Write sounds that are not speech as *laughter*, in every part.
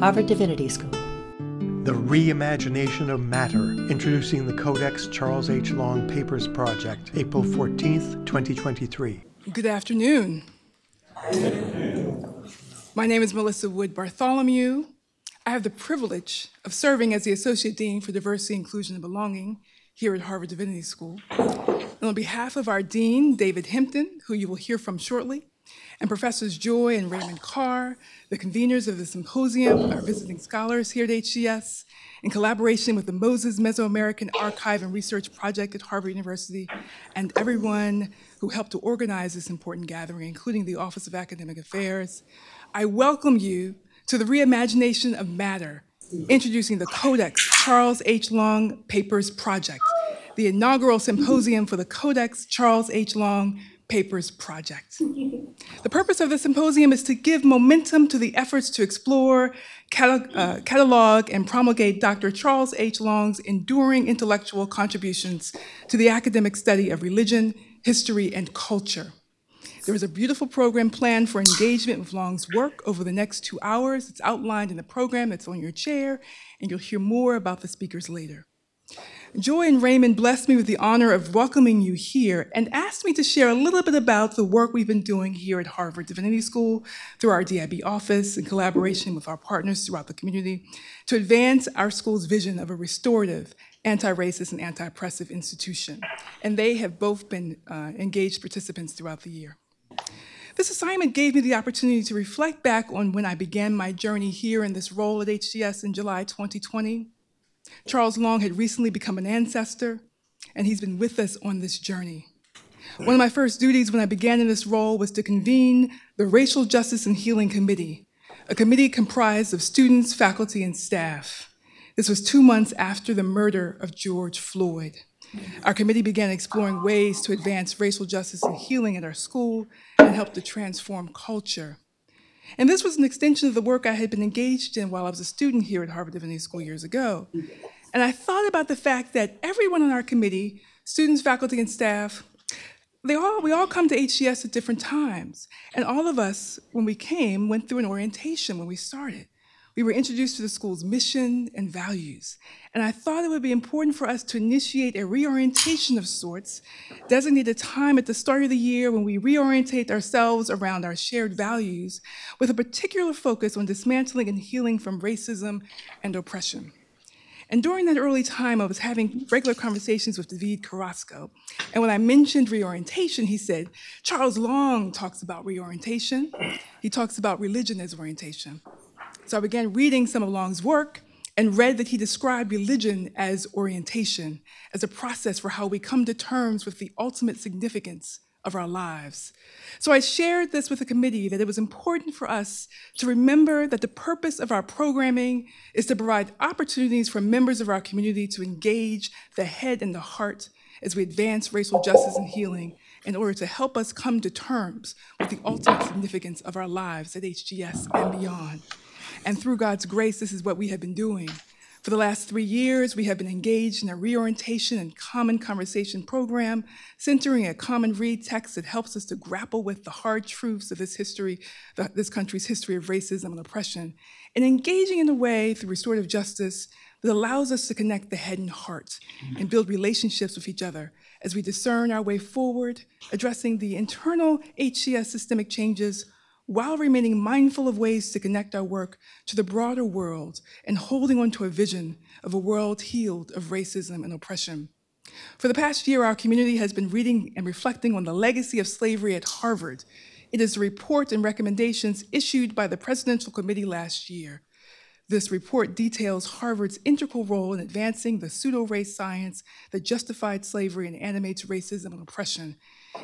Harvard Divinity School. The Reimagination of Matter, introducing the Codex Charles H. Long Papers Project, April 14th, 2023. Good afternoon. My name is Melissa Wood Bartholomew. I have the privilege of serving as the Associate Dean for Diversity, Inclusion, and Belonging here at Harvard Divinity School. And on behalf of our Dean, David Hempton, who you will hear from shortly, and Professors Joy and Raymond Carr, the conveners of the symposium, our visiting scholars here at HDS, in collaboration with the Moses Mesoamerican Archive and Research Project at Harvard University, and everyone who helped to organize this important gathering, including the Office of Academic Affairs, I welcome you to the reimagination of matter, introducing the Codex Charles H. Long Papers Project, the inaugural symposium for the Codex Charles H. Long Papers Project. The purpose of the symposium is to give momentum to the efforts to explore, catalog, uh, catalog, and promulgate Dr. Charles H. Long's enduring intellectual contributions to the academic study of religion, history, and culture. There is a beautiful program planned for engagement with Long's work over the next two hours. It's outlined in the program that's on your chair, and you'll hear more about the speakers later. Joy and Raymond blessed me with the honor of welcoming you here and asked me to share a little bit about the work we've been doing here at Harvard Divinity School through our DIB office in collaboration with our partners throughout the community to advance our school's vision of a restorative, anti-racist, and anti-oppressive institution. And they have both been uh, engaged participants throughout the year. This assignment gave me the opportunity to reflect back on when I began my journey here in this role at HDS in July 2020 Charles Long had recently become an ancestor, and he's been with us on this journey. One of my first duties when I began in this role was to convene the Racial Justice and Healing Committee, a committee comprised of students, faculty, and staff. This was two months after the murder of George Floyd. Our committee began exploring ways to advance racial justice and healing at our school and help to transform culture. And this was an extension of the work I had been engaged in while I was a student here at Harvard Divinity School years ago. And I thought about the fact that everyone on our committee, students, faculty, and staff, they all, we all come to HDS at different times. And all of us, when we came, went through an orientation when we started. We were introduced to the school's mission and values. And I thought it would be important for us to initiate a reorientation of sorts, designate a time at the start of the year when we reorientate ourselves around our shared values, with a particular focus on dismantling and healing from racism and oppression. And during that early time, I was having regular conversations with David Carrasco. And when I mentioned reorientation, he said, Charles Long talks about reorientation. He talks about religion as orientation. So I began reading some of Long's work and read that he described religion as orientation, as a process for how we come to terms with the ultimate significance of our lives. So I shared this with the committee that it was important for us to remember that the purpose of our programming is to provide opportunities for members of our community to engage the head and the heart as we advance racial justice and healing in order to help us come to terms with the ultimate significance of our lives at HDS and beyond. And through God's grace, this is what we have been doing. For the last three years, we have been engaged in a reorientation and common conversation program, centering a common read text that helps us to grapple with the hard truths of this history, this country's history of racism and oppression, and engaging in a way through restorative justice that allows us to connect the head and heart and build relationships with each other as we discern our way forward, addressing the internal HDS systemic changes while remaining mindful of ways to connect our work to the broader world and holding on to a vision of a world healed of racism and oppression. For the past year, our community has been reading and reflecting on the legacy of slavery at Harvard. It is a report and recommendations issued by the Presidential Committee last year. This report details Harvard's integral role in advancing the pseudo race science that justified slavery and animates racism and oppression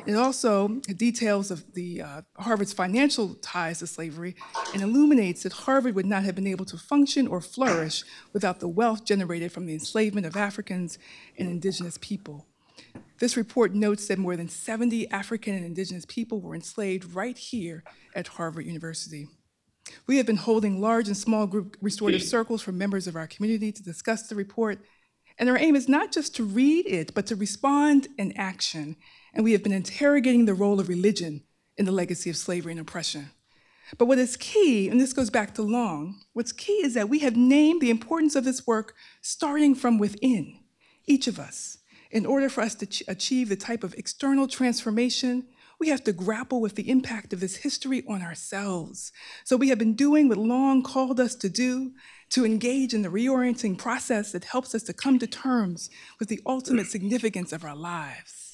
it also details of the uh, Harvard's financial ties to slavery and illuminates that Harvard would not have been able to function or flourish without the wealth generated from the enslavement of Africans and indigenous people. This report notes that more than 70 African and indigenous people were enslaved right here at Harvard University. We have been holding large and small group restorative circles for members of our community to discuss the report, and our aim is not just to read it, but to respond in action and we have been interrogating the role of religion in the legacy of slavery and oppression. But what is key, and this goes back to Long, what's key is that we have named the importance of this work starting from within, each of us. In order for us to ch- achieve the type of external transformation, we have to grapple with the impact of this history on ourselves. So we have been doing what Long called us to do, to engage in the reorienting process that helps us to come to terms with the ultimate significance of our lives.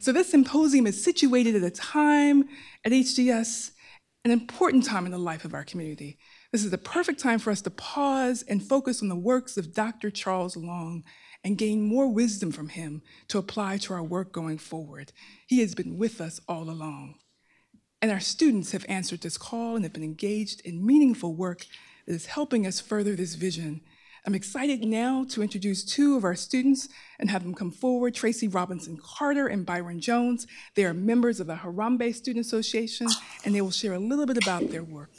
So this symposium is situated at a time at HDS an important time in the life of our community. This is the perfect time for us to pause and focus on the works of Dr. Charles Long and gain more wisdom from him to apply to our work going forward. He has been with us all along. And our students have answered this call and have been engaged in meaningful work that is helping us further this vision I'm excited now to introduce two of our students and have them come forward, Tracy Robinson Carter and Byron Jones. They are members of the Harambee Student Association, and they will share a little bit about their work.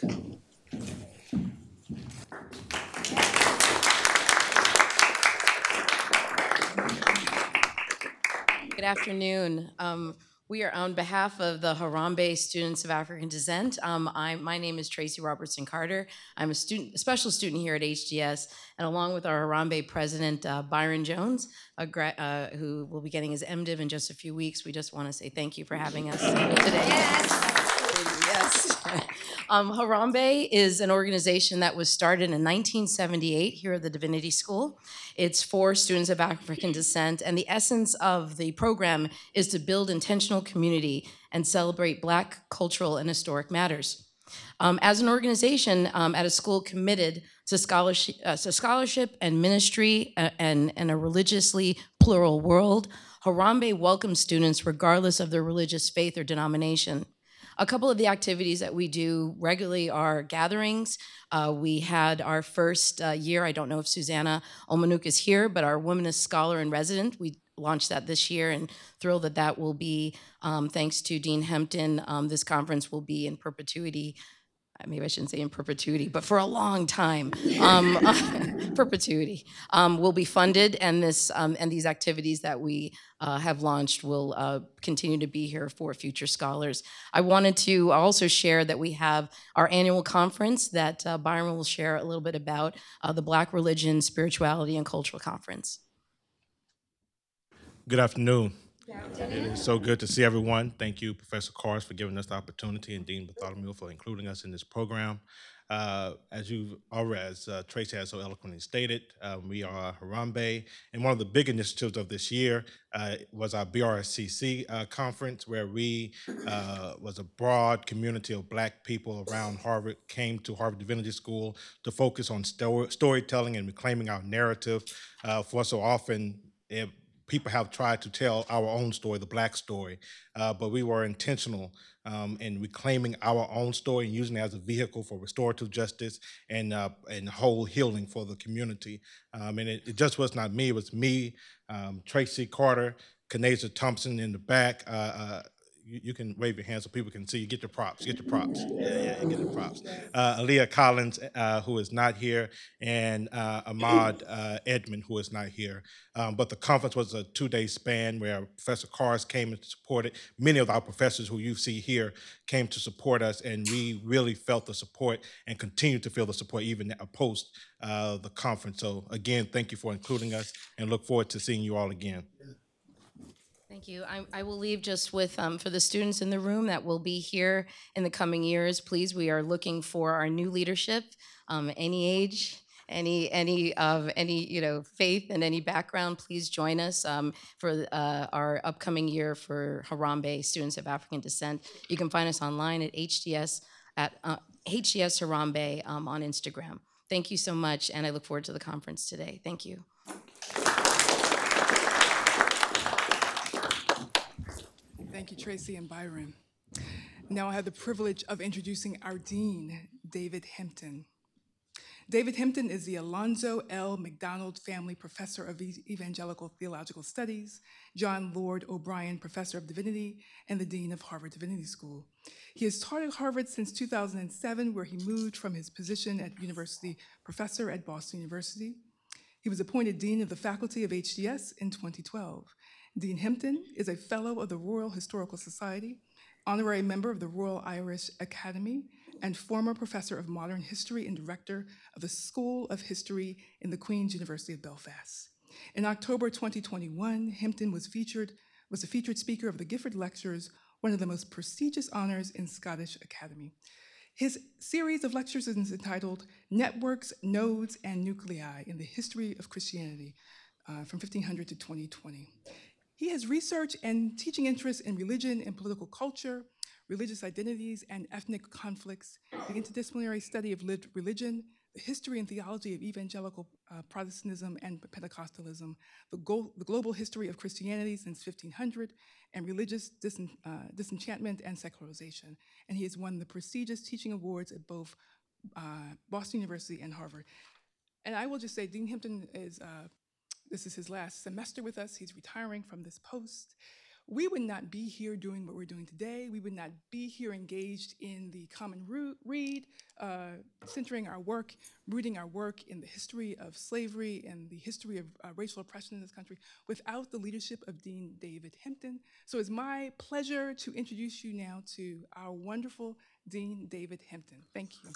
Good afternoon. Um, we are on behalf of the Harambee Students of African Descent. Um, I, my name is Tracy Robertson Carter. I'm a student, a special student here at HDS, and along with our Harambee president, uh, Byron Jones, uh, who will be getting his MDiv in just a few weeks. We just want to say thank you for having us today. Yes. *laughs* Um, Harambee is an organization that was started in 1978 here at the Divinity School. It's for students of African descent, and the essence of the program is to build intentional community and celebrate Black cultural and historic matters. Um, as an organization um, at a school committed to scholarship, uh, to scholarship and ministry uh, and, and a religiously plural world, Harambee welcomes students regardless of their religious faith or denomination. A couple of the activities that we do regularly are gatherings. Uh, we had our first uh, year, I don't know if Susanna Omanuk is here, but our Womanist Scholar in Resident, we launched that this year and thrilled that that will be, um, thanks to Dean Hempton, um, this conference will be in perpetuity maybe I shouldn't say in perpetuity, but for a long time, um, *laughs* perpetuity um, will be funded, and this um, and these activities that we uh, have launched will uh, continue to be here for future scholars. I wanted to also share that we have our annual conference that uh, Byron will share a little bit about uh, the Black Religion, Spirituality, and Cultural Conference. Good afternoon. It is so good to see everyone. Thank you, Professor Carrs, for giving us the opportunity, and Dean Bartholomew for including us in this program. Uh, as you already, as uh, Tracy has so eloquently stated, uh, we are Harambee, and one of the big initiatives of this year uh, was our BRSCC uh, conference, where we uh, was a broad community of Black people around Harvard came to Harvard Divinity School to focus on sto- storytelling and reclaiming our narrative. for so often, it, people have tried to tell our own story, the black story, uh, but we were intentional um, in reclaiming our own story and using it as a vehicle for restorative justice and uh, and whole healing for the community. Um, and it, it, just was not me; it was me, um, Tracy Carter, Kanaza Thompson in the back. Uh, uh you, you, can wave your hand so people can see you. Get your props. Get your props. Yeah, yeah, get your props. Uh, Aaliyah Collins, uh, who is not here, and uh, Ahmad uh, Edmond, who is not here. Um, but the conference was a two-day span where Professor Carrs came and supported. Many of our professors who you see here came to support us, and we really felt the support and continue to feel the support even post uh, the conference. So again, thank you for including us, and look forward to seeing you all again. Thank you. I, I will leave just with, um, for the students in the room that will be here in the coming years, please, we are looking for our new leadership, um, any age, any any of any you know faith and any background, please join us um, for uh, our upcoming year for Harambee students of African descent. You can find us online at HDS at uh, HDS Harambee um, on Instagram. Thank you so much, and I look forward to the conference today. Thank you. Thank you, Tracy and Byron. Now I have the privilege of introducing our dean, David Hempton. David Hempton is the Alonzo L. McDonald Family Professor of Evangelical Theological Studies, John Lord O'Brien Professor of Divinity, and the Dean of Harvard Divinity School. He has taught at Harvard since 2007, where he moved from his position at University Professor at Boston University. He was appointed Dean of the Faculty of HDS in 2012. Dean Hempton is a Fellow of the Royal Historical Society, honorary member of the Royal Irish Academy, and former professor of modern history and director of the School of History in the Queen's University of Belfast. In October 2021, Hempton was featured was a featured speaker of the Gifford Lectures, one of the most prestigious honors in Scottish Academy. His series of lectures is entitled Networks, Nodes, and Nuclei in the History of Christianity uh, from 1500 to 2020. He has research and teaching interests in religion and political culture, religious identities and ethnic conflicts, the interdisciplinary study of lived religion, the history and theology of evangelical uh, Protestantism and Pentecostalism, the, go- the, global history of Christianity since 1500, and religious disen- uh, disenchantment and secularization. And he has won the prestigious teaching awards at both uh, Boston University and Harvard. And I will just say, Dean Hempton is, uh, this is his last semester with us. He's retiring from this post we would not be here doing what we're doing today. We would not be here engaged in the common read, uh, centering our work, rooting our work in the history of slavery and the history of uh, racial oppression in this country without the leadership of Dean David Hempton. So it's my pleasure to introduce you now to our wonderful Dean David Hempton. Thank you.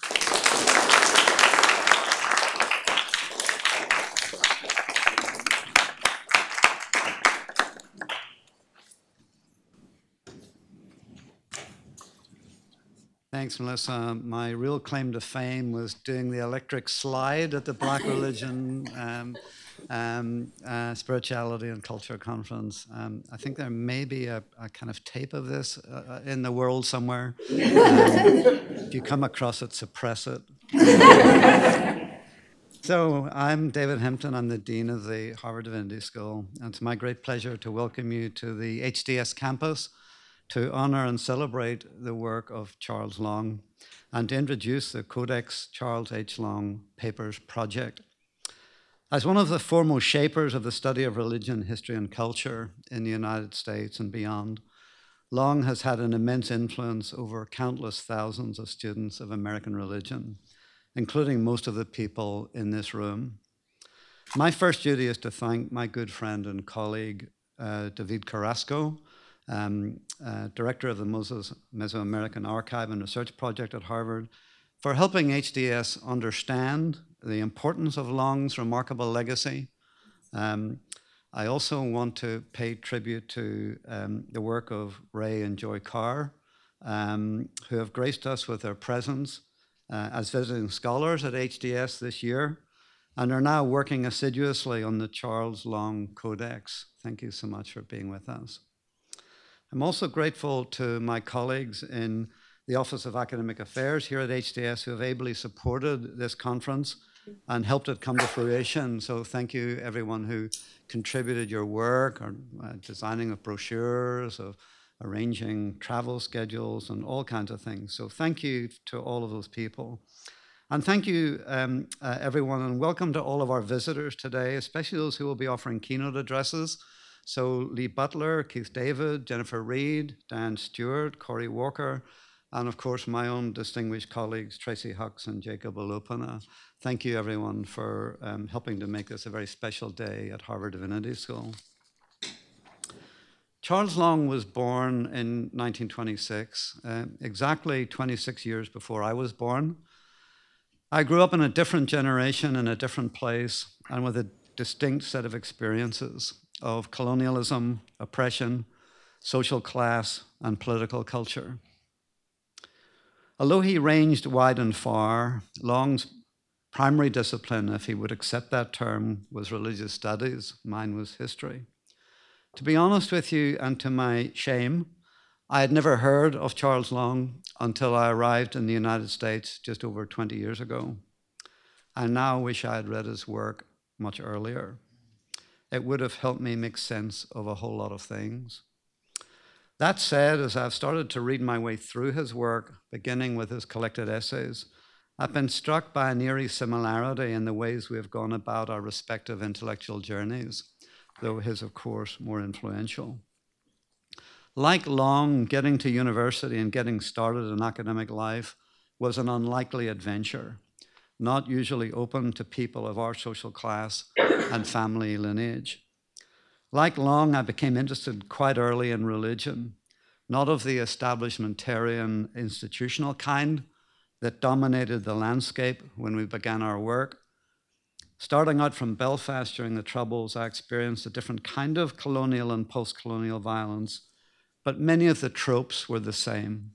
Thanks, Melissa. My real claim to fame was doing the electric slide at the Black *laughs* Religion, um, um, uh, Spirituality and Culture Conference. Um, I think there may be a, a, kind of tape of this uh, uh in the world somewhere. *laughs* If you come across it, suppress it. *laughs* so, I'm David Hempton. I'm the Dean of the Harvard Divinity School. And it's my great pleasure to welcome you to the HDS campus to honor and celebrate the work of Charles Long and to introduce the Codex Charles H. Long Papers Project. As one of the foremost shapers of the study of religion, history, and culture in the United States and beyond, Long has had an immense influence over countless thousands of students of American religion, including most of the people in this room. My first duty is to thank my good friend and colleague, uh, David Carrasco, um, uh, director of the Moses Mesoamerican Archive and Research Project at Harvard, for helping HDS understand the importance of Long's remarkable legacy. Um, I also want to pay tribute to um, the work of Ray and Joy Carr, um, who have graced us with their presence uh, as visiting scholars at HDS this year and are now working assiduously on the Charles Long Codex. Thank you so much for being with us. I'm also grateful to my colleagues in the Office of Academic Affairs here at HDS who have ably supported this conference and helped it come to fruition. So thank you everyone who contributed your work or uh, designing of brochures, of arranging travel schedules and all kinds of things. So thank you to all of those people. And thank you, um, uh, everyone, and welcome to all of our visitors today, especially those who will be offering keynote addresses. So Lee Butler, Keith David, Jennifer Reid, Dianne Stewart, Corey Walker, and of course my own distinguished colleagues, Tracey Hucks and Jacob Olupona. Thank you everyone for um, helping to make this a very special day at Harvard Divinity School. Charles Long was born in 1926, uh, exactly 26 years before I was born. I grew up in a different generation, in a different place, and with a distinct set of experiences of colonialism, oppression, social class, and political culture. Although he ranged wide and far, Long's primary discipline, if he would accept that term, was religious studies. Mine was history. To be honest with you, and to my shame, I had never heard of Charles Long until I arrived in the United States just over 20 years ago. I now wish I had read his work much earlier it would have helped me make sense of a whole lot of things. That said, as I've started to read my way through his work, beginning with his collected essays, I've been struck by an eerie similarity in the ways we have gone about our respective intellectual journeys, though his, of course, more influential. Like Long, getting to university and getting started in academic life was an unlikely adventure not usually open to people of our social class and family lineage. Like Long, I became interested quite early in religion, not of the establishmentarian institutional kind that dominated the landscape when we began our work. Starting out from Belfast during the Troubles, I experienced a different kind of colonial and post colonial violence, but many of the tropes were the same.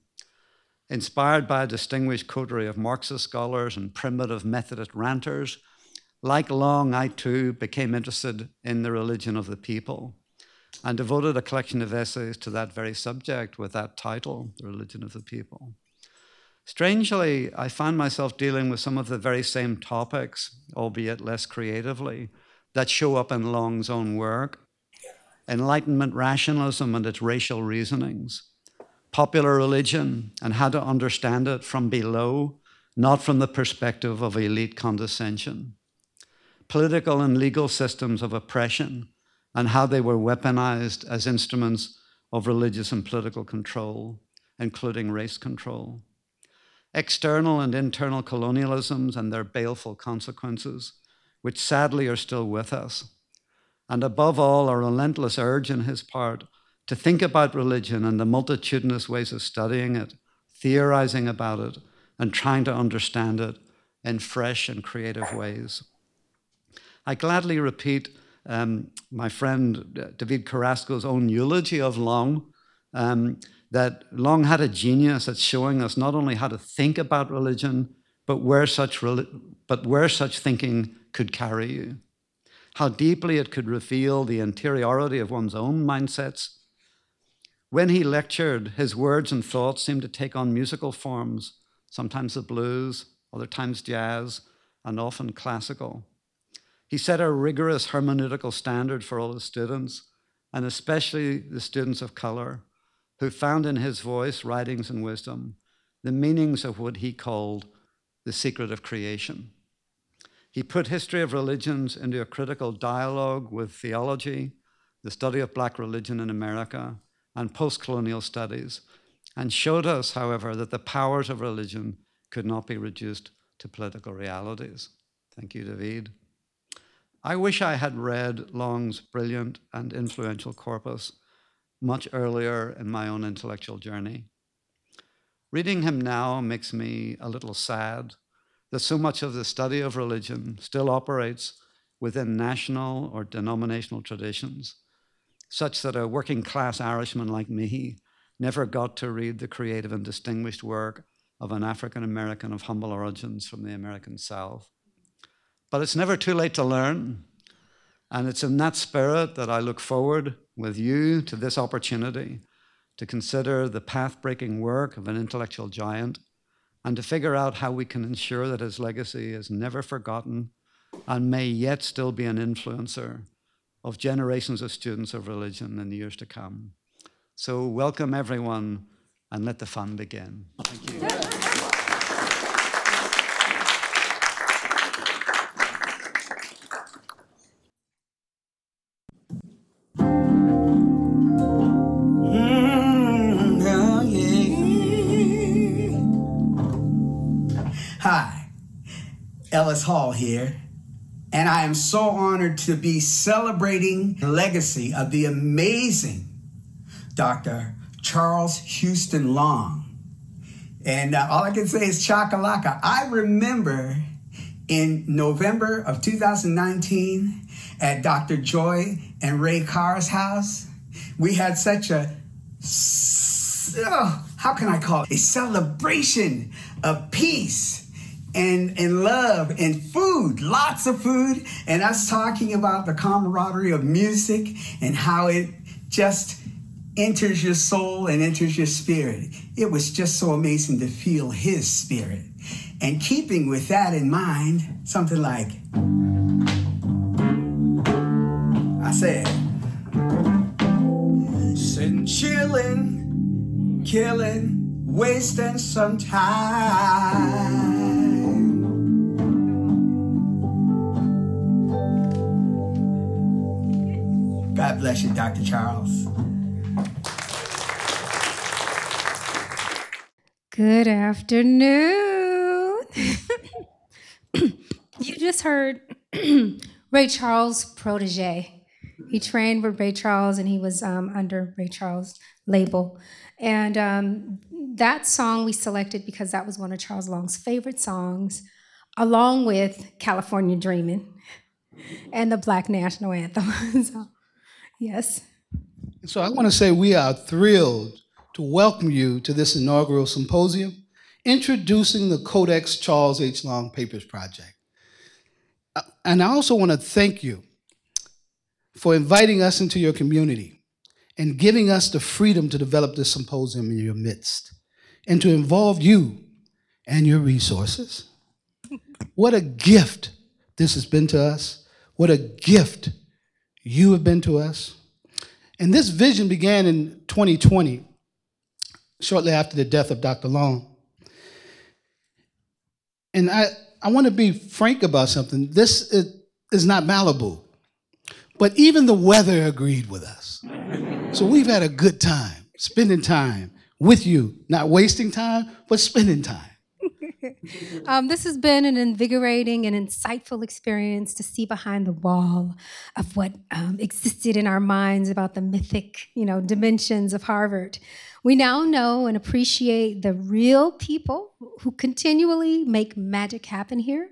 Inspired by a distinguished coterie of Marxist scholars and primitive Methodist ranters, like Long, I too became interested in the religion of the people and devoted a collection of essays to that very subject with that title, The Religion of the People. Strangely, I found myself dealing with some of the very same topics, albeit less creatively, that show up in Long's own work Enlightenment rationalism and its racial reasonings, popular religion and how to understand it from below, not from the perspective of elite condescension, political and legal systems of oppression and how they were weaponized as instruments of religious and political control, including race control external and internal colonialisms and their baleful consequences, which sadly are still with us. And above all, a relentless urge in his part to think about religion and the multitudinous ways of studying it, theorizing about it, and trying to understand it in fresh and creative ways. I gladly repeat um, my friend uh, David Carrasco's own eulogy of Long. Um, that Long had a genius at showing us not only how to think about religion, but where such, but where such thinking could carry you. How deeply it could reveal the interiority of one's own mindsets. When he lectured, his words and thoughts seemed to take on musical forms, sometimes the blues, other times jazz, and often classical. He set a rigorous hermeneutical standard for all his students, and especially the students of color who found in his voice, writings, and wisdom the meanings of what he called the secret of creation. He put history of religions into a critical dialogue with theology, the study of black religion in America, and post colonial studies, and showed us, however, that the powers of religion could not be reduced to political realities. Thank you, David. I wish I had read Long's brilliant and influential corpus much earlier in my own intellectual journey. Reading him now makes me a little sad that so much of the study of religion still operates within national or denominational traditions, such that a working class Irishman like me never got to read the creative and distinguished work of an African American of humble origins from the American South. But it's never too late to learn, and it's in that spirit that I look forward with you to this opportunity to consider the path breaking work of an intellectual giant and to figure out how we can ensure that his legacy is never forgotten and may yet still be an influencer of generations of students of religion in the years to come. So, welcome everyone and let the fun begin. Thank you. Mm, Hi, Ellis Hall here, and I am so honored to be celebrating the legacy of the amazing Dr. Charles Houston Long. And uh, all I can say is chakalaka. I remember in November of 2019 at Dr. Joy and Ray Carr's house, we had such a, oh, how can I call it? A celebration of peace and and love and food, lots of food, and us talking about the camaraderie of music and how it just enters your soul and enters your spirit. It was just so amazing to feel his spirit. And keeping with that in mind, something like I said, sitting chilling, killing, wasting some time. God bless you, Dr. Charles. Good afternoon. *laughs* you just heard *clears throat* Ray Charles' protege. He trained with Ray Charles and he was um, under Ray Charles' label. And um, that song we selected because that was one of Charles Long's favorite songs, along with California Dreamin' and the Black National Anthem. *laughs* so, yes. So I want to say we are thrilled to welcome you to this inaugural symposium introducing the Codex Charles H. Long Papers Project. Uh, And I also want to thank you for inviting us into your community and giving us the freedom to develop this symposium in your midst and to involve you and your resources. *laughs* What a gift this has been to us. What a gift you have been to us. And this vision began in 2020, shortly after the death of Dr. Long. And I, I want to be frank about something. This is, is not Malibu, but even the weather agreed with us. So we've had a good time spending time with you, not wasting time, but spending time. *laughs* Um, this has been an invigorating and insightful experience to see behind the wall of what um, existed in our minds about the mythic, you know, dimensions of Harvard. We now know and appreciate the real people who continually make magic happen here.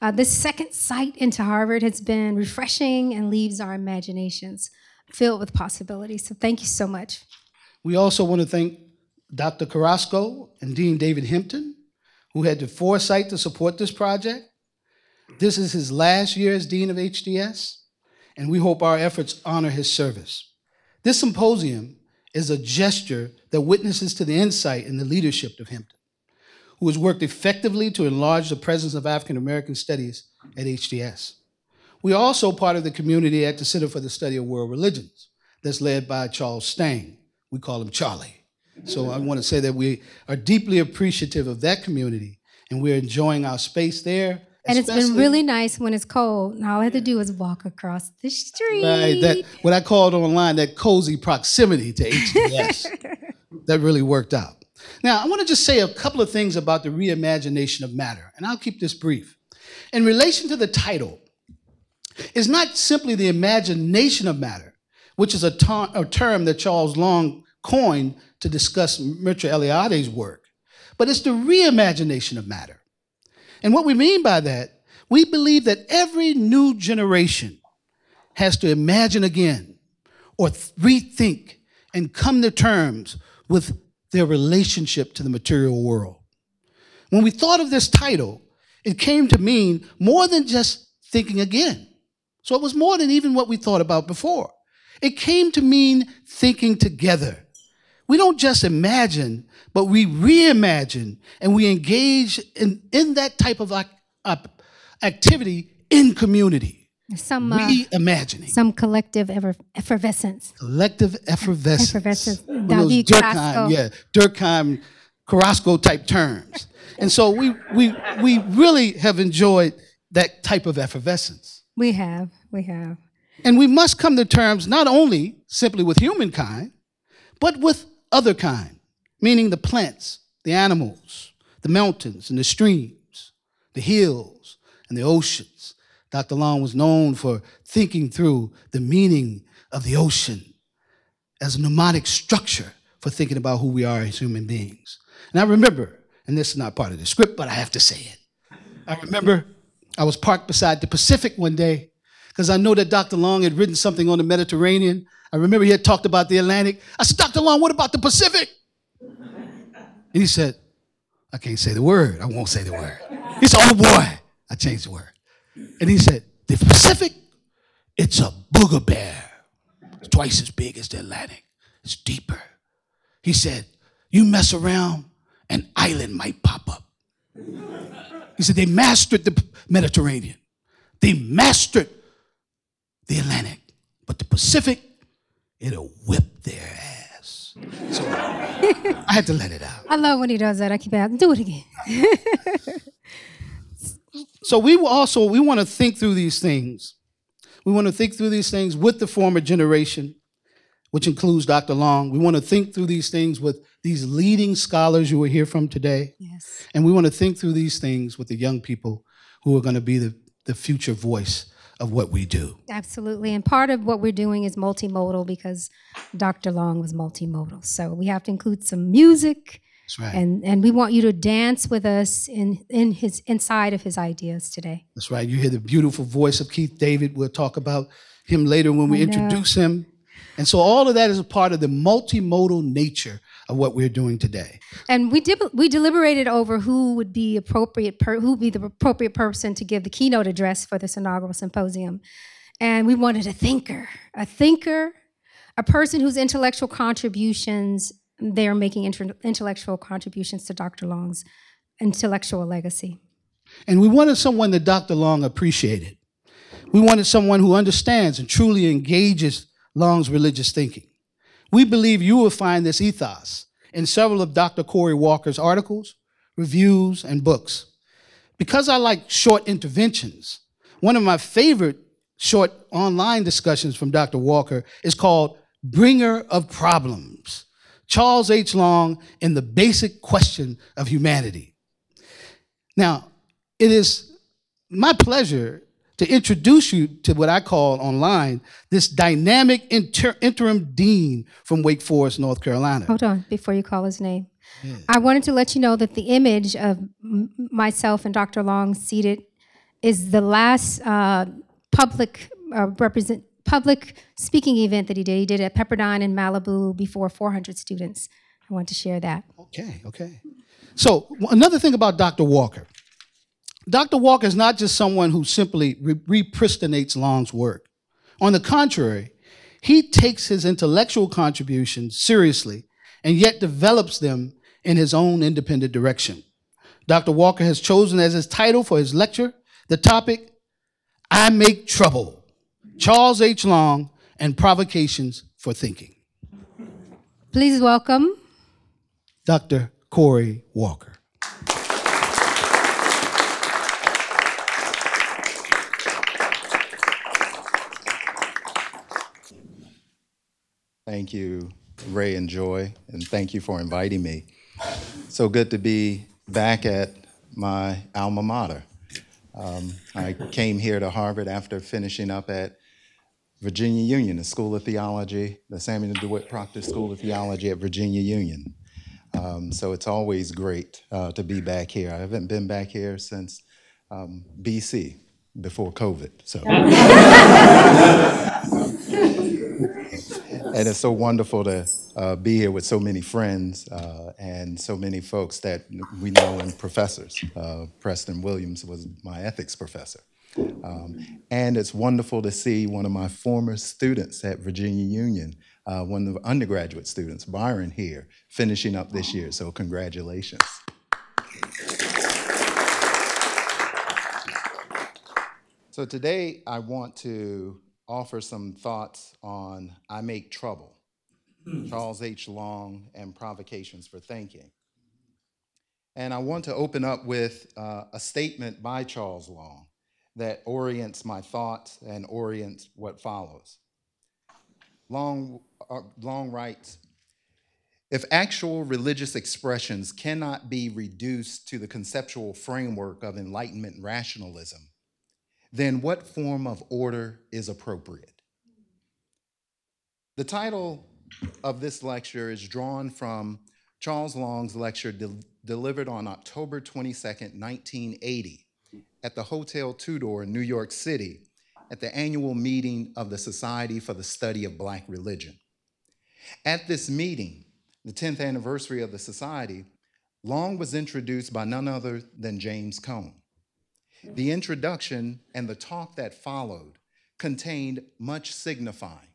Uh, this second sight into Harvard has been refreshing and leaves our imaginations filled with possibilities. So thank you so much. We also want to thank Dr. Carrasco and Dean David Hempton, who had the foresight to support this project. This is his last year as Dean of HDS, and we hope our efforts honor his service. This symposium is a gesture that witnesses to the insight and the leadership of Hempton, who has worked effectively to enlarge the presence of African American studies at HDS. We are also part of the community at the Center for the Study of World Religions, that's led by Charles Stang. We call him Charlie. So I want to say that we are deeply appreciative of that community, and we're enjoying our space there. And it's been really nice when it's cold. And all I have to do is walk across the street. Right, that what I called online that cozy proximity to HDS. that really worked out. Now, I want to just say a couple of things about the reimagination of matter, and I'll keep this brief. In relation to the title, it's not simply the imagination of matter, which is a, ter- a term that Charles Long coined to discuss Mircea Eliade's work, but it's the reimagination of matter. And what we mean by that, we believe that every new generation has to imagine again or th- rethink and come to terms with their relationship to the material world. When we thought of this title, it came to mean more than just thinking again. So it was more than even what we thought about before. It came to mean thinking together. We don't just imagine, but we reimagine and we engage in, in that type of activity in community. Some uh, Reimagining. some collective effervescence. collective effervescence. Effervescence. David Durkheim, yeah, Durkheim, Carrasco type terms. And so we, we, we really have enjoyed that type of effervescence. We have, we have. And we must come to terms not only simply with humankind, but with other kind, meaning the plants, the animals, the mountains and the streams, the hills and the oceans. Dr. Long was known for thinking through the meaning of the ocean as a mnemonic structure for thinking about who we are as human beings. And I remember, and this is not part of the script, but I have to say it. I remember I was parked beside the Pacific one day because I know that Dr. Long had written something on the Mediterranean. I remember he had talked about the Atlantic. I said, Dr. Long, what about the Pacific? And he said, I can't say the word. I won't say the word. He said, Oh boy, I changed the word. And he said, The Pacific, it's a booger bear. It's twice as big as the Atlantic. It's deeper. He said, You mess around, an island might pop up. He said, They mastered the Mediterranean, they mastered the Atlantic, but the Pacific, it'll whip their ass. So I had to let it out. I love when he does that. I keep asking, do it again. *laughs* So we also we want to think through these things. We want to think through these things with the former generation, which includes Dr. Long. We want to think through these things with these leading scholars you will hear from today. Yes. And we want to think through these things with the young people who are going to be the, the future voice of what we do. Absolutely. And part of what we're doing is multimodal because Dr. Long was multimodal. So we have to include some music, That's right. And and we want you to dance with us in in his inside of his ideas today. That's right. You hear the beautiful voice of Keith David. We'll talk about him later when we introduce him. And so all of that is a part of the multimodal nature of what we're doing today. And we did we deliberated over who would be appropriate per, who would be the appropriate person to give the keynote address for this inaugural symposium. And we wanted a thinker, a thinker, a person whose intellectual contributions they are making inter- intellectual contributions to Dr. Long's intellectual legacy. And we wanted someone that Dr. Long appreciated. We wanted someone who understands and truly engages Long's religious thinking. We believe you will find this ethos in several of Dr. Corey Walker's articles, reviews, and books. Because I like short interventions, one of my favorite short online discussions from Dr. Walker is called Bringer of Problems Charles H. Long and the Basic Question of Humanity. Now, it is my pleasure to introduce you to what I call online this dynamic inter- interim dean from Wake Forest, North Carolina. Hold on before you call his name. I wanted to let you know that the image of myself and Dr. Long seated is the last uh, public uh, represent public speaking event that he did. He did at Pepperdine in Malibu before 400 students. I want to share that. Okay, okay. So, another thing about Dr. Walker Dr. Walker is not just someone who simply re- repristinates Long's work. On the contrary, he takes his intellectual contributions seriously and yet develops them in his own independent direction. Dr. Walker has chosen as his title for his lecture the topic I Make Trouble Charles H. Long and Provocations for Thinking. Please welcome Dr. Corey Walker. Thank you, Ray and Joy, and thank you for inviting me. So good to be back at my alma mater. Um, I came here to Harvard after finishing up at Virginia Union, the School of Theology, the Samuel DeWitt Proctor School of Theology at Virginia Union. Um, so it's always great uh, to be back here. I haven't been back here since um, BC, before COVID. So. *laughs* and it's so wonderful to uh, be here with so many friends uh, and so many folks that we know and professors. Uh, Preston Williams was my ethics professor. Um, and it's wonderful to see one of my former students at Virginia Union, uh, one of the undergraduate students, Byron, here, finishing up this year. So, congratulations. So, today I want to offer some thoughts on I Make Trouble, Charles H. Long, and Provocations for Thinking. And I want to open up with uh, a statement by Charles Long that orients my thoughts and orients what follows. Long, uh, Long writes If actual religious expressions cannot be reduced to the conceptual framework of Enlightenment rationalism, then what form of order is appropriate? The title of this lecture is drawn from Charles Long's lecture de- delivered on October 22nd, 1980, at the Hotel Tudor in New York City at the annual meeting of the Society for the Study of Black Religion. At this meeting, the 10th anniversary of the society, Long was introduced by none other than James Cone. The introduction and the talk that followed contained much signifying,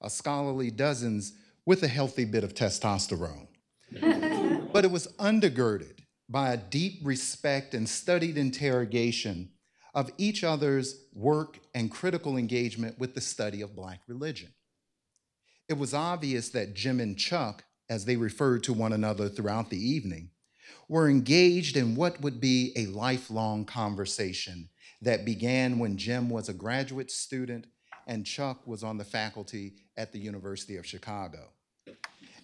a scholarly dozens with a healthy bit of testosterone. *laughs* but it was undergirded by a deep respect and studied interrogation of each other's work and critical engagement with the study of Black religion. It was obvious that Jim and Chuck, as they referred to one another throughout the evening, were engaged in what would be a lifelong conversation that began when Jim was a graduate student and Chuck was on the faculty at the University of Chicago.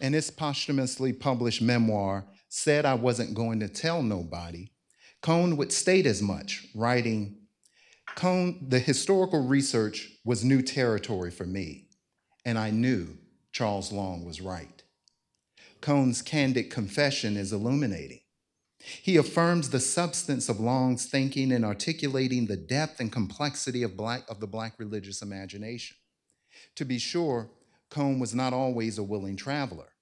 And his posthumously published memoir, Said I Wasn't Going to Tell Nobody, Cone would state as much, writing, Cone, the historical research was new territory for me, and I knew Charles Long was right. Cone's candid confession is illuminating. He affirms the substance of Long's thinking in articulating the depth and complexity of, black, of the Black religious imagination. To be sure, Cohn was not always a willing traveler,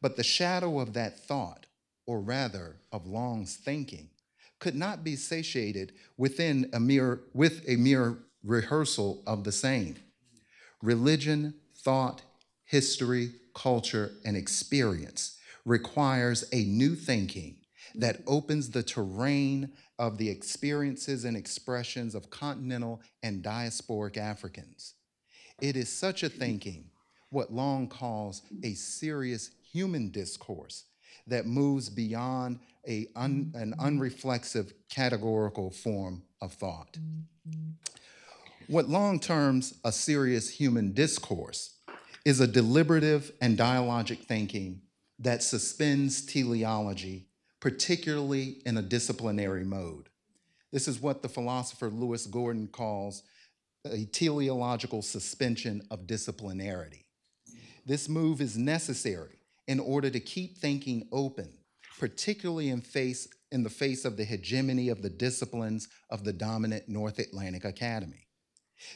but the shadow of that thought, or rather of Long's thinking, could not be satiated within a mere, with a mere rehearsal of the same. Religion, thought, history, culture, and experience requires a new thinking that opens the terrain of the experiences and expressions of continental and diasporic Africans. It is such a thinking, what Long calls a serious human discourse, that moves beyond a un, an unreflexive categorical form of thought. What Long terms a serious human discourse is a deliberative and dialogic thinking that suspends teleology, particularly in a disciplinary mode. This is what the philosopher Lewis Gordon calls a teleological suspension of disciplinarity. This move is necessary in order to keep thinking open, particularly in, face, in the face of the hegemony of the disciplines of the dominant North Atlantic Academy.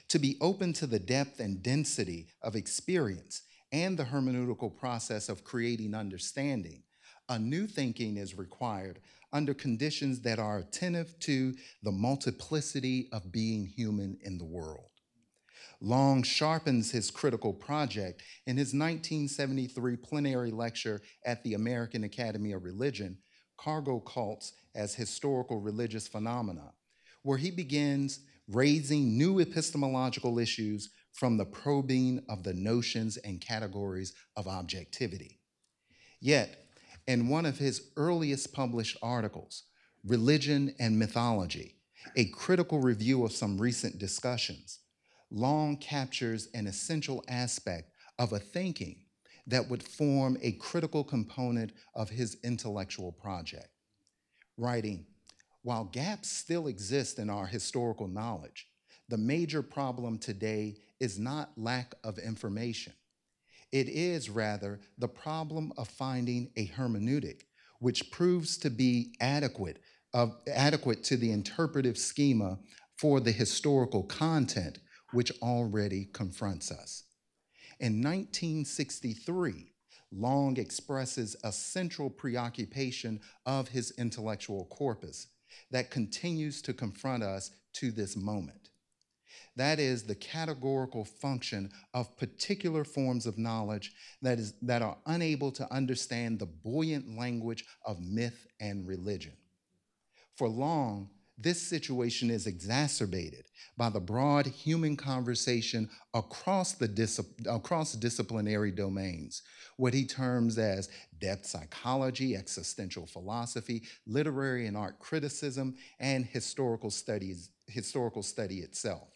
To be open to the depth and density of experience and the hermeneutical process of creating understanding, a new thinking is required under conditions that are attentive to the multiplicity of being human in the world. Long sharpens his critical project in his 1973 plenary lecture at the American Academy of Religion, Cargo Cults as Historical Religious Phenomena, where he begins raising new epistemological issues from the probing of the notions and categories of objectivity. Yet, in one of his earliest published articles, Religion and Mythology, a critical review of some recent discussions, Long captures an essential aspect of a thinking that would form a critical component of his intellectual project. Writing, while gaps still exist in our historical knowledge, the major problem today is not lack of information. It is rather the problem of finding a hermeneutic which proves to be adequate, of, adequate to the interpretive schema for the historical content which already confronts us. In 1963, Long expresses a central preoccupation of his intellectual corpus that continues to confront us to this moment. That is the categorical function of particular forms of knowledge that, is, that are unable to understand the buoyant language of myth and religion. For Long, this situation is exacerbated by the broad human conversation across, the across disciplinary domains, what he terms as depth psychology, existential philosophy, literary and art criticism, and historical studies, historical study itself.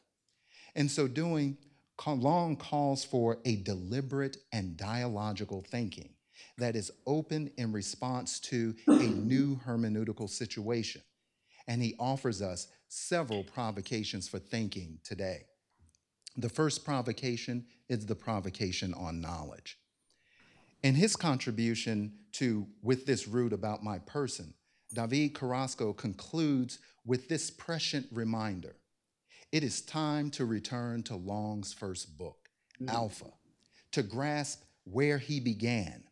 In so doing, Long calls for a deliberate and dialogical thinking that is open in response to a new hermeneutical situation and he offers us several provocations for thinking today. The first provocation is the provocation on knowledge. In his contribution to With This Root About My Person, David Carrasco concludes with this prescient reminder it is time to return to Long's first book, mm. Alpha, to grasp where he began,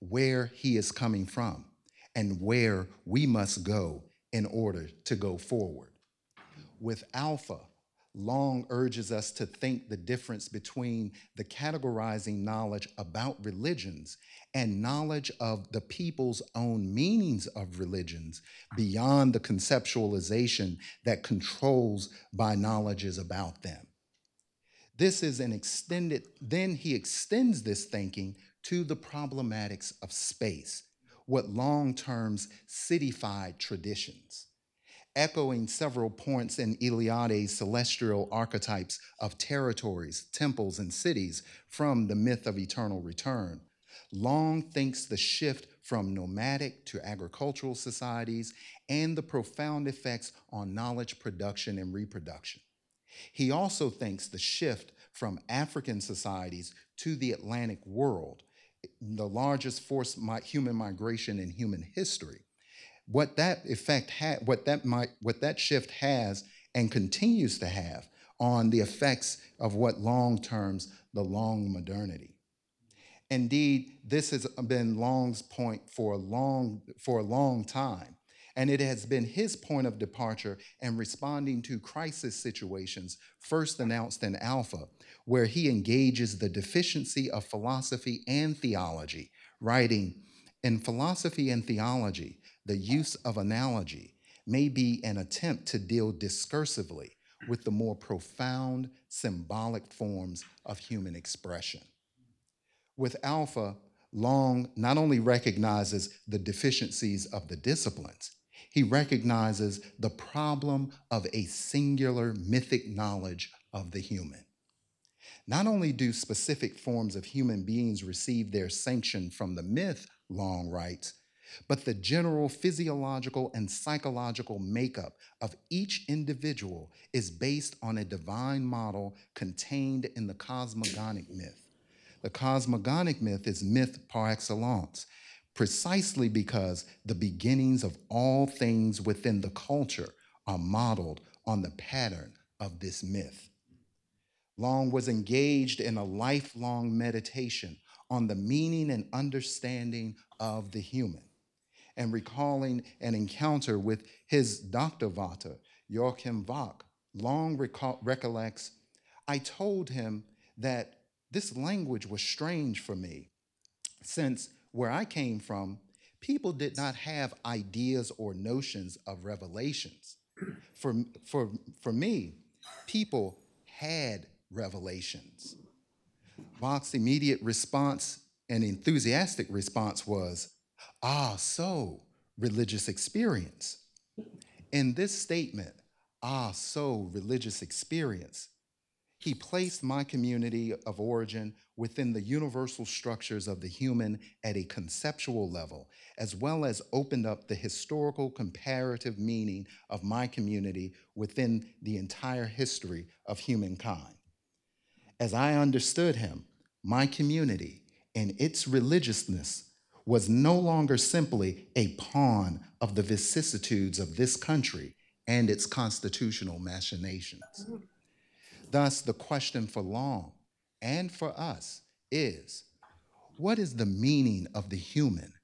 where he is coming from, and where we must go in order to go forward. With Alpha, Long urges us to think the difference between the categorizing knowledge about religions and knowledge of the people's own meanings of religions beyond the conceptualization that controls by knowledges about them. This is an extended, then he extends this thinking to the problematics of space what Long terms cityfied traditions, echoing several points in Eliade's celestial archetypes of territories, temples, and cities from the myth of eternal return. Long thinks the shift from nomadic to agricultural societies and the profound effects on knowledge production and reproduction. He also thinks the shift from African societies to the Atlantic world the largest forced mi- human migration in human history. What that effect had, what that might, what that shift has and continues to have on the effects of what long terms the long modernity. Indeed, this has been Long's point for a long, for a long time. And it has been his point of departure in responding to crisis situations first announced in Alpha, where he engages the deficiency of philosophy and theology, writing, In philosophy and theology, the use of analogy may be an attempt to deal discursively with the more profound symbolic forms of human expression. With Alpha, Long not only recognizes the deficiencies of the disciplines, he recognizes the problem of a singular mythic knowledge of the human. Not only do specific forms of human beings receive their sanction from the myth, Long writes, but the general physiological and psychological makeup of each individual is based on a divine model contained in the cosmogonic myth. The cosmogonic myth is myth par excellence, precisely because the beginnings of all things within the culture are modeled on the pattern of this myth. Long was engaged in a lifelong meditation on the meaning and understanding of the human and recalling an encounter with his. Vater, Joachim Wach, long recollects, I told him that this language was strange for me, since where I came from, people did not have ideas or notions of revelations. For, for, for me, people had revelations. Wach's immediate response and enthusiastic response was, Ah, so religious experience. In this statement, ah, so religious experience, he placed my community of origin within the universal structures of the human at a conceptual level, as well as opened up the historical comparative meaning of my community within the entire history of humankind. As I understood him, my community and its religiousness was no longer simply a pawn of the vicissitudes of this country and its constitutional machinations. Thus, the question for Long and for us is what is the meaning of the human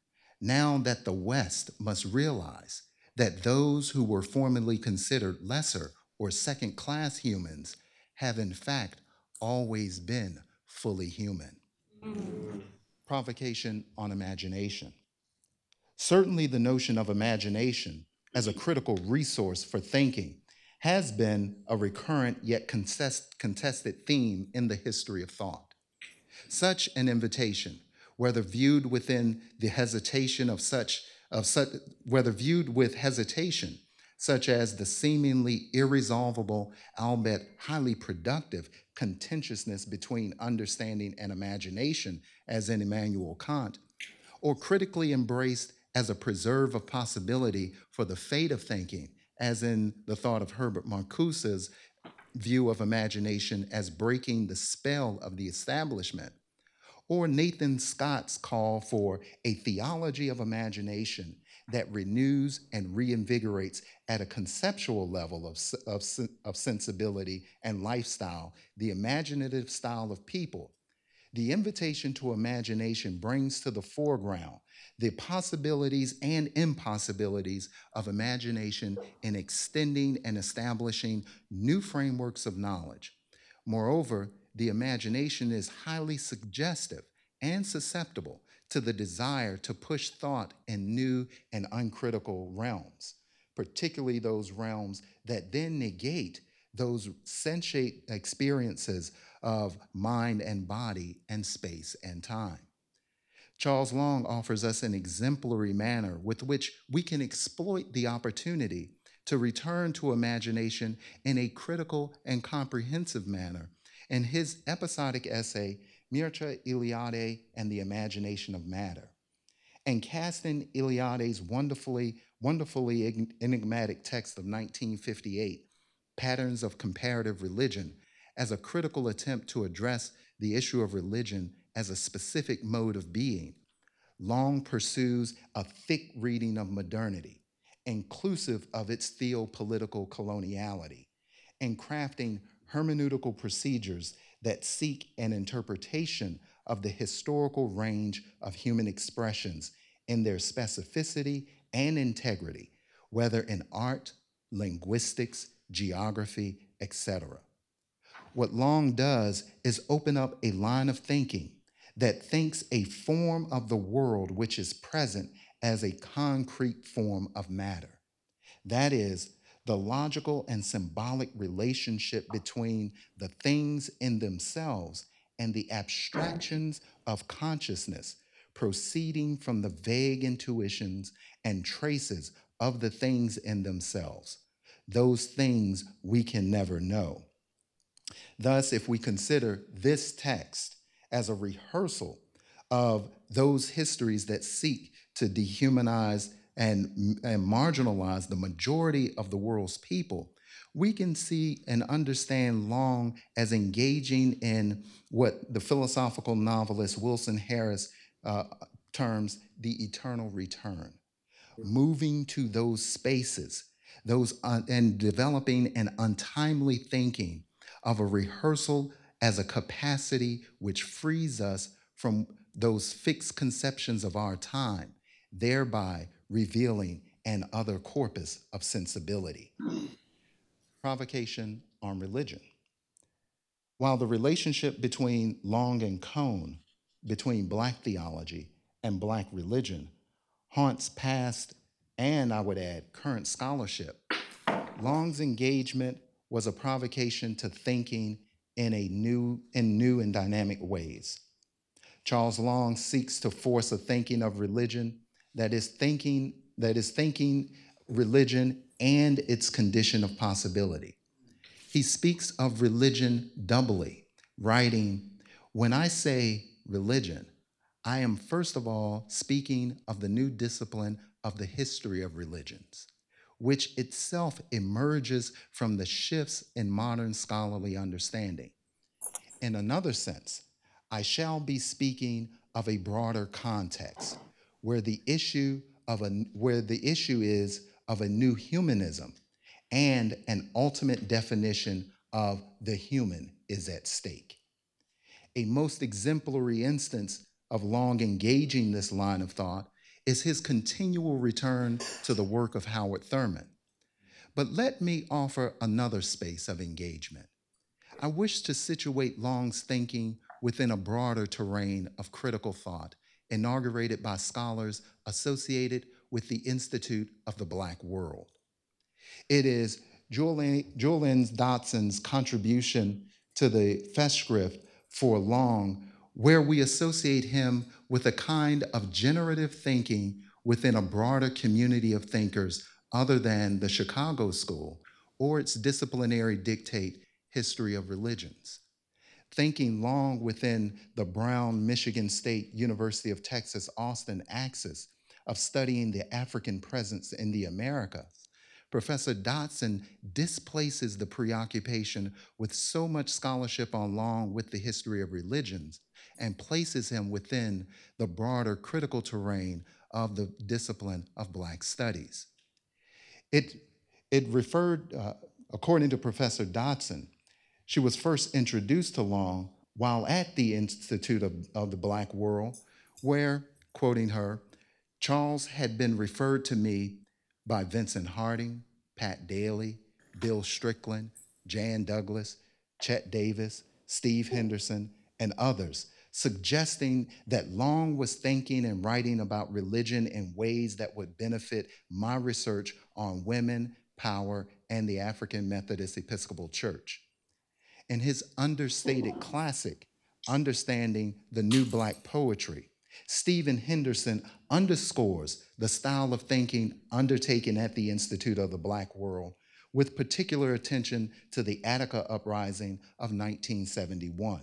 now that the West must realize that those who were formerly considered lesser or second class humans have in fact always been fully human? Mm. Provocation on imagination. Certainly, the notion of imagination as a critical resource for thinking has been a recurrent yet contest, contested theme in the history of thought. Such an invitation, whether viewed within the hesitation of such, of such whether viewed with hesitation, such as the seemingly irresolvable, albeit highly productive, contentiousness between understanding and imagination, as in Immanuel Kant, or critically embraced as a preserve of possibility for the fate of thinking, as in the thought of Herbert Marcuse's view of imagination as breaking the spell of the establishment, or Nathan Scott's call for a theology of imagination that renews and reinvigorates at a conceptual level of, of, of sensibility and lifestyle the imaginative style of people. The invitation to imagination brings to the foreground the possibilities and impossibilities of imagination in extending and establishing new frameworks of knowledge. Moreover, the imagination is highly suggestive and susceptible to the desire to push thought in new and uncritical realms, particularly those realms that then negate those sensate experiences of mind and body and space and time. Charles Long offers us an exemplary manner with which we can exploit the opportunity to return to imagination in a critical and comprehensive manner in his episodic essay, Mircea Eliade and the Imagination of Matter. And casting Eliade's wonderfully, wonderfully enigmatic text of 1958, Patterns of Comparative Religion, as a critical attempt to address the issue of religion as a specific mode of being, Long pursues a thick reading of modernity, inclusive of its theopolitical coloniality, and crafting hermeneutical procedures that seek an interpretation of the historical range of human expressions in their specificity and integrity, whether in art, linguistics, geography, etc. What Long does is open up a line of thinking that thinks a form of the world which is present as a concrete form of matter. That is, the logical and symbolic relationship between the things in themselves and the abstractions of consciousness proceeding from the vague intuitions and traces of the things in themselves, those things we can never know. Thus, if we consider this text as a rehearsal of those histories that seek to dehumanize and, and marginalize the majority of the world's people, we can see and understand Long as engaging in what the philosophical novelist Wilson Harris uh, terms the eternal return, moving to those spaces, those un- and developing an untimely thinking of a rehearsal as a capacity which frees us from those fixed conceptions of our time, thereby revealing an other corpus of sensibility. Provocation on religion. While the relationship between Long and Cone, between Black theology and Black religion, haunts past and, I would add, current scholarship, Long's engagement was a provocation to thinking in a new in new and dynamic ways. Charles Long seeks to force a thinking of religion that is thinking that is thinking religion and its condition of possibility. He speaks of religion doubly, writing, When I say religion, I am first of all speaking of the new discipline of the history of religions, which itself emerges from the shifts in modern scholarly understanding. In another sense, I shall be speaking of a broader context where the issue of a where the issue is of a new humanism and an ultimate definition of the human is at stake. A most exemplary instance of Long engaging this line of thought is his continual return to the work of Howard Thurman. But let me offer another space of engagement. I wish to situate Long's thinking within a broader terrain of critical thought inaugurated by scholars associated with the Institute of the Black World. It is Jualynne, Dodson's contribution to the Festschrift for Long, where we associate him with a kind of generative thinking within a broader community of thinkers other than the Chicago School or its disciplinary dictate history of religions thinking long within the Brown Michigan State University of Texas Austin axis of studying the African presence in the Americas, Professor Dodson displaces the preoccupation with so much scholarship on Long with the history of religions and places him within the broader critical terrain of the discipline of Black studies. It, it referred, uh, according to Professor Dodson, she was first introduced to Long while at the Institute of, of the Black World, where, quoting her, Charles had been referred to me by Vincent Harding, Pat Daly, Bill Strickland, Jan Douglas, Chet Davis, Steve Henderson, and others, suggesting that Long was thinking and writing about religion in ways that would benefit my research on women, power, and the African Methodist Episcopal Church in his understated classic, Understanding the New Black Poetry, Stephen Henderson underscores the style of thinking undertaken at the Institute of the Black World, with particular attention to the Attica Uprising of 1971.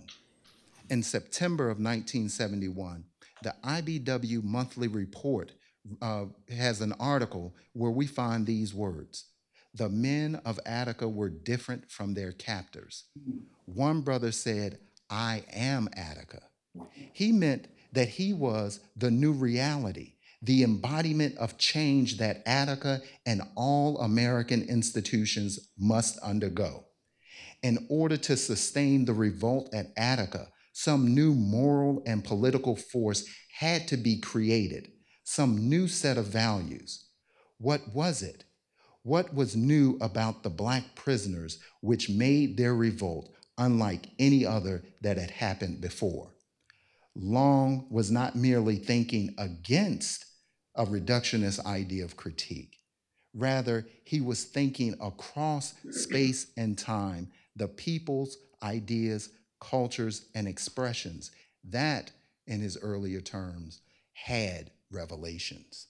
In September of 1971, the IBW Monthly Report uh, has an article where we find these words the men of Attica were different from their captors. One brother said, I am Attica. He meant that he was the new reality, the embodiment of change that Attica and all American institutions must undergo. In order to sustain the revolt at Attica, some new moral and political force had to be created, some new set of values. What was it? What was new about the Black prisoners which made their revolt unlike any other that had happened before? Long was not merely thinking against a reductionist idea of critique. Rather, he was thinking across space and time the people's ideas, cultures, and expressions that, in his earlier terms, had revelations.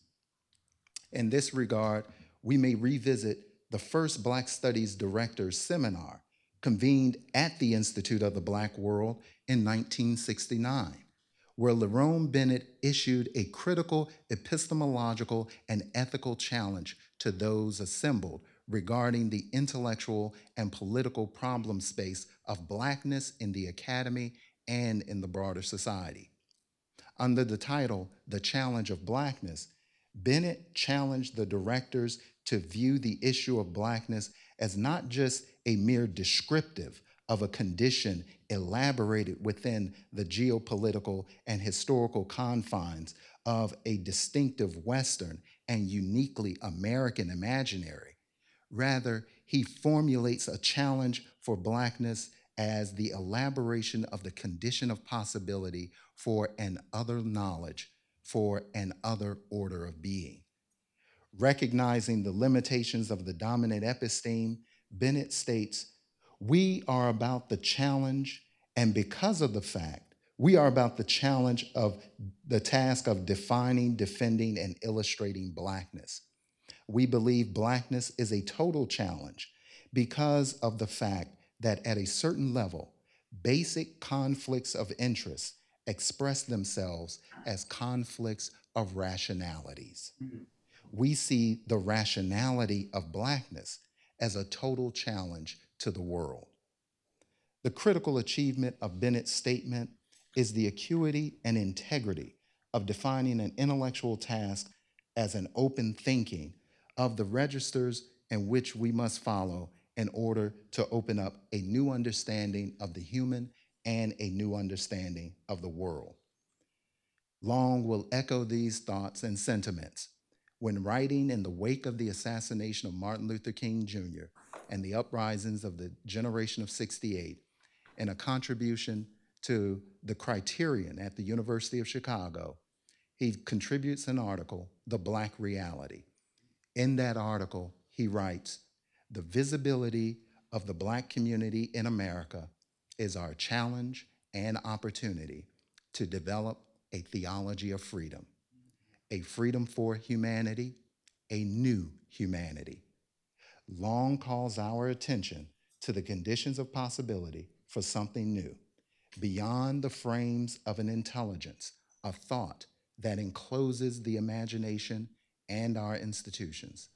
In this regard, we may revisit the first Black Studies Directors Seminar convened at the Institute of the Black World in 1969 where Lerone Bennett issued a critical epistemological and ethical challenge to those assembled regarding the intellectual and political problem space of Blackness in the academy and in the broader society. Under the title, The Challenge of Blackness, Bennett challenged the directors to view the issue of Blackness as not just a mere descriptive of a condition elaborated within the geopolitical and historical confines of a distinctive Western and uniquely American imaginary. Rather, he formulates a challenge for Blackness as the elaboration of the condition of possibility for an other knowledge, for an other order of being. Recognizing the limitations of the dominant episteme, Bennett states we are about the challenge, and because of the fact, we are about the challenge of the task of defining, defending, and illustrating Blackness. We believe Blackness is a total challenge because of the fact that at a certain level, basic conflicts of interest express themselves as conflicts of rationalities. Mm-hmm. We see the rationality of Blackness as a total challenge to the world. The critical achievement of Bennett's statement is the acuity and integrity of defining an intellectual task as an open thinking of the registers in which we must follow in order to open up a new understanding of the human and a new understanding of the world. Long will echo these thoughts and sentiments when writing in the wake of the assassination of Martin Luther King Jr and the uprisings of the generation of 68 in a contribution to the criterion at the University of Chicago, he contributes an article, The Black Reality. In that article, he writes, the visibility of the Black community in America is our challenge and opportunity to develop a theology of freedom, a freedom for humanity, a new humanity long calls our attention to the conditions of possibility for something new, beyond the frames of an intelligence, a thought that encloses the imagination and our institutions.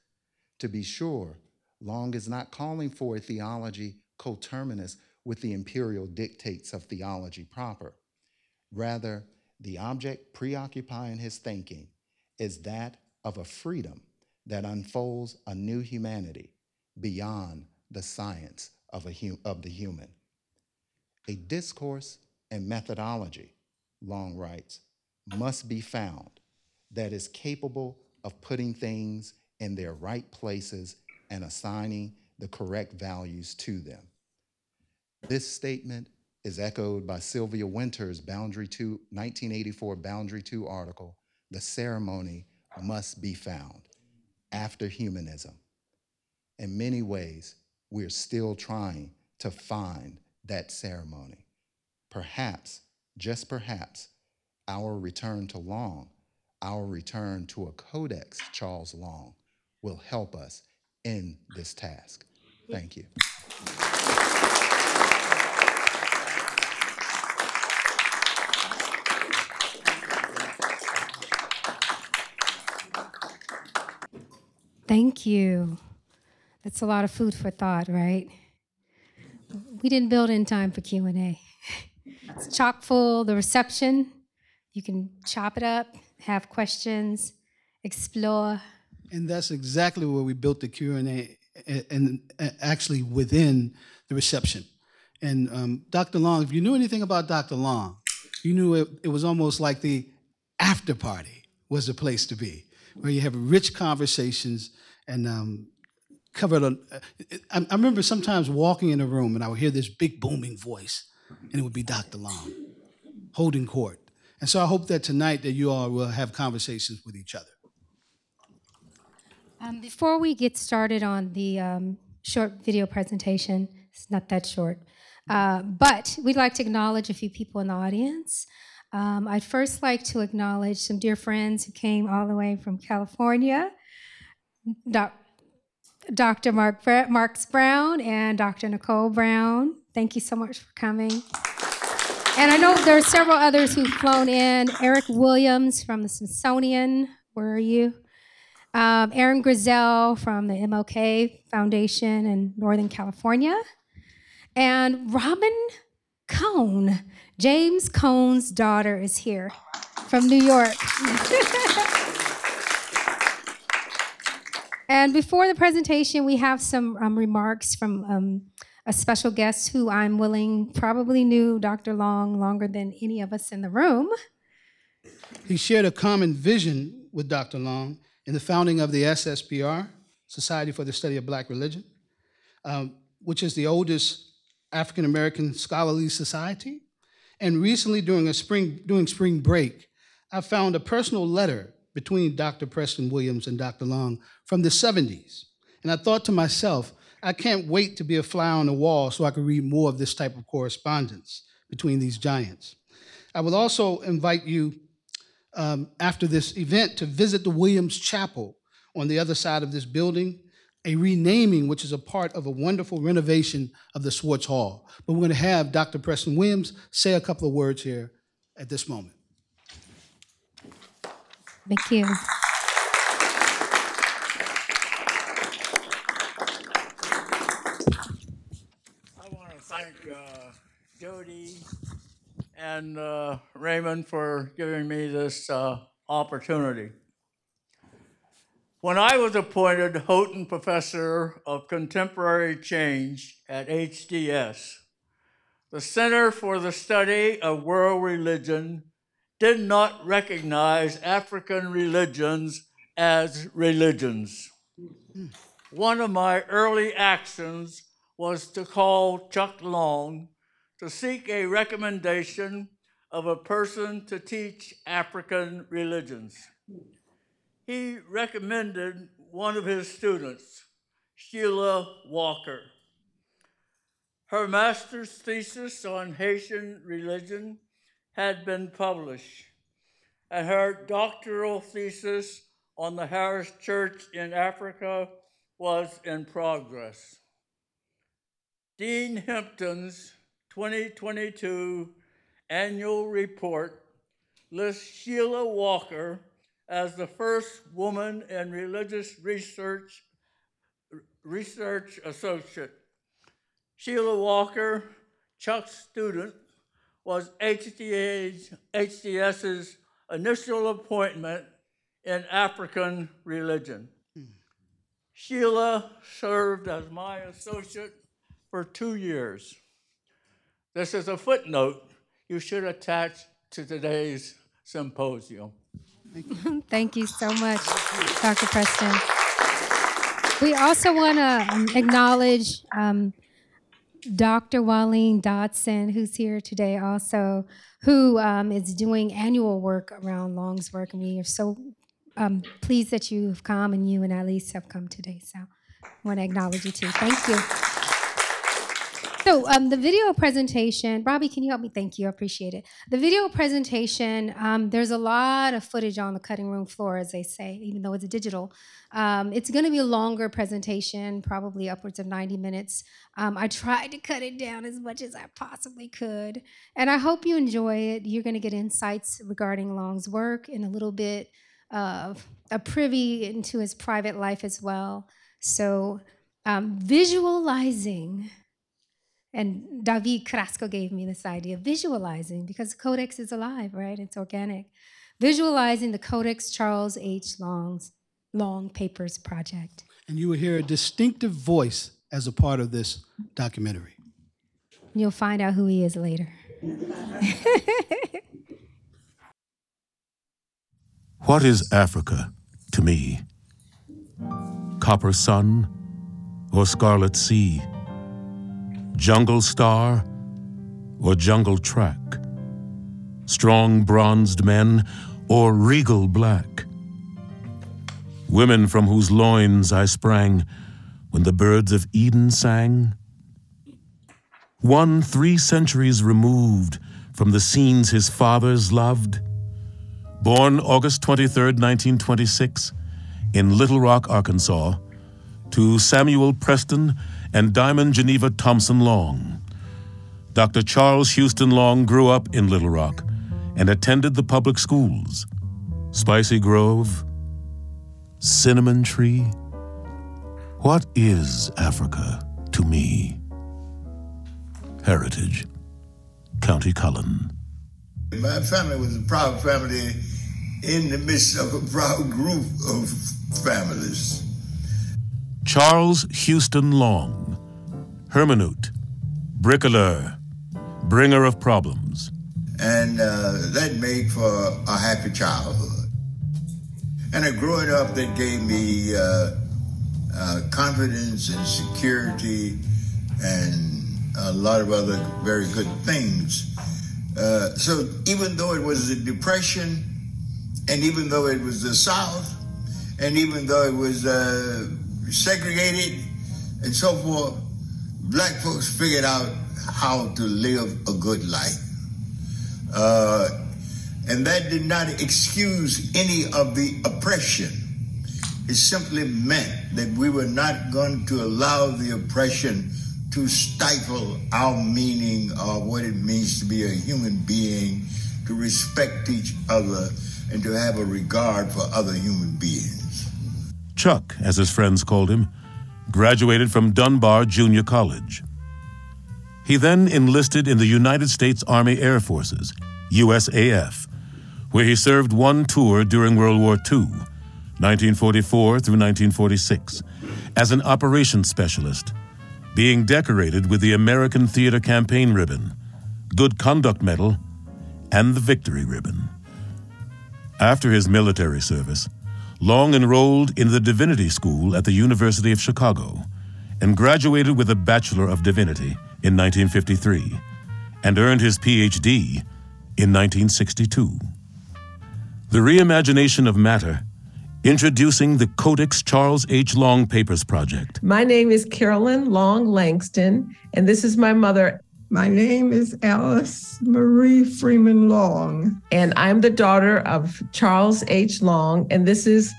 To be sure, Long is not calling for a theology coterminous with the imperial dictates of theology proper. Rather, the object preoccupying his thinking is that of a freedom that unfolds a new humanity beyond the science of, a of the human. A discourse and methodology, Long writes, must be found that is capable of putting things in their right places and assigning the correct values to them. This statement is echoed by Sylvia Wynter's Boundary 2, 1984 Boundary 2 article, The Ceremony Must Be Found After Humanism in many ways, we're still trying to find that ceremony. Perhaps, just perhaps, our return to Long, our return to a codex Charles Long, will help us in this task. Thank you. Thank you. That's a lot of food for thought, right? We didn't build in time for Q&A. *laughs* It's chock full. The reception, you can chop it up, have questions, explore. And that's exactly where we built the Q and actually within the reception. And um, Dr. Long, if you knew anything about Dr. Long, you knew it, it was almost like the after party was the place to be, where you have rich conversations and um, covered uh, I, I remember sometimes walking in a room and I would hear this big booming voice, and it would be Dr. Long holding court. And so I hope that tonight that you all will have conversations with each other. Um, before we get started on the um, short video presentation, it's not that short, uh, but we'd like to acknowledge a few people in the audience. Um, I'd first like to acknowledge some dear friends who came all the way from California. Dr. Mark Marks Brown and Dr. Nicole Brown. Thank you so much for coming. And I know there are several others who've flown in. Eric Williams from the Smithsonian. Where are you? Um, Aaron Grizel from the MLK Foundation in Northern California. And Robin Cone, James Cone's daughter, is here from New York. *laughs* And before the presentation, we have some um, remarks from um, a special guest who I'm willing probably knew Dr. Long longer than any of us in the room. He shared a common vision with Dr. Long in the founding of the SSBR, Society for the Study of Black Religion, um, which is the oldest African American scholarly society. And recently, during a spring during spring break, I found a personal letter between Dr. Preston Williams and Dr. Long from the 70s. And I thought to myself, I can't wait to be a fly on the wall so I can read more of this type of correspondence between these giants. I will also invite you um, after this event to visit the Williams Chapel on the other side of this building, a renaming which is a part of a wonderful renovation of the Swartz Hall. But we're going to have Dr. Preston Williams say a couple of words here at this moment. Thank you. I want to thank uh, Jody and uh, Raymond for giving me this uh, opportunity. When I was appointed Houghton Professor of Contemporary Change at HDS, the Center for the Study of World Religion did not recognize African religions as religions. One of my early actions was to call Chuck Long to seek a recommendation of a person to teach African religions. He recommended one of his students, Sheila Walker. Her master's thesis on Haitian religion had been published, and her doctoral thesis on the Harris Church in Africa was in progress. Dean Hempton's 2022 annual report lists Sheila Walker as the first woman in religious research research associate. Sheila Walker, Chuck's student, was HDA's, HDS's initial appointment in African religion. Sheila served as my associate for two years. This is a footnote you should attach to today's symposium. *laughs* Thank you so much, Dr. Preston. We also want to acknowledge um, Dr. Jualynne Dodson, who's here today also, who um, is doing annual work around Long's work. And we are so um, pleased that you've come and you and Alice have come today. So I want to acknowledge you too. Thank you. So um, the video presentation, Robbie, can you help me? Thank you, I appreciate it. The video presentation, um, there's a lot of footage on the cutting room floor, as they say, even though it's a digital. Um, it's going to be a longer presentation, probably upwards of 90 minutes. Um, I tried to cut it down as much as I possibly could, and I hope you enjoy it. You're going to get insights regarding Long's work and a little bit of a privy into his private life as well. So, um, visualizing And David Carrasco gave me this idea of visualizing because the Codex is alive, right? It's organic. Visualizing the Codex Charles H. Long's Long Papers Project. And you will hear a distinctive voice as a part of this documentary. You'll find out who he is later. *laughs* What is Africa to me? Copper sun or scarlet sea? Jungle star or jungle track? Strong bronzed men or regal black? Women from whose loins I sprang when the birds of Eden sang? One three centuries removed from the scenes his fathers loved? Born August 23, 1926, in Little Rock, Arkansas, to Samuel Preston and Diamond Geneva Thompson Long. Dr. Charles Houston Long grew up in Little Rock and attended the public schools. Spicy Grove, Cinnamon Tree. What is Africa to me? Heritage, Countee Cullen. My family was a proud family in the midst of a proud group of families. Charles Houston Long, hermeneut, bricoleur, bringer of problems. And uh, that made for a happy childhood. And uh, growing up, that gave me uh, uh, confidence and security and a lot of other very good things. Uh, so even though it was a depression, and even though it was the South, and even though it was uh, segregated and so forth, black folks figured out how to live a good life. Uh, and that did not excuse any of the oppression. It simply meant that we were not going to allow the oppression to stifle our meaning of what it means to be a human being, to respect each other, and to have a regard for other human beings. Chuck, as his friends called him, graduated from Dunbar Junior College. He then enlisted in the United States Army Air Forces, USAF, where he served one tour during World War II, 1944 through 1946, as an operations specialist, being decorated with the American Theater Campaign Ribbon, Good Conduct Medal, and the Victory Ribbon. After his military service, Long enrolled in the Divinity School at the University of Chicago and graduated with a Bachelor of Divinity in 1953 and earned his PhD in 1962. The Reimagination of Matter, introducing the Codex Charles H. Long Papers Project. My name is Carolyn Long Langston, and this is my mother, my name is Alice Marie Freeman Long. And I'm the daughter of Charles H. Long, and this is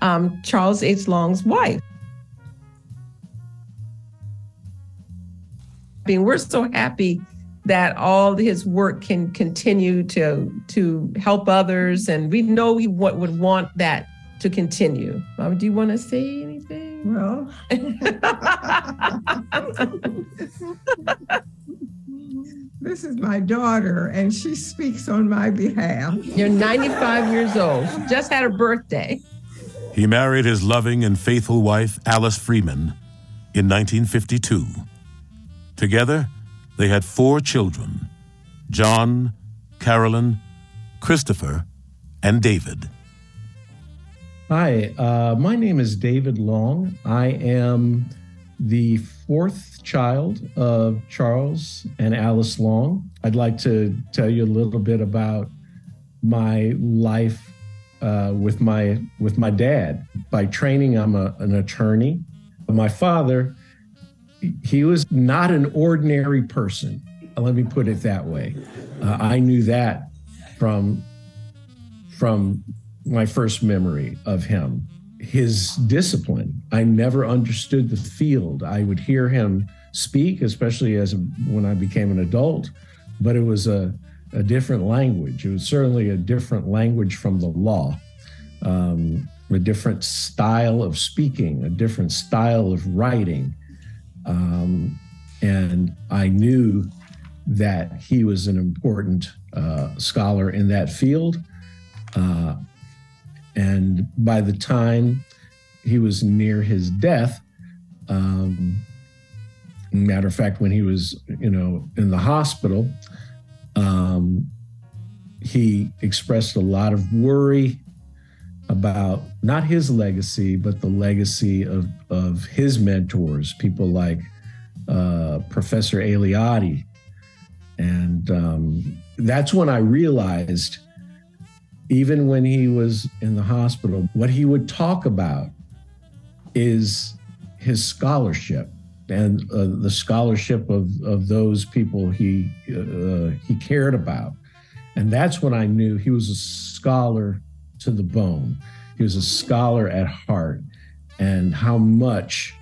um, Charles H. Long's wife. I mean, we're so happy that all his work can continue to to help others, and we know we would want that to continue. Do you want to say anything? Well. *laughs* *laughs* This is my daughter, and she speaks on my behalf. You're 95 years old. She just had her birthday. He married his loving and faithful wife, Alice Freeman, in 1952. Together, they had four children John, Carolyn, Christopher, and David. Hi, uh, my name is David Long. I am the fourth child of Charles and Alice Long. I'd like to tell you a little bit about my life uh, with my with my dad. By training, I'm a, an attorney. My father, he was not an ordinary person. Let me put it that way. Uh, I knew that from from my first memory of him his discipline. I never understood the field. I would hear him speak, especially as when I became an adult, but it was a, a different language. It was certainly a different language from the law, um, a different style of speaking, a different style of writing. Um, and I knew that he was an important uh, scholar in that field. Uh, and by the time he was near his death, um, matter of fact, when he was, you know, in the hospital, um, he expressed a lot of worry about not his legacy, but the legacy of, of his mentors, people like uh, Professor Eliade. And um, that's when I realized, even when he was in the hospital, what he would talk about is his scholarship and uh, the scholarship of, of those people he uh, he cared about. And that's when I knew he was a scholar to the bone. He was a scholar at heart, and how much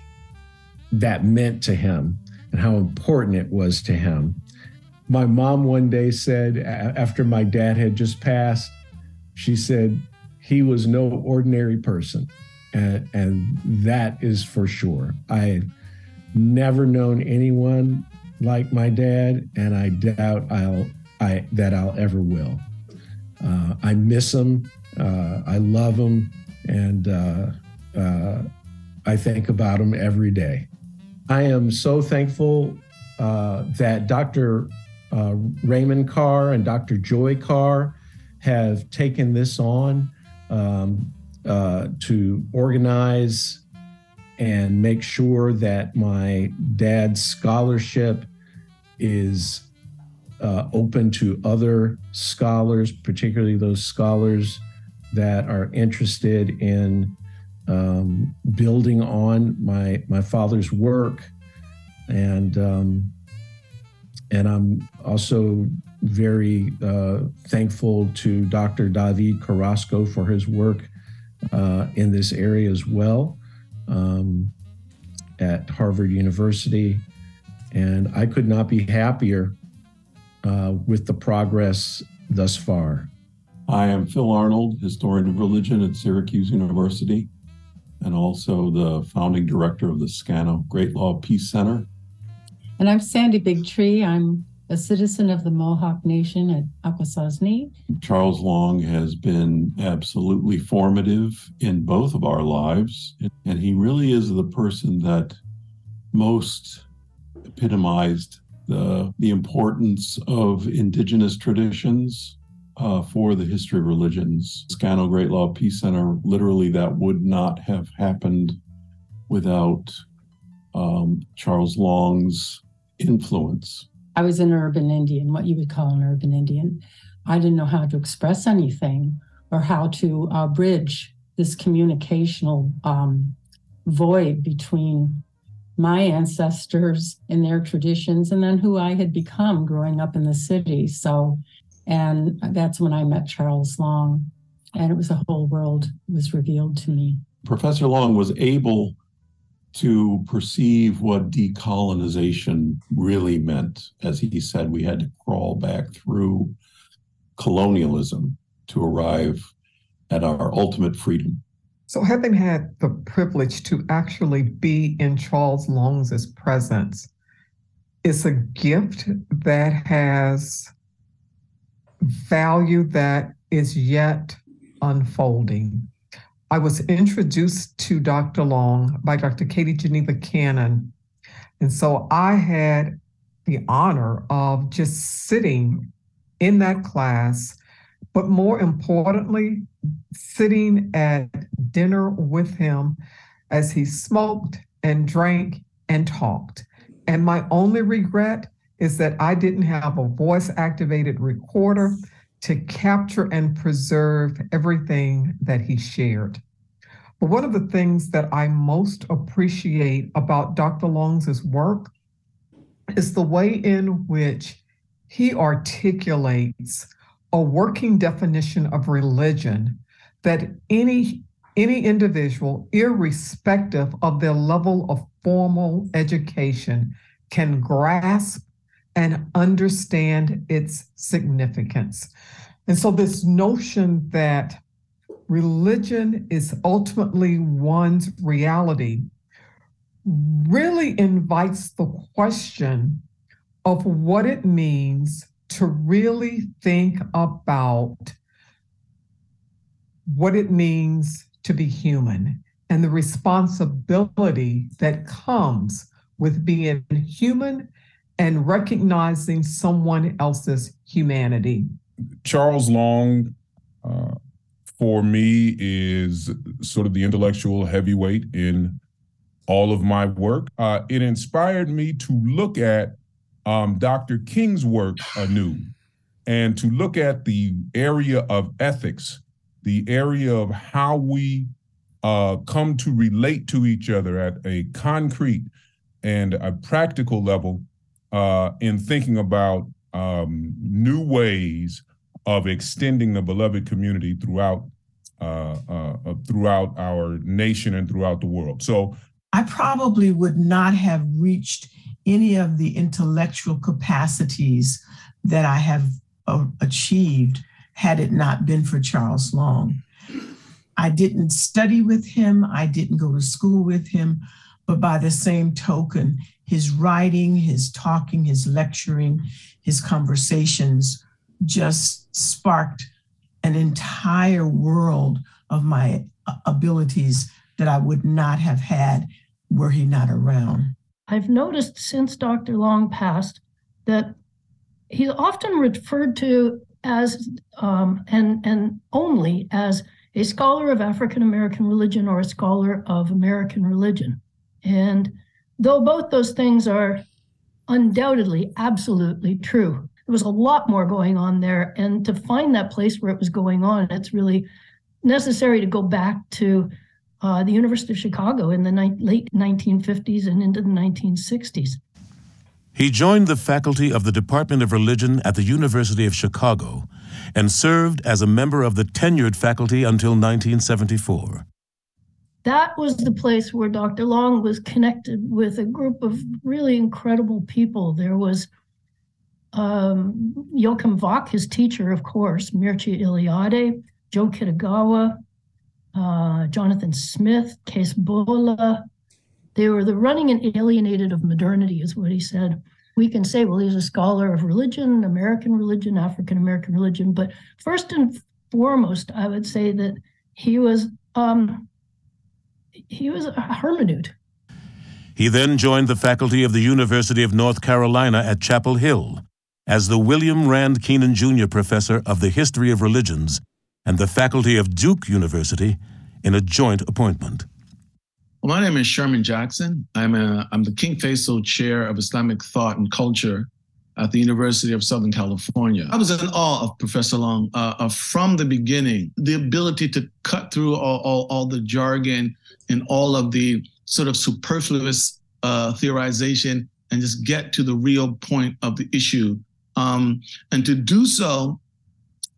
that meant to him and how important it was to him. My mom one day said, after my dad had just passed, she said, he was no ordinary person. And, and that is for sure. I had never known anyone like my dad, and I doubt I'll I that I'll ever will. Uh, I miss him. Uh, I love him, and uh, uh I think about him every day. I am so thankful uh, that Dr. Uh, Raymond Carr and Dr. Joy Carr have taken this on um, to organize and make sure that my dad's scholarship is uh, open to other scholars, particularly those scholars that are interested in um, building on my my father's work, and um, and I'm also very uh, thankful to Dr. David Carrasco for his work uh, in this area as well um, at Harvard University, and I could not be happier uh, with the progress thus far. I am Phil Arnold, historian of religion at Syracuse University, and also the founding director of the Scano Great Law Peace Center. And I'm Sandy Bigtree. I'm a citizen of the Mohawk Nation at Akwesasne. Charles Long has been absolutely formative in both of our lives, and he really is the person that most epitomized the, the importance of indigenous traditions uh, for the history of religions. Scano Great Law Peace Center, literally, that would not have happened without um, Charles Long's influence. I was an urban Indian, what you would call an urban Indian. I didn't know how to express anything or how to uh, bridge this communicational um, void between my ancestors and their traditions and then who I had become growing up in the city. So, and that's when I met Charles Long, and it was a whole world was revealed to me. Professor Long was able to perceive what decolonization really meant. As he said, we had to crawl back through colonialism to arrive at our ultimate freedom. So, having had the privilege to actually be in Charles Long's presence, is a gift that has value that is yet unfolding. I was introduced to Dr. Long by Dr. Katie Geneva Cannon. And so I had the honor of just sitting in that class, but more importantly, sitting at dinner with him as he smoked and drank and talked. And my only regret is that I didn't have a voice activated recorder to capture and preserve everything that he shared. But one of the things that I most appreciate about Dr. Long's work is the way in which he articulates a working definition of religion that any any individual, irrespective of their level of formal education, can grasp and understand its significance. And so, this notion that religion is ultimately one's reality really invites the question of what it means to really think about what it means to be human and the responsibility that comes with being human and recognizing someone else's humanity. Charles Long, uh, for me, is sort of the intellectual heavyweight in all of my work. Uh, it inspired me to look at um, Dr. King's work anew and to look at the area of ethics, the area of how we uh, come to relate to each other at a concrete and a practical level uh, in thinking about um, new ways of extending the beloved community throughout uh, uh, uh, throughout our nation and throughout the world. So I probably would not have reached any of the intellectual capacities that I have uh, achieved had it not been for Charles Long. I didn't study with him, I didn't go to school with him, but by the same token, his writing, his talking, his lecturing, his conversations just sparked an entire world of my uh, abilities that I would not have had were he not around. I've noticed since Dr. Long passed that he's often referred to as um, and and only as a scholar of African American religion or a scholar of American religion. And though both those things are undoubtedly absolutely true, there was a lot more going on there. And to find that place where it was going on, it's really necessary to go back to uh, the University of Chicago in the ni- late 1950s and into the 1960s. He joined the faculty of the Department of Religion at the University of Chicago and served as a member of the tenured faculty until 1974. That was the place where Dr. Long was connected with a group of really incredible people. There was um, Joachim Wach, his teacher, of course, Mircea Eliade, Joe Kitagawa, uh, Jonathan Smith, Kees Bolle. They were the running and alienated of modernity, is what he said. We can say, well, he's a scholar of religion, American religion, African American religion, but first and foremost, I would say that he was um, he was a hermeneut. He then joined the faculty of the University of North Carolina at Chapel Hill as the William Rand Kenan Jr. Professor of the History of Religions and the faculty of Duke University in a joint appointment. Well, my name is Sherman Jackson. I'm, a, I'm the King Faisal Chair of Islamic Thought and Culture at the University of Southern California. I was in awe of Professor Long uh, uh, from the beginning. The ability to cut through all, all, all the jargon and all of the sort of superfluous uh, theorization and just get to the real point of the issue. Um, and to do so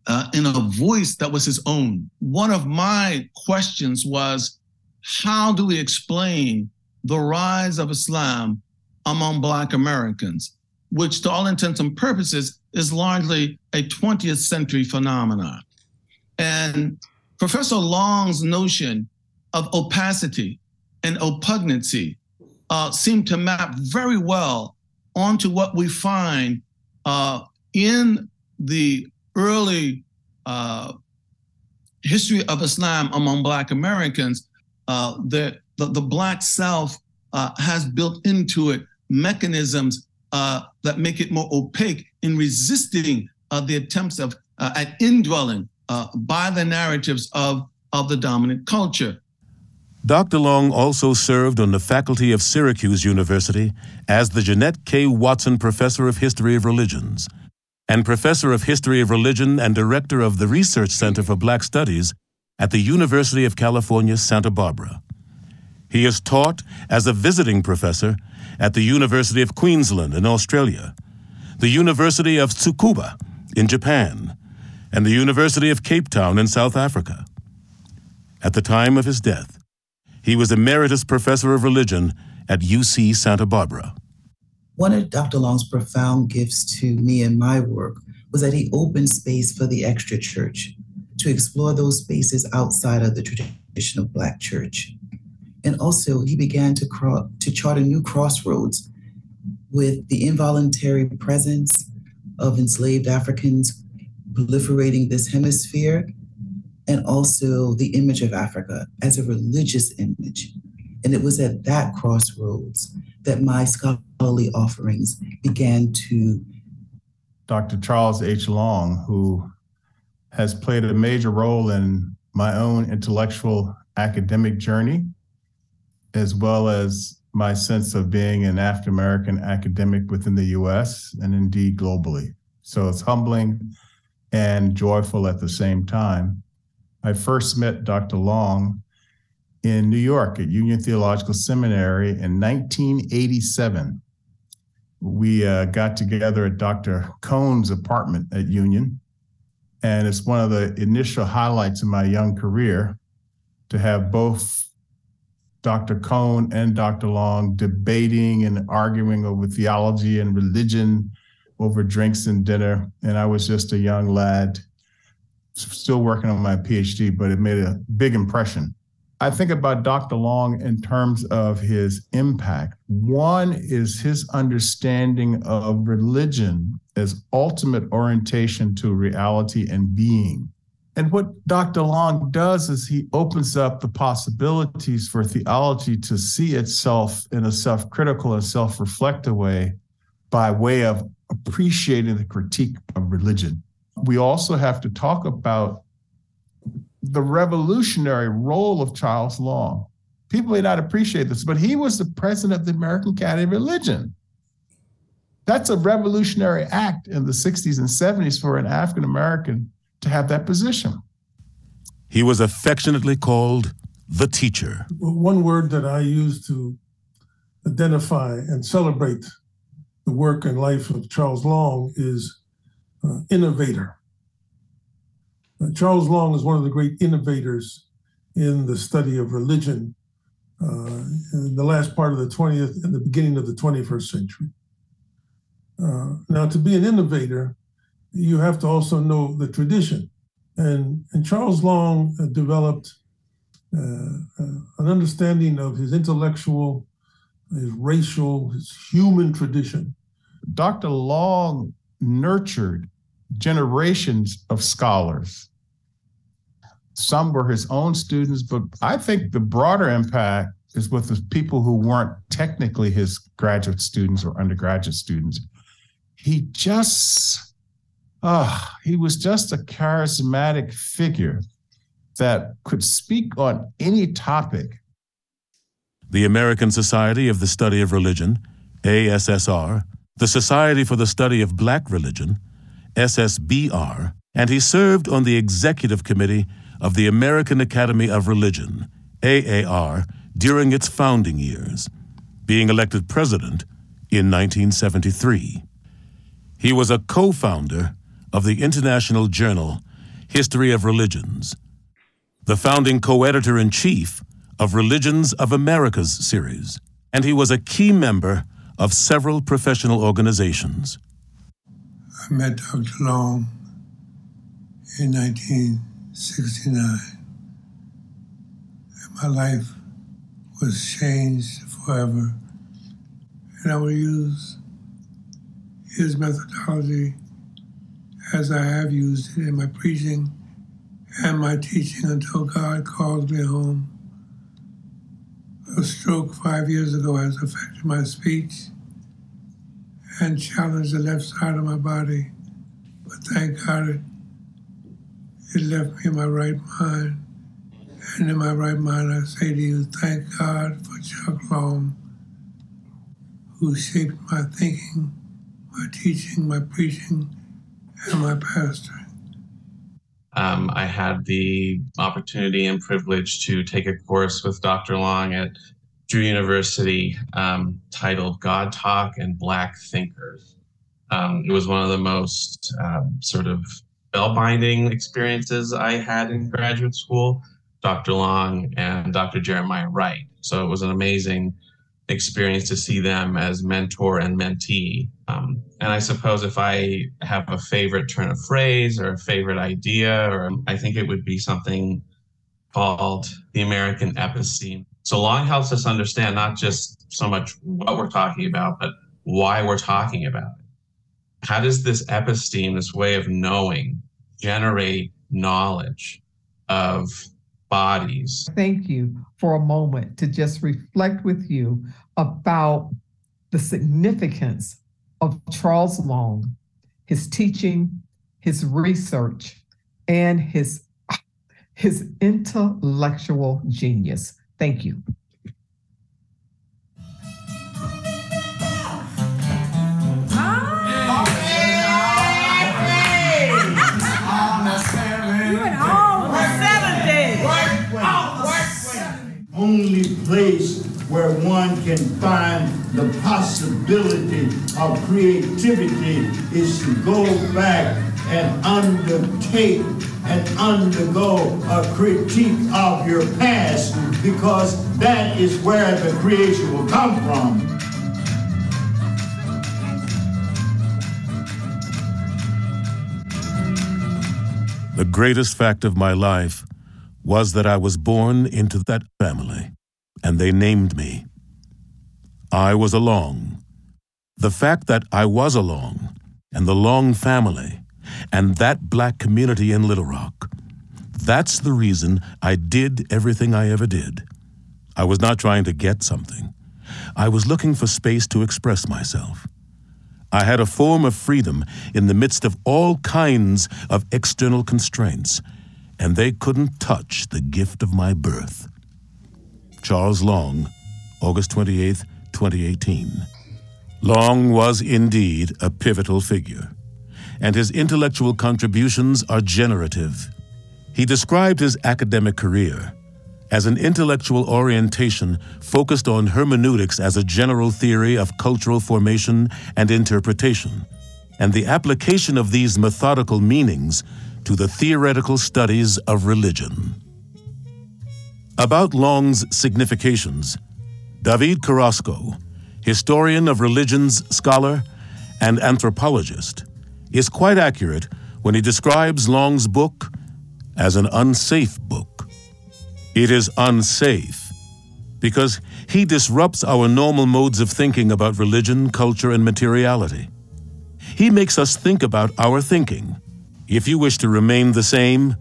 uh, in a voice that was his own. One of my questions was how do we explain the rise of Islam among Black Americans, which, to all intents and purposes, is largely a 20th century phenomenon? And Professor Long's notion of opacity and oppugnancy uh, seem to map very well onto what we find uh, in the early uh, history of Islam among Black Americans, uh, the, the, the, Black South has built into it mechanisms uh, that make it more opaque in resisting uh, the attempts of at indwelling by the narratives of, of the dominant culture. Dr. Long also served on the faculty of Syracuse University as the Jeanette K. Watson Professor of History of Religions and Professor of History of Religion and Director of the Research Center for Black Studies at the University of California, Santa Barbara. He has taught as a visiting professor at the University of Queensland in Australia, the University of Tsukuba in Japan, and the University of Cape Town in South Africa. At the time of his death, he was Emeritus Professor of Religion at UC Santa Barbara. One of Dr. Long's profound gifts to me and my work was that he opened space for the extra church to explore those spaces outside of the traditional Black church. And also, he began to, cro- to chart a new crossroads with the involuntary presence of enslaved Africans proliferating this hemisphere, and also the image of Africa as a religious image. And it was at that crossroads that my scholarly offerings began to. Dr. Charles H. Long, who has played a major role in my own intellectual academic journey, as well as my sense of being an African American academic within the US and indeed globally. So it's humbling and joyful at the same time. I first met Dr. Long in New York at Union Theological Seminary in 1987. We uh, got together at Dr. Cone's apartment at Union, and it's one of the initial highlights of my young career to have both Dr. Cone and Dr. Long debating and arguing over theology and religion over drinks and dinner. And I was just a young lad, still working on my PhD, but it made a big impression. I think about Dr. Long in terms of his impact. One is his understanding of religion as ultimate orientation to reality and being. And what Dr. Long does is he opens up the possibilities for theology to see itself in a self critical and self reflective way by way of appreciating the critique of religion. We also have to talk about the revolutionary role of Charles Long. People may not appreciate this, but he was the president of the American Academy of Religion. That's a revolutionary act in the 60s and 70s for an African American to have that position. He was affectionately called the teacher. One word that I use to identify and celebrate the work and life of Charles Long is uh, innovator. Uh, Charles Long is one of the great innovators in the study of religion uh, in the last part of the 20th and the beginning of the 21st century. Uh, now, to be an innovator, you have to also know the tradition. And, and Charles Long uh, developed uh, an understanding of his intellectual, his racial, his human tradition. Dr. Long nurtured generations of scholars. Some were his own students, but I think the broader impact is with the people who weren't technically his graduate students or undergraduate students. He just, oh, he was just a charismatic figure that could speak on any topic. The American Society of the Study of Religion, ASSR, the Society for the Study of Black Religion, SSBR, and he served on the executive committee of the American Academy of Religion, AAR, during its founding years, being elected president in 1973. He was a co founder of the international journal History of Religions, the founding co editor in chief of Religions of Americas series, and he was a key member of several professional organizations. I met Dr. Long in 1969. And my life was changed forever. And I will use his methodology as I have used it in my preaching and my teaching until God calls me home. A stroke five years ago has affected my speech and challenged the left side of my body. But thank God it, it left me in my right mind. And in my right mind, I say to you, thank God for Chuck Long, who shaped my thinking, my teaching, my preaching, and my pastoring. Um, I had the opportunity and privilege to take a course with Dr. Long at Drew University um, titled God Talk and Black Thinkers. Um, it was one of the most um, sort of spellbinding experiences I had in graduate school. Dr. Long and Dr. Jeremiah Wright. So it was an amazing experience to see them as mentor and mentee. Um, and I suppose if I have a favorite turn of phrase or a favorite idea, or I think it would be something called the American Episteme. So Long helps us understand not just so much what we're talking about, but why we're talking about it. How does this episteme, this way of knowing, generate knowledge of bodies? Thank you for a moment to just reflect with you about the significance of Charles Long, his teaching, his research, and his his intellectual genius. Thank you. Only place where one can find the possibility of creativity is to go back and undertake and undergo a critique of your past because that is where the creation will come from. The greatest fact of my life was that I was born into that family, and they named me. I was a Long. The fact that I was a Long, and the Long family, and that black community in Little Rock, that's the reason I did everything I ever did. I was not trying to get something. I was looking for space to express myself. I had a form of freedom in the midst of all kinds of external constraints, and they couldn't touch the gift of my birth. Charles Long, August 28, 2018. Long was indeed a pivotal figure, and his intellectual contributions are generative. He described his academic career as an intellectual orientation focused on hermeneutics as a general theory of cultural formation and interpretation, and the application of these methodical meanings to the theoretical studies of religion. About Long's significations, David Carrasco, historian of religions scholar and anthropologist, is quite accurate when he describes Long's book as an unsafe book. It is unsafe because he disrupts our normal modes of thinking about religion, culture, and materiality. He makes us think about our thinking. If you wish to remain the same,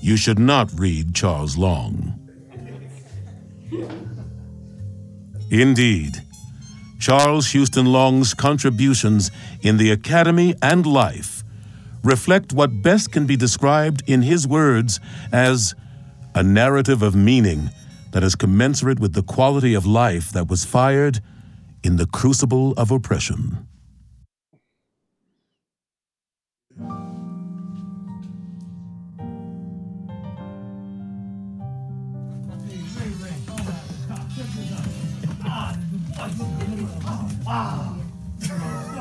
you should not read Charles Long. Indeed, Charles Houston Long's contributions in the academy and life reflect what best can be described in his words as a narrative of meaning that is commensurate with the quality of life that was fired in the crucible of oppression.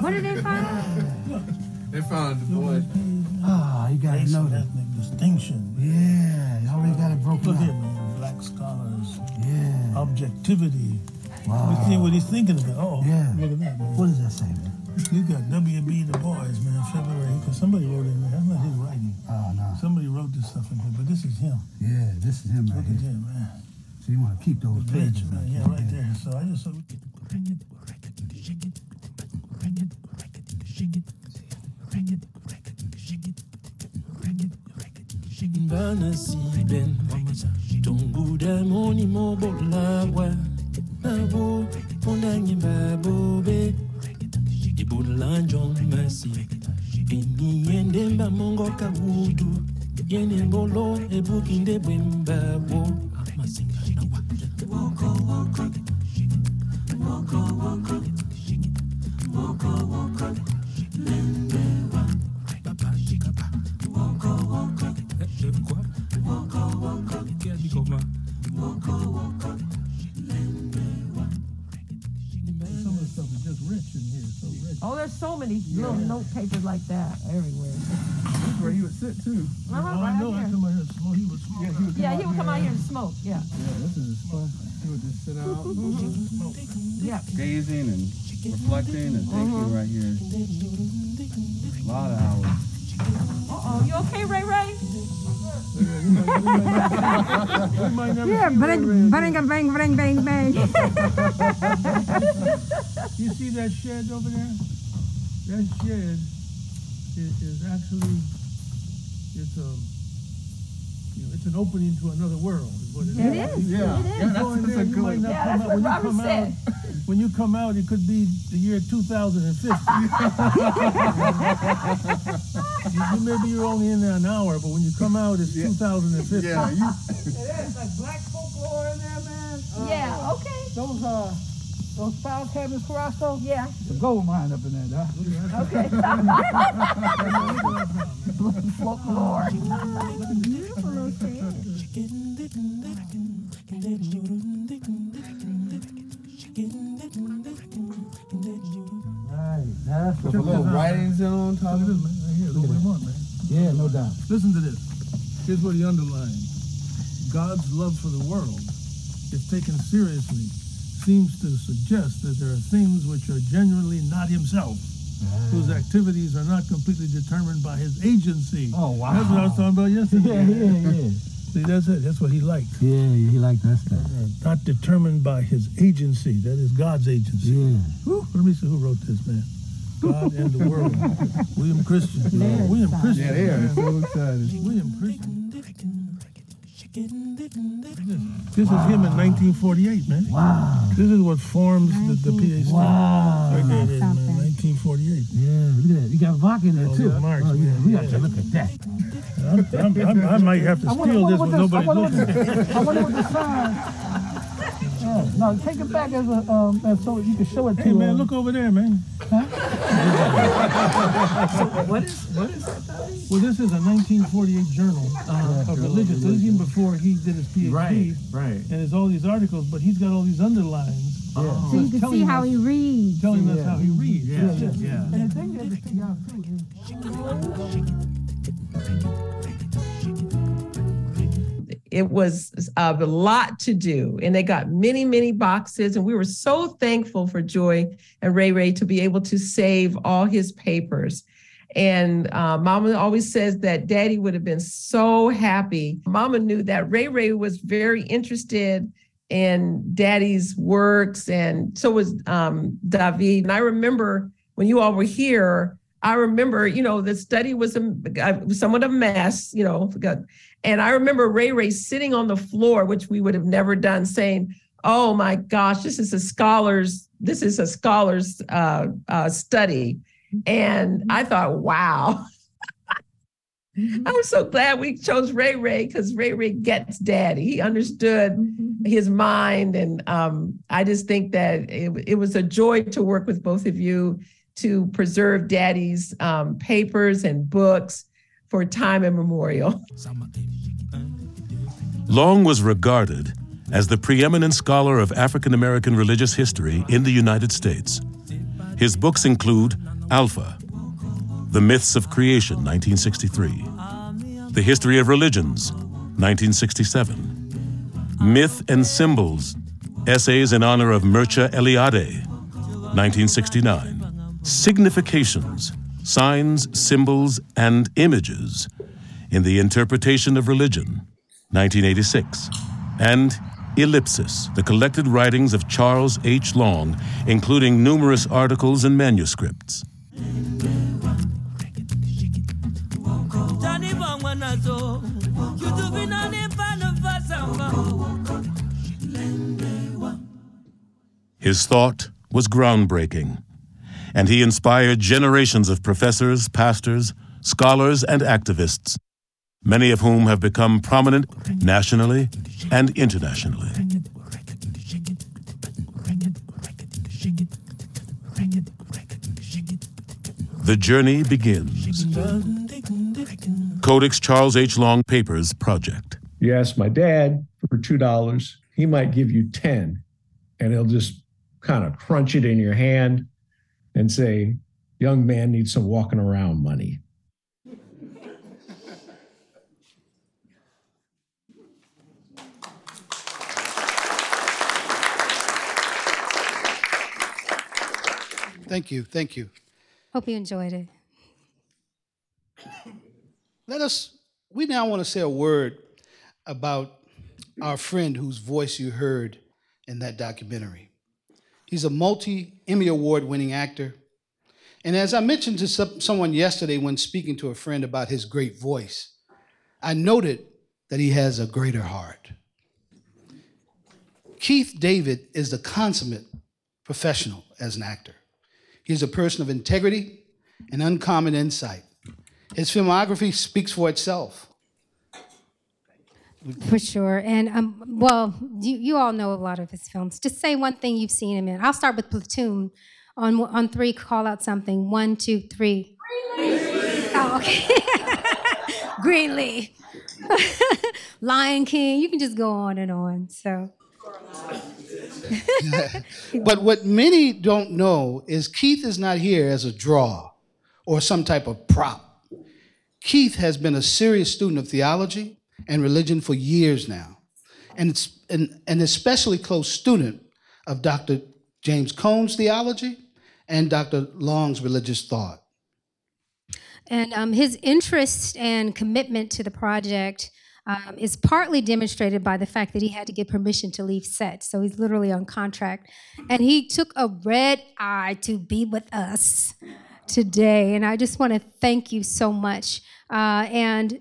What did they find? They found the boy. Ah, you gotta know that. distinction. Yeah, you already got it broken Look up. at man, black scholars. Yeah. Objectivity. Wow. You see what he's thinking about? Oh, Yeah. look at that, man. What does that say, man? You got W.B. Du Bois, man, February, because somebody wrote in there. That's not his writing. Oh, no. Somebody wrote this stuff in here, but this is him. Yeah, this is him right Look at here. him, man. So you want to keep those The pages bitch, man. right Yeah, there. right there. So I just. Bana siben tonguda moni mobolagwa nabo pondangi babobe ibulanjong masi eni yende mba mongo kawudu yene mbolo ebukinde bwembabo masinga nawa woko woko woko woko woko woko lendewa papa chikapa woko woko quoi Woko woko Quer dit comment Woko woko Some of the stuff is just rich in here, so rich. Oh, there's so many little note papers like that everywhere. That's where he would sit too. Uh-huh, oh, right I know. here. I come out here and smoke. He would smoke. Yeah, he would Yeah, he would come out here and smoke. Yeah. Yeah, this is his spot. He would just sit out *laughs* smoke. Yeah. gazing and reflecting and thinking right here. A lot of hours. Uh oh, you okay, Ray Ray? Look at He might, he might not, he might never Yeah, see Ray bang, bang, bang, bang, bang, bang. *laughs* You see that shed over there? That shed is, is actually, it's a, you know, it's an opening to another world, is what it is. It is, Yeah. it is. Yeah, that's- that's a good might one. not Yeah, that's what When you Robert come out, said. when you come out, it could be the year 2050. *laughs* you, you maybe you're only in there an hour, but when you come out, it's 2050. Yeah, you- It is like black folklore in there, man. Yeah, okay. Those uh, those file cabinets, Carrasco. Yeah. The gold mine up in there, huh? Okay. *laughs* Folklore. Beautiful little shed. Right, that's Check the little this out. writings on top of it. Right here, look what we want, man. Yeah, no doubt. Listen to this. Here's what he underlined. God's love for the world, if taken seriously, seems to suggest that there are things which are genuinely not himself, whose ah. activities are not completely determined by his agency. Oh, wow. That's what I was talking about yesterday. Yeah, yeah, yeah. See, that's it. That's what he liked. Yeah, yeah, he liked that stuff. Uh, not determined by his agency. That is God's agency. Yeah. Whew, let me see who wrote this, man. God and the world. *laughs* William Christian. Yeah. William Christian. Yeah, they are man. so excited. William Christian. This is him in 1948, man. Wow. This is what forms the, the PhD. Wow. Right there it is, man. 1948. Uh, yeah, look at that. You got Vodka in there Oh, too. Marx, oh, yeah, we got to look at that. I'm, I'm, I'm, I might have to wonder- steal this wonder when what nobody's looking. I wonder what the sign. Yeah, no, take it back as a um, as so you can show it to. Hey, man, um, look over there, man. what is what is that? Well, this is a 1948 journal Uh-huh. of religion. So this is even before he did his PhD. Right, right. And there's all these articles, but he's got all these underlines. Yeah. So you can see how us- he reads. Telling us how he reads. Yeah, yeah. yeah. And the thing that to figure out too is. It was a lot to do. And they got many many boxes. And we were so thankful for joy and ray ray to be able to save all his papers. And uh, mama always says that daddy would have been so happy. Mama knew that ray ray was very interested in daddy's works. And so was um, david. And i remember when you all were here I remember, you know, the study was a, uh, somewhat a mess, you know, and I remember Ray Ray sitting on the floor, which we would have never done, saying, "Oh my gosh, this is a scholar's, this is a scholar's uh, uh, study," and I thought, "Wow." I'm so glad we chose Ray Ray because Ray Ray gets daddy. He understood his mind. And um, I just think that it, it was a joy to work with both of you to preserve daddy's um, papers and books for time immemorial. Long was regarded as the preeminent scholar of African American religious history in the United States. His books include Alpha, The Myths of Creation, 1963, The History of Religions, 1967, Myth and Symbols, Essays in Honor of Mircea Eliade, 1969, Significations, Signs, Symbols, and Images in the Interpretation of Religion, 1986, and Ellipsis, the collected writings of Charles H. Long, including numerous articles and manuscripts. His thought was groundbreaking, and he inspired generations of professors, pastors, scholars, and activists, many of whom have become prominent nationally and internationally. The journey begins. Codex Charles H. Long Papers Project. You ask my dad for two dollars, he might give you ten, and he'll just kind of crunch it in your hand and say, "Young man needs some walking around money." Thank you. Thank you. Hope you enjoyed it. Let us, we now want to say a word about our friend whose voice you heard in that documentary. He's a multi Emmy Award winning actor. And as I mentioned to some, someone yesterday when speaking to a friend about his great voice, I noted that he has a greater heart. Keith David is the consummate professional as an actor. He is a person of integrity and uncommon insight. His filmography speaks for itself. For sure. And um, well, you, you all know a lot of his films. Just say one thing you've seen him in. I'll start with Platoon. On on three, call out something. One, two, three. Greenleaf. Oh, okay. *laughs* Greenleaf. *laughs* Lion King. You can just go on and on. So *laughs* but what many don't know is Keith is not here as a draw or some type of prop. Keith has been a serious student of theology and religion for years now, and it's an, an especially close student of Dr. James Cone's theology and Dr. Long's religious thought. And um, his interest and commitment to the project um, is partly demonstrated by the fact that he had to get permission to leave set. So he's literally on contract. And he took a red eye to be with us today. And I just want to thank you so much. Uh, and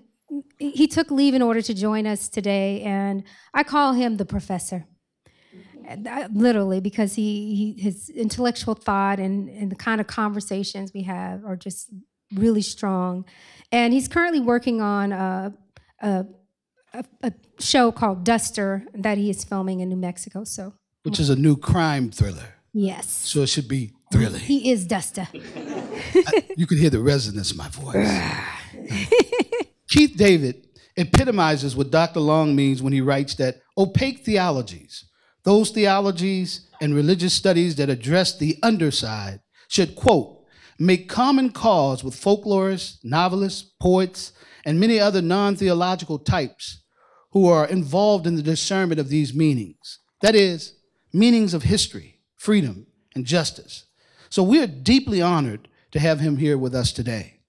he took leave in order to join us today. And I call him the professor. Literally, because he, he his intellectual thought and, and the kind of conversations we have are just really strong. And he's currently working on a, a, a, a show called Duster that he is filming in New Mexico. So, Which is a new crime thriller. yes, So it should be thrilling. he is Duster. *laughs* You can hear the resonance of my voice. *laughs* Keith David epitomizes what Dr. Long means when he writes that opaque theologies, those theologies and religious studies that address the underside, should, quote, make common cause with folklorists, novelists, poets, and many other non theological types who are involved in the discernment of these meanings. That is, meanings of history, freedom, and justice. So we are deeply honored to have him here with us today.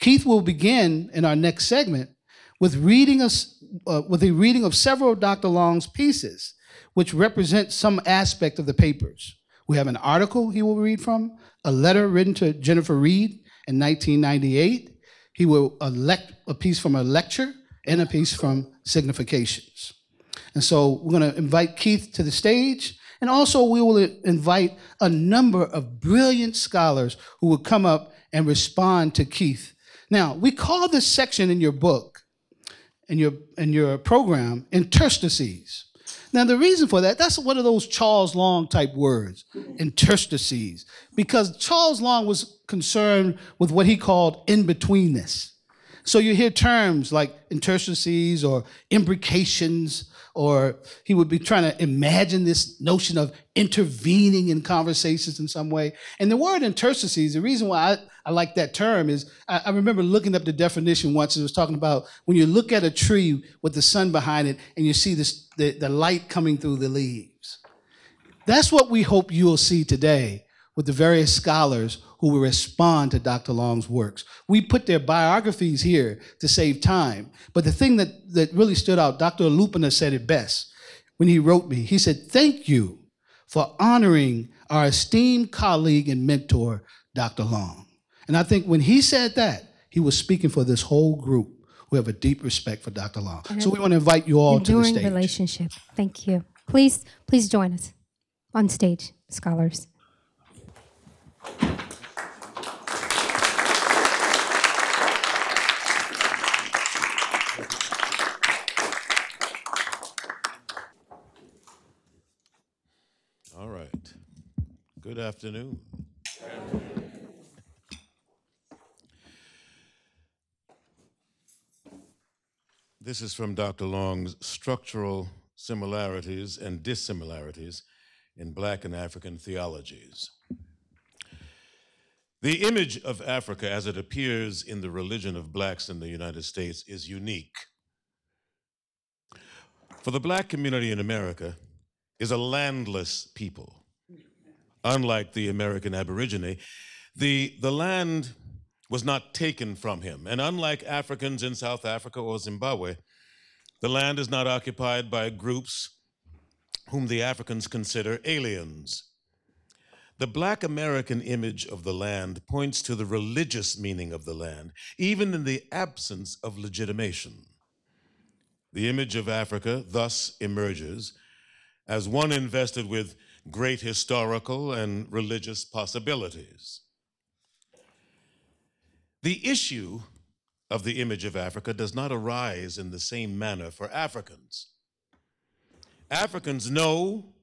Keith will begin in our next segment with reading uh, with a reading of several of Dr. Long's pieces, which represent some aspect of the papers. We have an article he will read from, a letter written to Jennifer Reid in 1998. He will elect a piece from a lecture and a piece from significations. And so we're going to invite Keith to the stage. And also, we will invite a number of brilliant scholars who will come up and respond to Keith. Now, we call this section in your book, in your, in your program, interstices. Now, the reason for that, that's one of those Charles Long type words, interstices, because Charles Long was concerned with what he called in betweenness. So you hear terms like interstices or imbrications, or he would be trying to imagine this notion of intervening in conversations in some way. And the word interstices, the reason why I, I like that term is I, I remember looking up the definition once. It was talking about when you look at a tree with the sun behind it and you see this, the, the light coming through the leaves. That's what we hope you'll see today with the various scholars who will respond to Dr. Long's works. We put their biographies here to save time. But the thing that, that really stood out, Dr. Olupona said it best when he wrote me. He said, Thank you for honoring our esteemed colleague and mentor, Dr. Long. And I think when he said that, he was speaking for this whole group who have a deep respect for Dr. Long. So we want to invite you all to the Enduring stage. relationship. Thank you. Please, please join us on stage, scholars. All right. Good afternoon. This is from Dr. Long's Structural Similarities and Dissimilarities in Black and African Theologies. The image of Africa as it appears in the religion of blacks in the United States is unique. For the black community in America is a landless people. Unlike the American Aborigine, the, the land was not taken from him. And unlike Africans in South Africa or Zimbabwe, The land is not occupied by groups whom the Africans consider aliens. The Black American image of the land points to the religious meaning of the land, even in the absence of legitimation. The image of Africa thus emerges as one invested with great historical and religious possibilities. The issue of the image of Africa does not arise in the same manner for Africans. Africans know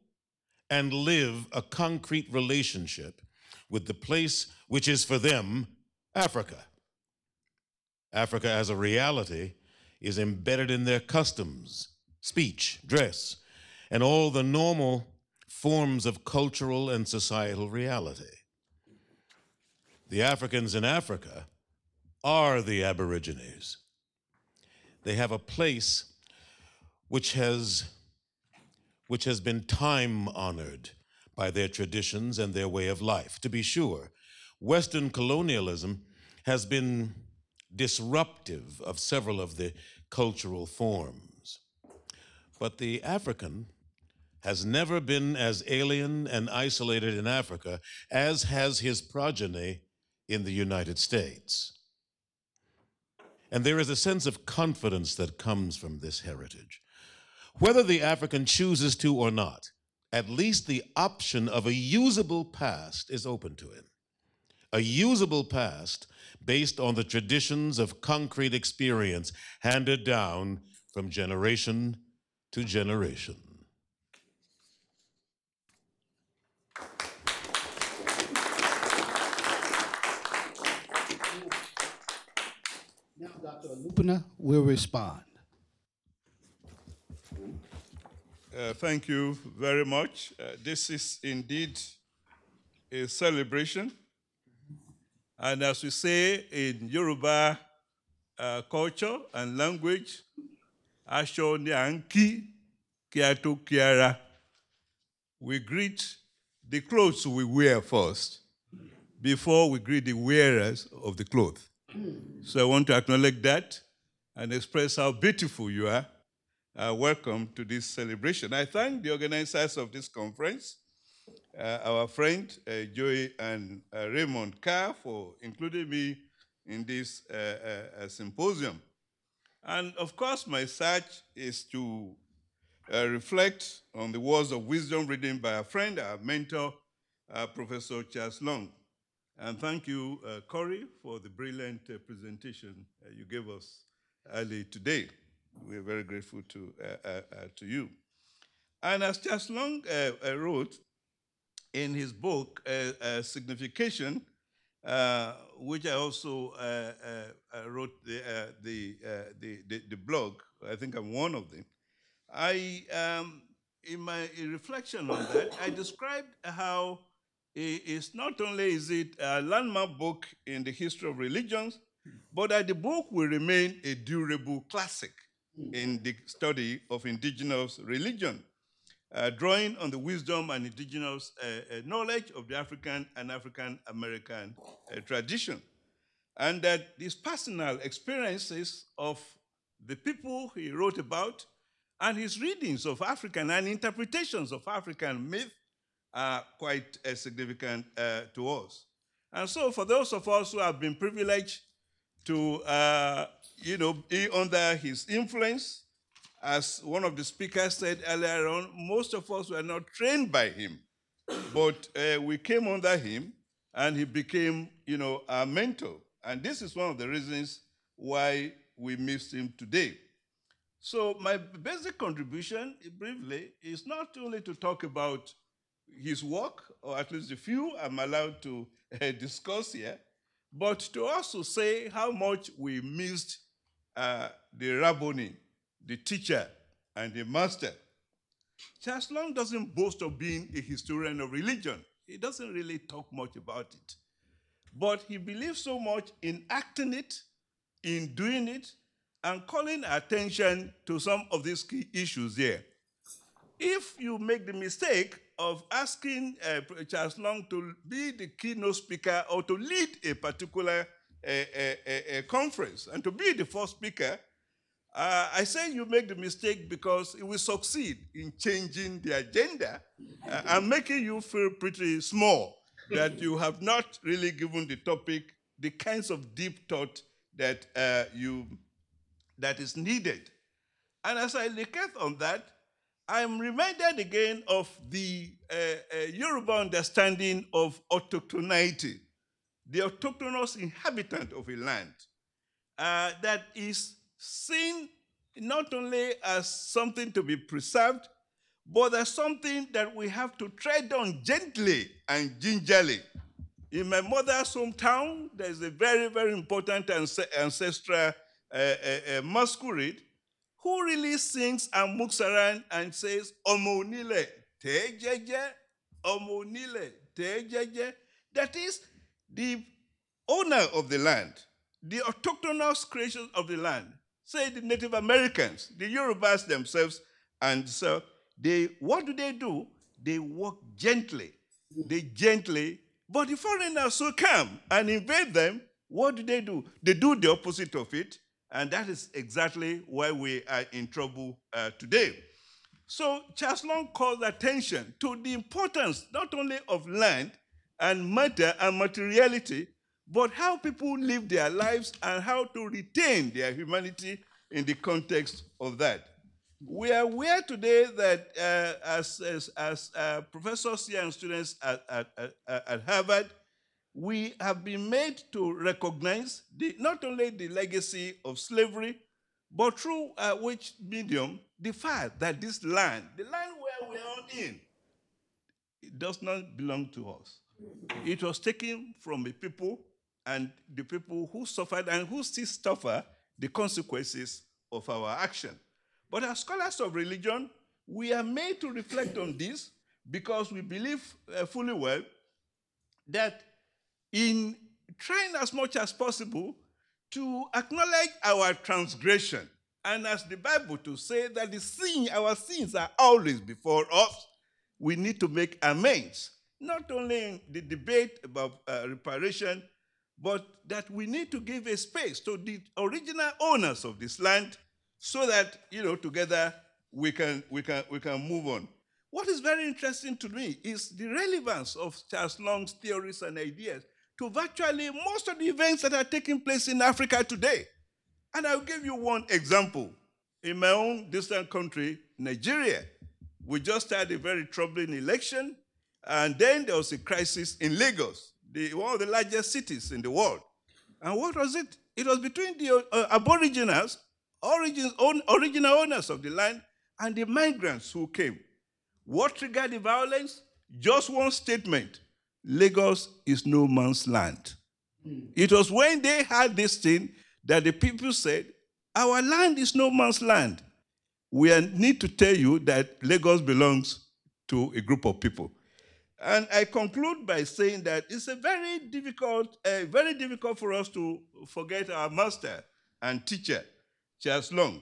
and live a concrete relationship with the place which is for them Africa. Africa as a reality is embedded in their customs, speech, dress, and all the normal forms of cultural and societal reality. The Africans in Africa are the Aborigines. They have a place which has, which has been time honored by their traditions and their way of life. To be sure, Western colonialism has been disruptive of several of the cultural forms. But the African has never been as alien and isolated in Africa as has his progeny in the United States. And there is a sense of confidence that comes from this heritage. Whether the African chooses to or not, at least the option of a usable past is open to him. A usable past based on the traditions of concrete experience handed down from generation to generation. Now, Dr. Olupona will respond. Uh, thank you very much. Uh, this is indeed a celebration. And as we say in Yoruba uh, culture and language, Aṣọ ni à ń kí kí a tó kí ara. We greet the clothes we wear first before we greet the wearers of the cloth. So I want to acknowledge that and express how beautiful you are. Uh, welcome to this celebration. I thank the organizers of this conference, uh, our friend uh, Joey and uh, Raymond Carr for including me in this uh, uh, symposium. And of course, my search is to uh, reflect on the words of wisdom written by a friend, our mentor, uh, Professor Charles Long. And thank you, uh, Corey, for the brilliant uh, presentation uh, you gave us early today. We're very grateful to, uh, to you. And as Charles Long wrote in his book, Signification, which I also wrote the, the, the, the, the blog, I think I'm one of them. I, um, in my reflection on that, I described how it's not only is it a landmark book in the history of religions, but that the book will remain a durable classic in the study of indigenous religion, uh, drawing on the wisdom and indigenous uh, uh, knowledge of the African and African American uh, tradition. And that these personal experiences of the people he wrote about and his readings of African and interpretations of African myth are quite uh, significant uh, to us. And so, for those of us who have been privileged to, uh, you know, be under his influence, as one of the speakers said earlier on, most of us were not trained by him, but we came under him, and he became, you know, our mentor. And this is one of the reasons why we miss him today. So, my basic contribution, briefly, is not only to talk about his work, or at least the few I'm allowed to uh, discuss here, but to also say how much we missed uh, the Rabboni, the teacher, and the master. Charles Long doesn't boast of being a historian of religion. He doesn't really talk much about it. But he believes so much in acting it, in doing it, and calling attention to some of these key issues here. If you make the mistake of asking uh, Charles Long to be the keynote speaker or to lead a particular uh, uh, uh, uh, conference and to be the first speaker, Uh, I say you make the mistake because it will succeed in changing the agenda and making you feel pretty small that you have not really given the topic the kinds of deep thought that you that is needed. And as I look at on that, I'm reminded again of the uh, uh, Yoruba understanding of autochthonity, the autochthonous inhabitant of a land uh, that is seen not only as something to be preserved, but as something that we have to tread on gently and gingerly. In my mother's hometown, there's a very, very important ancestral uh, masquerade who really sings and moves around and says, Omo onile tejeje, Omo onile tejeje. That is the owner of the land, the autochthonous creation of the land, say the Native Americans, the Yorubas themselves, and so they, what do they do? They walk gently. They gently, but the foreigners who come and invade them, what do they do? They do the opposite of it, and that is exactly why we are in trouble uh, today. So Charles Long calls attention to the importance not only of land and matter and materiality, but how people live their lives and how to retain their humanity in the context of that. We are aware today that uh, as, as, as uh, professors here and students at, at, at, at, Harvard, we have been made to recognize the, not only the legacy of slavery, but through uh, which medium, the fact that this land, the land where we are in, it does not belong to us. It was taken from a people and the people who suffered and who still suffer the consequences of our action. But as scholars of religion, we are made to reflect on this because we believe uh, fully well that in trying as much as possible to acknowledge our transgression, and as the Bible to say that the sin, our sins are always before us, we need to make amends. Not only in the debate about uh, reparation, but that we need to give a space to the original owners of this land so that you know together we can we can we can move on. What is very interesting to me is the relevance of Charles Long's theories and ideas to virtually most of the events that are taking place in Africa today. And I'll give you one example. In my own distant country, Nigeria, we just had a very troubling election, and then there was a crisis in Lagos, the, one of the largest cities in the world. And what was it? It was between the uh, Aboriginals origins, original owners of the land and the migrants who came. What triggered the violence? Just one statement Lagos is no man's land. Mm. It was when they had this thing that the people said, Our land is no man's land. We need to tell you that Lagos belongs to a group of people. And I conclude by saying that it's a very difficult, uh, very difficult for us to forget our master and teacher, Charles Long,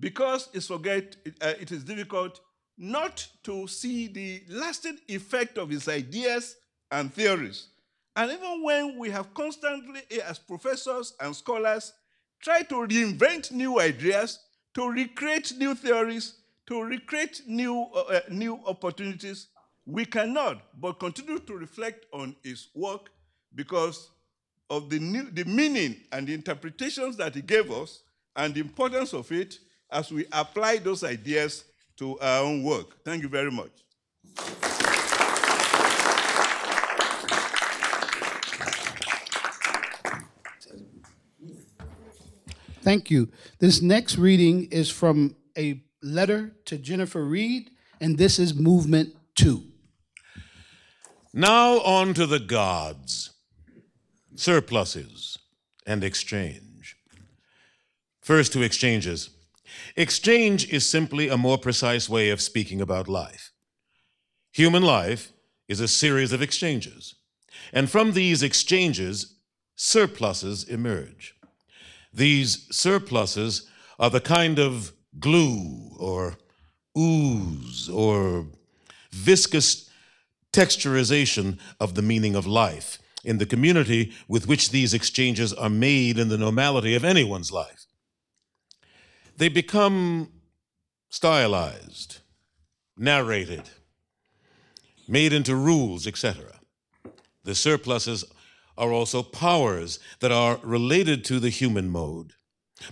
because it's forget, uh, it is difficult not to see the lasting effect of his ideas and theories. And even when we have constantly, eh, as professors and scholars, tried to reinvent new ideas, to recreate new theories, to recreate new, uh, new opportunities, we cannot but continue to reflect on his work because of the, new, the meaning and the interpretations that he gave us and the importance of it as we apply those ideas to our own work. Thank you very much. Thank you. This next reading is from a letter to Jennifer Reid, and this is Movement 2. Now on to the gods, surpluses, and exchange. First, to exchanges. Exchange is simply a more precise way of speaking about life. Human life is a series of exchanges, and from these exchanges, surpluses emerge. These surpluses are the kind of glue or ooze or viscous texturization of the meaning of life in the community with which these exchanges are made in the normality of anyone's life. They become stylized, narrated, made into rules, etc. The surpluses are also powers that are related to the human mode,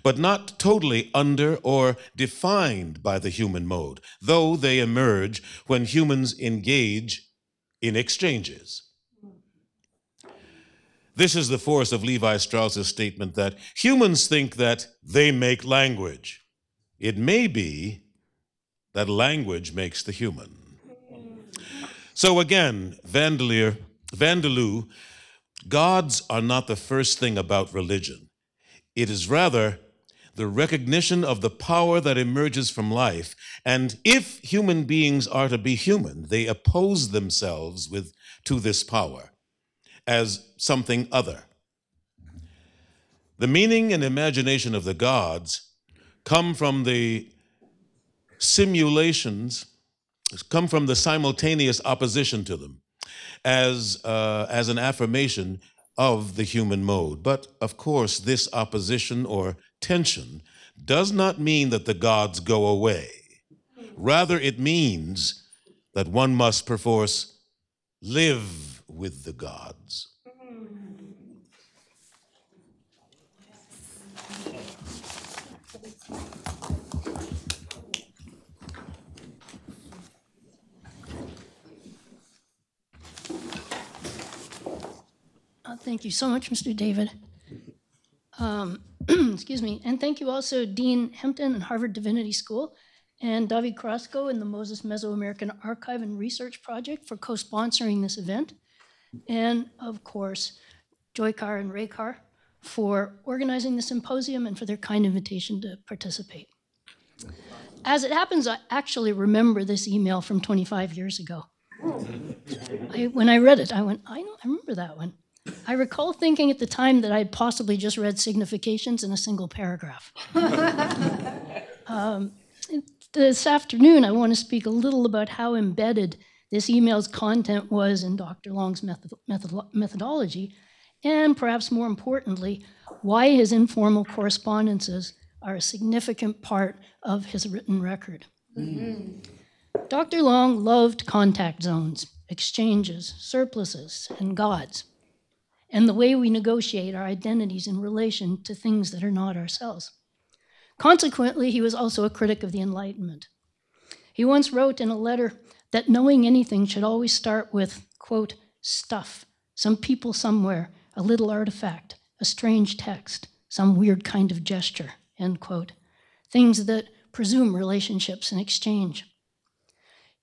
but not totally under or defined by the human mode, though they emerge when humans engage in exchanges. This is the force of Levi Strauss's statement that humans think that they make language. It may be that language makes the human. So again, Vandelier, van der Leeuw, gods are not the first thing about religion. It is rather the recognition of the power that emerges from life. And if human beings are to be human, they oppose themselves with, to this power as something other. The meaning and imagination of the gods come from the simulations, come from the simultaneous opposition to them as, uh, as an affirmation of the human mode. But of course, this opposition or tension does not mean that the gods go away. Rather, it means that one must perforce live with the gods. Thank you so much, Mr. David. Um, *clears throat* excuse me. And thank you also, Dean Hempton and Harvard Divinity School, and David Carrasco and the Moses Mesoamerican Archive and Research Project for co sponsoring this event. And of course, Joy Carr and Ray Carr for organizing the symposium and for their kind invitation to participate. As it happens, I actually remember this email from 25 years ago. I, when I read it, I went, I, know, I remember that one. I recall thinking at the time that I'd possibly just read significations in a single paragraph. *laughs* um, this afternoon, I want to speak a little about how embedded this email's content was in Dr. Long's method, method, methodology, and perhaps more importantly, why his informal correspondences are a significant part of his written record. Dr. Long loved contact zones, exchanges, surpluses, and gods, and the way we negotiate our identities in relation to things that are not ourselves. Consequently, he was also a critic of the Enlightenment. He once wrote in a letter that knowing anything should always start with, quote, stuff, some people somewhere, a little artifact, a strange text, some weird kind of gesture, end quote. Things that presume relationships and exchange.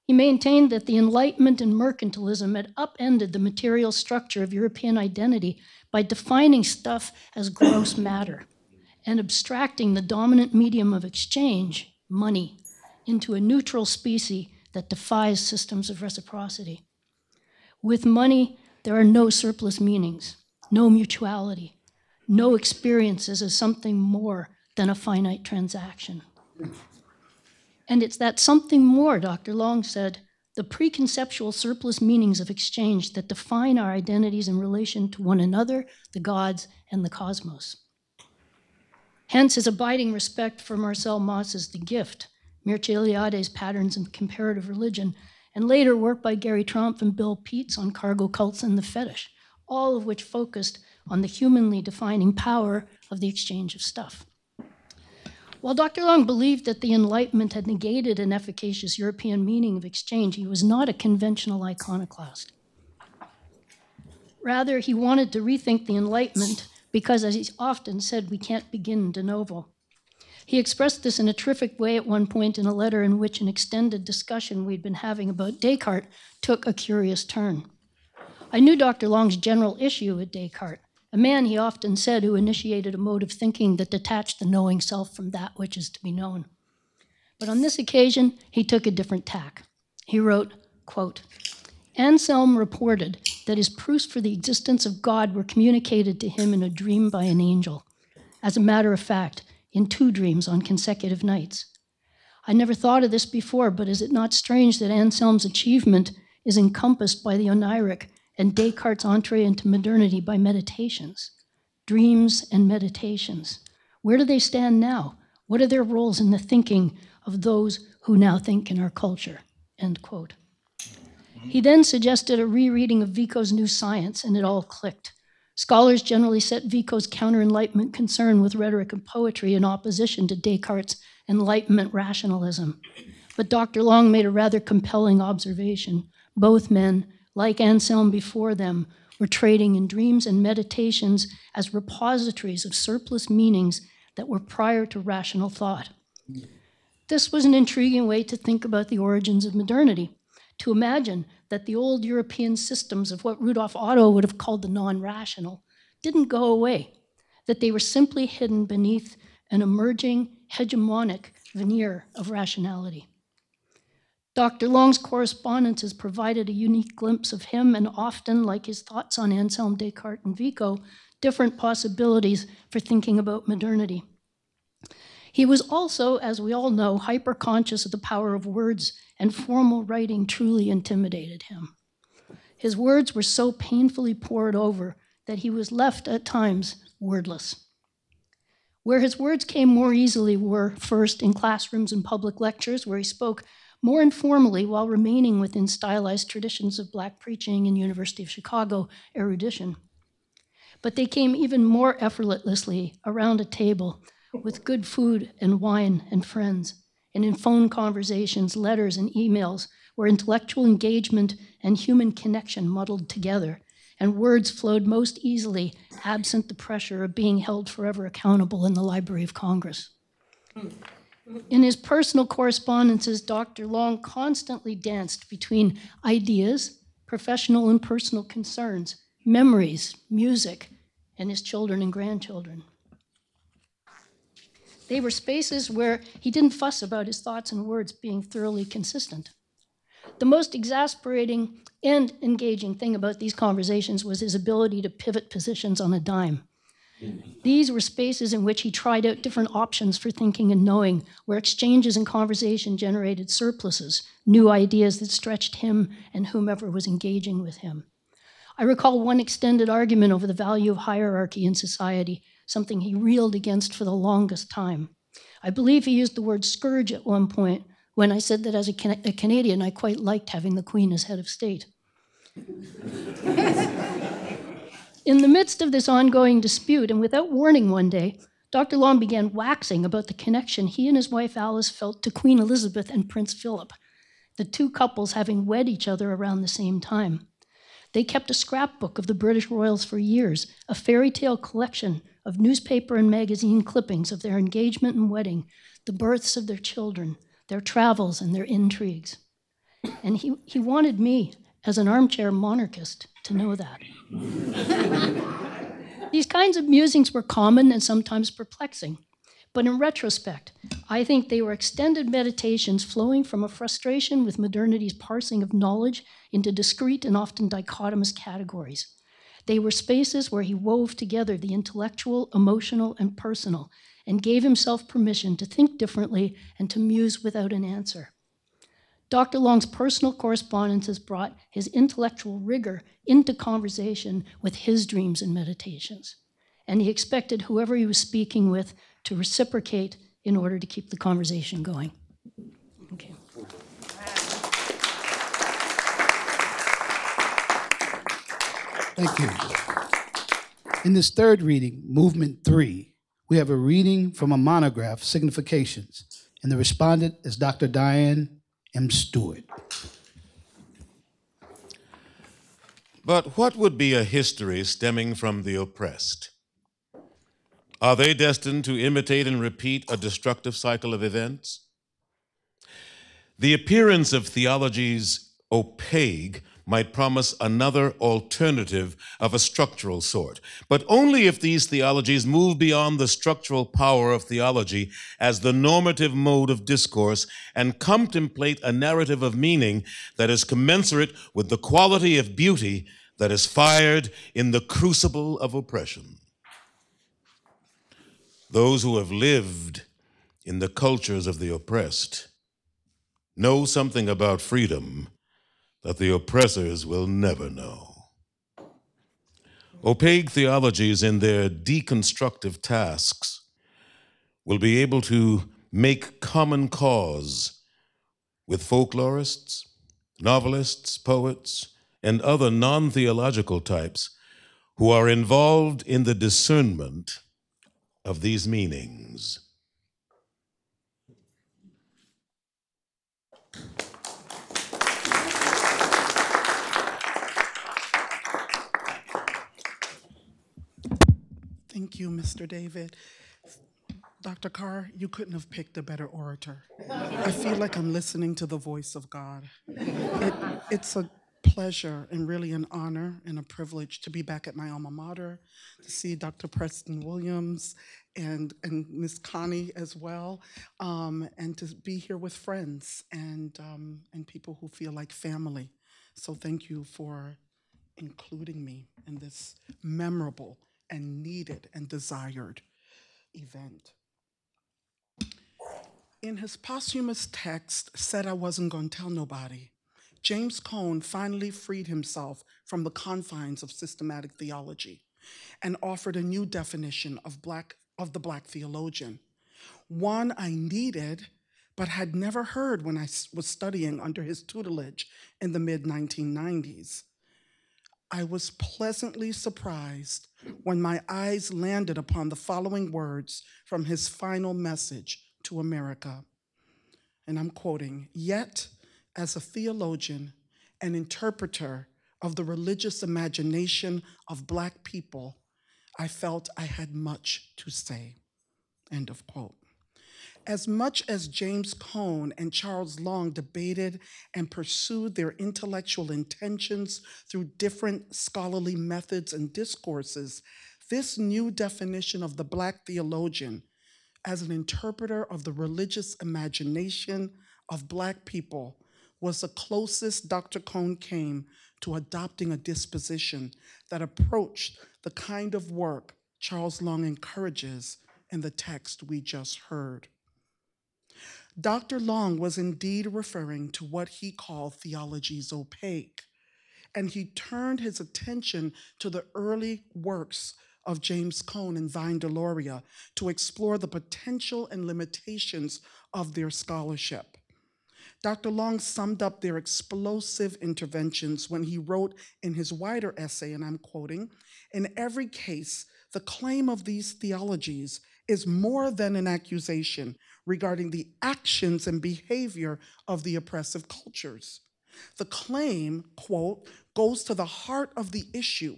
He maintained that the Enlightenment and mercantilism had upended the material structure of European identity by defining stuff as gross matter and abstracting the dominant medium of exchange, money, into a neutral species that defies systems of reciprocity. With money, there are no surplus meanings, no mutuality, no experiences as something more than a finite transaction. And it's that something more, Dr. Long said, the preconceptual surplus meanings of exchange that define our identities in relation to one another, the gods, and the cosmos. Hence his abiding respect for Marcel Mauss's The Gift, Mircea Eliade's Patterns of Comparative Religion, and later work by Garry Trompf and Bill Pietz on cargo cults and the fetish, all of which focused on the humanly defining power of the exchange of stuff. While Dr. Long believed that the Enlightenment had negated an efficacious European meaning of exchange, he was not a conventional iconoclast. Rather, he wanted to rethink the Enlightenment because, as he often said, we can't begin de novo. He expressed this in a terrific way at one point in a letter in which an extended discussion we'd been having about Descartes took a curious turn. I knew Dr. Long's general issue with Descartes, a man, he often said, who initiated a mode of thinking that detached the knowing self from that which is to be known. But on this occasion, he took a different tack. He wrote, quote, Anselm reported that his proofs for the existence of God were communicated to him in a dream by an angel. As a matter of fact, in two dreams on consecutive nights. I never thought of this before, but is it not strange that Anselm's achievement is encompassed by the oneiric and Descartes' entree into modernity by meditations? Dreams and meditations. Where do they stand now? What are their roles in the thinking of those who now think in our culture? End quote. He then suggested a rereading of Vico's New Science, and it all clicked. Scholars generally set Vico's counter Enlightenment concern with rhetoric and poetry in opposition to Descartes' Enlightenment rationalism. But Dr. Long made a rather compelling observation. Both men, like Anselm before them, were trading in dreams and meditations as repositories of surplus meanings that were prior to rational thought. This was an intriguing way to think about the origins of modernity to imagine that the old European systems of what Rudolf Otto would have called the non rational didn't go away, that they were simply hidden beneath an emerging hegemonic veneer of rationality. Dr. Long's correspondence has provided a unique glimpse of him and often, like his thoughts on Anselm, Descartes, and Vico, different possibilities for thinking about modernity. He was also, as we all know, hyper conscious of the power of words, and formal writing truly intimidated him. His words were so painfully pored over that he was left at times wordless. Where his words came more easily were first in classrooms and public lectures, where he spoke more informally while remaining within stylized traditions of Black preaching and University of Chicago erudition. But they came even more effortlessly around a table with good food and wine and friends, and in phone conversations, letters, and emails, where intellectual engagement and human connection muddled together, and words flowed most easily, absent the pressure of being held forever accountable in the Library of Congress. Hmm. In his personal correspondences, Dr. Long constantly danced between ideas, professional and personal concerns, memories, music, and his children and grandchildren. They were spaces where he didn't fuss about his thoughts and words being thoroughly consistent. The most exasperating and engaging thing about these conversations was his ability to pivot positions on a dime. These were spaces in which he tried out different options for thinking and knowing, where exchanges and conversation generated surpluses, new ideas that stretched him and whomever was engaging with him. I recall one extended argument over the value of hierarchy in society something he reeled against for the longest time. I believe he used the word scourge at one point when I said that as a, Can- a Canadian, I quite liked having the Queen as head of state. In the midst of this ongoing dispute, and without warning one day, Dr. Long began waxing about the connection he and his wife Alice felt to Queen Elizabeth and Prince Philip, the two couples having wed each other around the same time. They kept a scrapbook of the British royals for years, a fairy tale collection of newspaper and magazine clippings of their engagement and wedding, the births of their children, their travels, and their intrigues. And he, he wanted me, as an armchair monarchist, to know that. *laughs* These kinds of musings were common and sometimes perplexing. But in retrospect, I think they were extended meditations flowing from a frustration with modernity's parsing of knowledge into discrete and often dichotomous categories. They were spaces where he wove together the intellectual, emotional, and personal, and gave himself permission to think differently and to muse without an answer. Dr. Long's personal correspondences brought his intellectual rigor into conversation with his dreams and meditations. And he expected whoever he was speaking with to reciprocate in order to keep the conversation going. Okay. Thank you. In this third reading, Movement 3, we have a reading from a monograph, Significations, and the respondent is Dr. Dianne M. Stewart. But what would be a history stemming from the oppressed? Are they destined to imitate and repeat a destructive cycle of events? The appearance of theologies opaque might promise another alternative of a structural sort, but only if these theologies move beyond the structural power of theology as the normative mode of discourse and contemplate a narrative of meaning that is commensurate with the quality of beauty that is fired in the crucible of oppression. Those who have lived in the cultures of the oppressed know something about freedom that the oppressors will never know. Opaque theologies, in their deconstructive tasks, will be able to make common cause with folklorists, novelists, poets, and other non theological types who are involved in the discernment of these meanings. Thank you, Mr. David. Dr. Carr, you couldn't have picked a better orator. I feel like I'm listening to the voice of God. It, it's a pleasure and really an honor and a privilege to be back at my alma mater, to see Dr. Preston Williams and, and Miss Connie as well, um, and to be here with friends and, um, and people who feel like family. So thank you for including me in this memorable and needed and desired event. In his posthumous text, said I wasn't going to tell nobody, James Cone finally freed himself from the confines of systematic theology and offered a new definition of, black, of the Black theologian, one I needed but had never heard when I was studying under his tutelage in the mid 1990s. I was pleasantly surprised when my eyes landed upon the following words from his final message to America. And I'm quoting, Yet, as a theologian and interpreter of the religious imagination of Black people, I felt I had much to say. End of quote. As much as James Cone and Charles Long debated and pursued their intellectual intentions through different scholarly methods and discourses, this new definition of the Black theologian as an interpreter of the religious imagination of Black people was the closest Dr. Cone came to adopting a disposition that approached the kind of work Charles Long encourages in the text we just heard. Dr. Long was indeed referring to what he called theology's opaque, and he turned his attention to the early works of James Cone and Vine Deloria to explore the potential and limitations of their scholarship. Dr. Long summed up their explosive interventions when he wrote in his wider essay, and I'm quoting In every case, the claim of these theologies is more than an accusation regarding the actions and behavior of the oppressive cultures. The claim, quote, goes to the heart of the issue.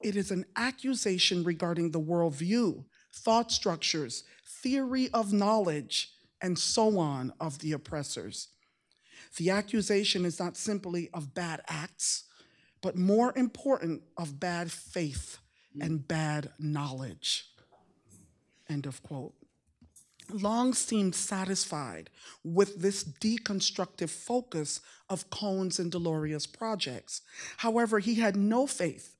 It is an accusation regarding the worldview, thought structures, theory of knowledge, and so on of the oppressors. The accusation is not simply of bad acts, but more important, of bad faith and bad knowledge. End of quote. Long seemed satisfied with this deconstructive focus of Cone's and Deloria's projects. However, he had no faith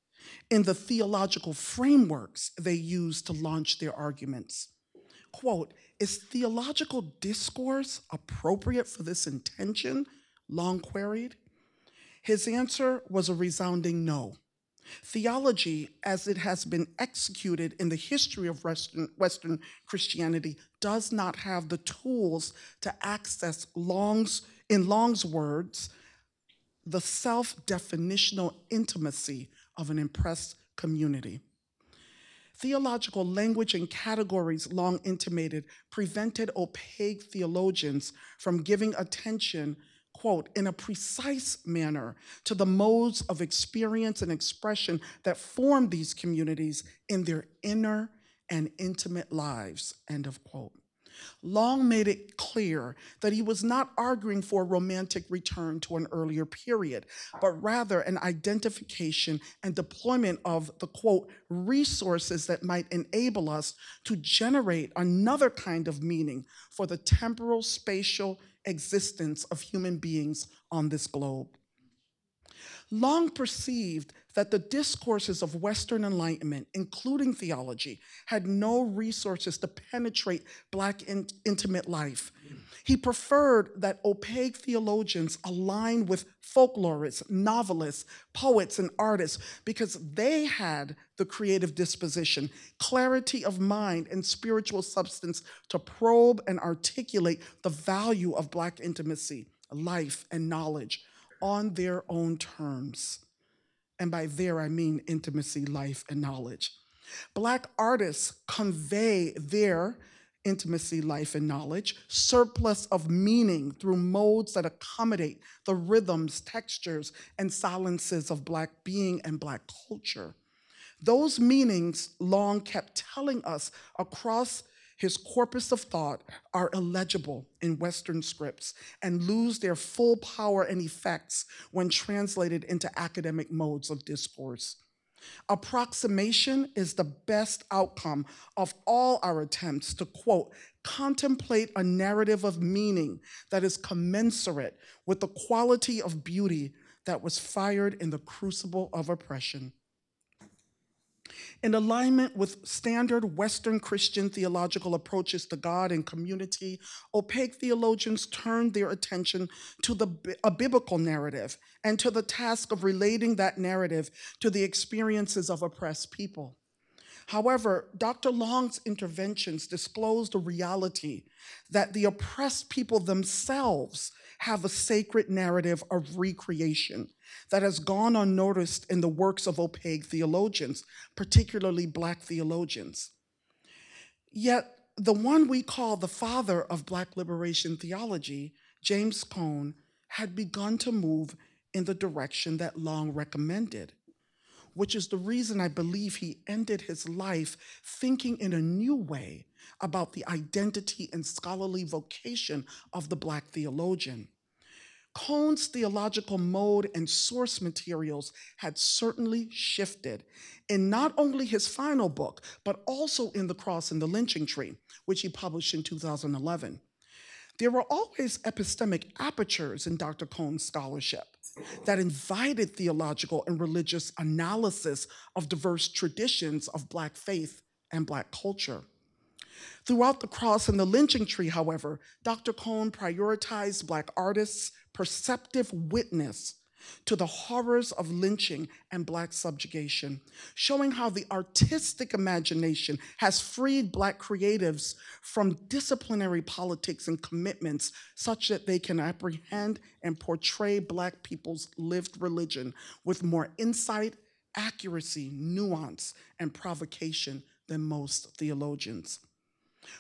in the theological frameworks they used to launch their arguments. Quote, is theological discourse appropriate for this intention? Long queried. His answer was a resounding no. Theology, as it has been executed in the history of Western, Western, Christianity, does not have the tools to access Long's, in Long's words, the self definitional intimacy of an impressed community. Theological language and categories long intimated prevented opaque theologians from giving attention quote, in a precise manner to the modes of experience and expression that form these communities in their inner and intimate lives, end of quote. Long made it clear that he was not arguing for a romantic return to an earlier period, but rather an identification and deployment of the quote, resources that might enable us to generate another kind of meaning for the temporal, spatial, existence of human beings on this globe. Long perceived that the discourses of Western Enlightenment, including theology, had no resources to penetrate Black in- intimate life. He preferred that opaque theologians align with folklorists, novelists, poets, and artists because they had the creative disposition, clarity of mind, and spiritual substance to probe and articulate the value of Black intimacy, life, and knowledge on their own terms. And by there, I mean intimacy, life, and knowledge. Black artists convey their intimacy, life, and knowledge, surplus of meaning through modes that accommodate the rhythms, textures, and silences of Black being and Black culture. Those meanings, Long kept telling us across his corpus of thought, are illegible in Western scripts and lose their full power and effects when translated into academic modes of discourse. Approximation is the best outcome of all our attempts to, quote, contemplate a narrative of meaning that is commensurate with the quality of beauty that was fired in the crucible of oppression. In alignment with standard Western Christian theological approaches to God and community, opaque theologians turned their attention to the, a biblical narrative and to the task of relating that narrative to the experiences of oppressed people. However, Dr. Long's interventions disclosed a reality that the oppressed people themselves have a sacred narrative of recreation that has gone unnoticed in the works of opaque theologians, particularly Black theologians. Yet, the one we call the father of Black liberation theology, James Cone, had begun to move in the direction that Long recommended, which is the reason I believe he ended his life thinking in a new way about the identity and scholarly vocation of the Black theologian. Cone's theological mode and source materials had certainly shifted in not only his final book, but also in The Cross and the Lynching Tree, which he published in 2011. There were always epistemic apertures in Dr. Cone's scholarship that invited theological and religious analysis of diverse traditions of Black faith and Black culture. Throughout the cross and the lynching tree, however, Dr. Cone prioritized Black artists, perceptive witness to the horrors of lynching and Black subjugation, showing how the artistic imagination has freed Black creatives from disciplinary politics and commitments such that they can apprehend and portray Black people's lived religion with more insight, accuracy, nuance, and provocation than most theologians.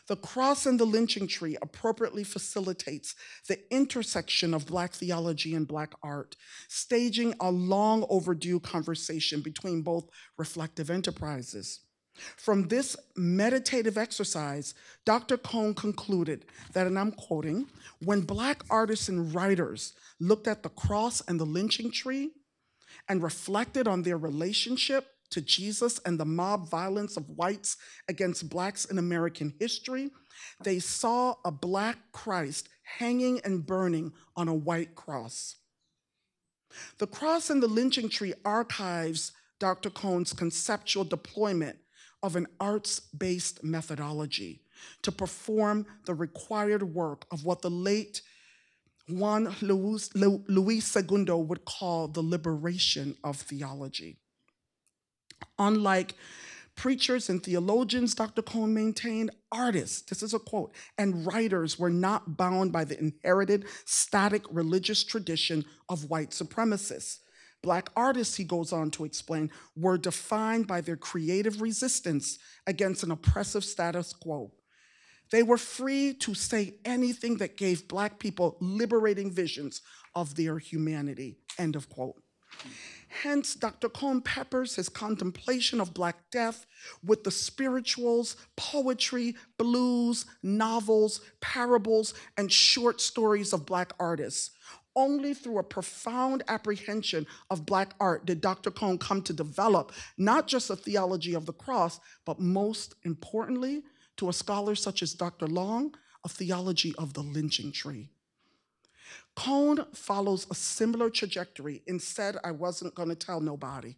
The cross and the lynching tree appropriately facilitates the intersection of Black theology and Black art, staging a long overdue conversation between both reflective enterprises. From this meditative exercise, Dr. Cone concluded that, and I'm quoting, when Black artists and writers looked at the cross and the lynching tree and reflected on their relationship to Jesus and the mob violence of whites against Blacks in American history, they saw a Black Christ hanging and burning on a white cross. The cross and the lynching tree archives Dr. Cone's conceptual deployment of an arts based methodology to perform the required work of what the late Juan Luis, Luis Segundo would call the liberation of theology. Unlike preachers and theologians, Dr. Cone maintained, artists, this is a quote, and writers were not bound by the inherited static religious tradition of white supremacists. Black artists, he goes on to explain, were defined by their creative resistance against an oppressive status quo. They were free to say anything that gave Black people liberating visions of their humanity, end of quote. Hence, Dr. Cone peppers his contemplation of Black death with the spirituals, poetry, blues, novels, parables, and short stories of Black artists. Only through a profound apprehension of Black art did Dr. Cone come to develop not just a theology of the cross, but most importantly, to a scholar such as Dr. Long, a theology of the lynching tree. Cone follows a similar trajectory and said I wasn't going to tell nobody.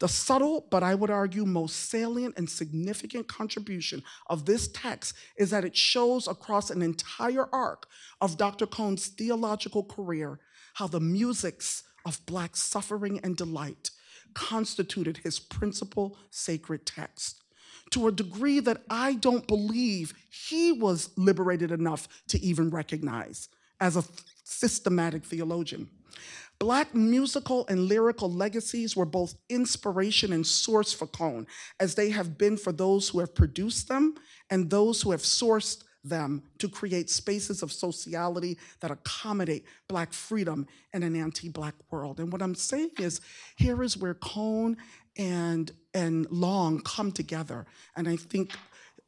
The subtle, but I would argue most salient and significant contribution of this text is that it shows across an entire arc of Dr. Cone's theological career how the musics of Black suffering and delight constituted his principal sacred text to a degree that I don't believe he was liberated enough to even recognize as a systematic theologian. Black musical and lyrical legacies were both inspiration and source for Cone, as they have been for those who have produced them and those who have sourced them to create spaces of sociality that accommodate Black freedom in an anti Black world. And what I'm saying is, here is where Cone and, and Long come together. And I think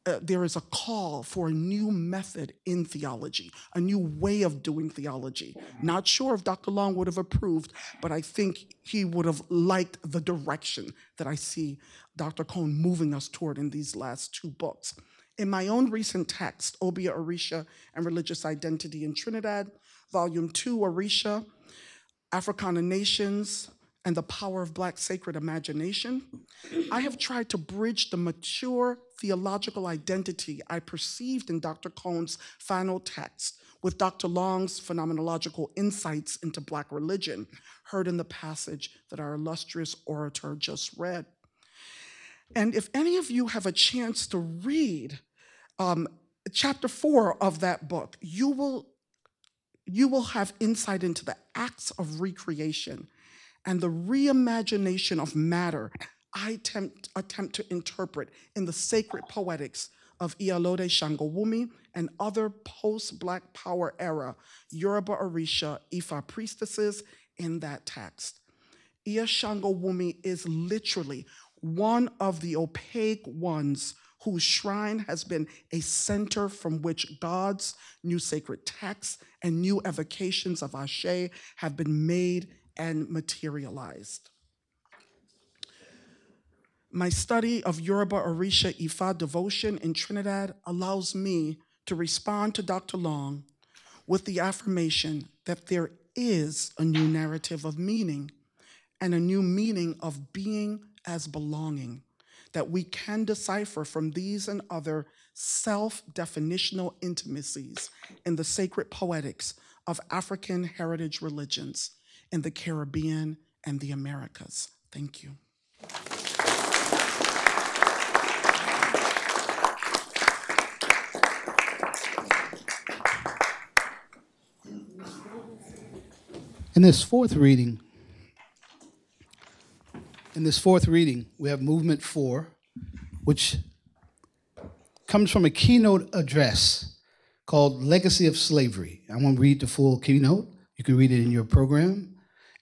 uh, there is a call for a new method in theology, a new way of doing theology. Not sure if Dr. Long would have approved, but I think he would have liked the direction that I see Dr. Cone moving us toward in these last two books. In my own recent text, Obeah Orisha and Religious Identity in Trinidad, Volume 2, Orisha, Africana Nations, and the Power of Black Sacred Imagination, I have tried to bridge the mature theological identity I perceived in Dr. Cone's final text with Dr. Long's phenomenological insights into Black religion, heard in the passage that our illustrious orator just read. And if any of you have a chance to read um, chapter four of that book, you will, you will have insight into the acts of recreation and the reimagination of matter I attempt, attempt to interpret in the sacred poetics of Iyalode Shangawumi and other post-Black power era Yoruba Orisha Ifa priestesses in that text. Iya Shangawumi is literally one of the opaque ones whose shrine has been a center from which God's new sacred texts and new evocations of Ashe have been made and materialized. My study of Yoruba Orisha Ifa devotion in Trinidad allows me to respond to Dr. Long with the affirmation that there is a new narrative of meaning and a new meaning of being as belonging that we can decipher from these and other self definitional intimacies in the sacred poetics of African heritage religions in the Caribbean and the Americas. Thank you. In this fourth reading, in this fourth reading, we have movement four, which comes from a keynote address called Legacy of Slavery. I won't read the full keynote. You can read it in your program.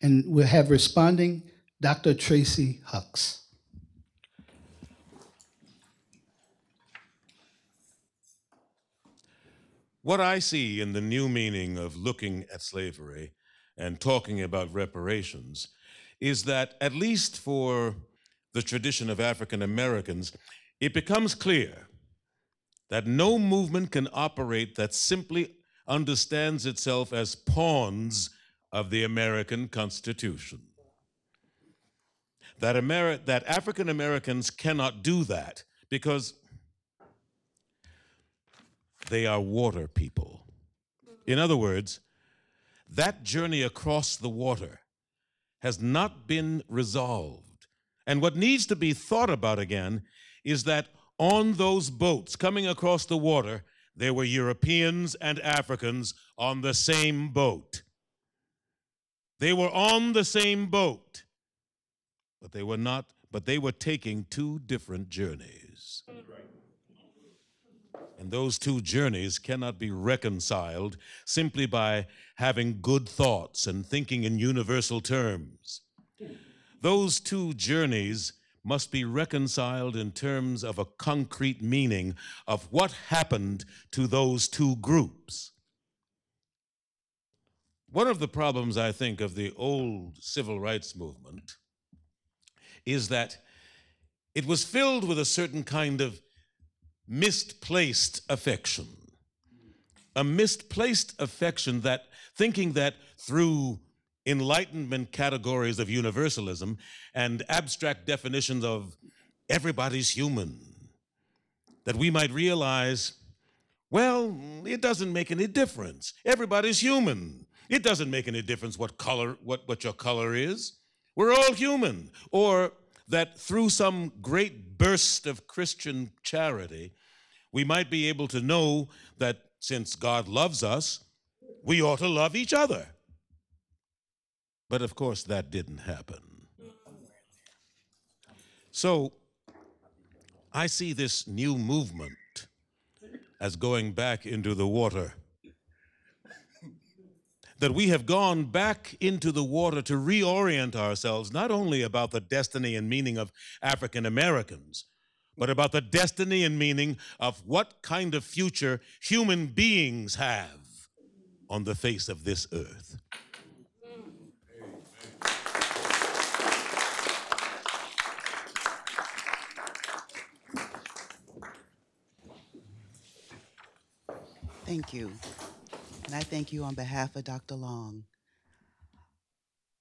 And we'll have responding Dr. Tracey Hucks. What I see in the new meaning of looking at slavery and talking about reparations is that, at least for the tradition of African Americans, it becomes clear that no movement can operate that simply understands itself as pawns of the American Constitution. That, Ameri- that African Americans cannot do that because they are water people. In other words, that journey across the water has not been resolved. And what needs to be thought about again is that on those boats coming across the water, there were Europeans and Africans on the same boat. They were on the same boat, but they were not, but they were taking two different journeys. And those two journeys cannot be reconciled simply by having good thoughts and thinking in universal terms. Those two journeys must be reconciled in terms of a concrete meaning of what happened to those two groups. One of the problems, I think, of the old civil rights movement is that it was filled with a certain kind of misplaced affection. A misplaced affection that thinking that through Enlightenment categories of universalism and abstract definitions of everybody's human, that we might realize, well, it doesn't make any difference. Everybody's human. It doesn't make any difference what color, what, what your color is. We're all human. Or that through some great burst of Christian charity, we might be able to know that since God loves us, we ought to love each other. But of course, that didn't happen. So I see this new movement as going back into the water. That we have gone back into the water to reorient ourselves, not only about the destiny and meaning of African Americans, but about the destiny and meaning of what kind of future human beings have on the face of this earth. Thank you. And I thank you on behalf of Dr. Long.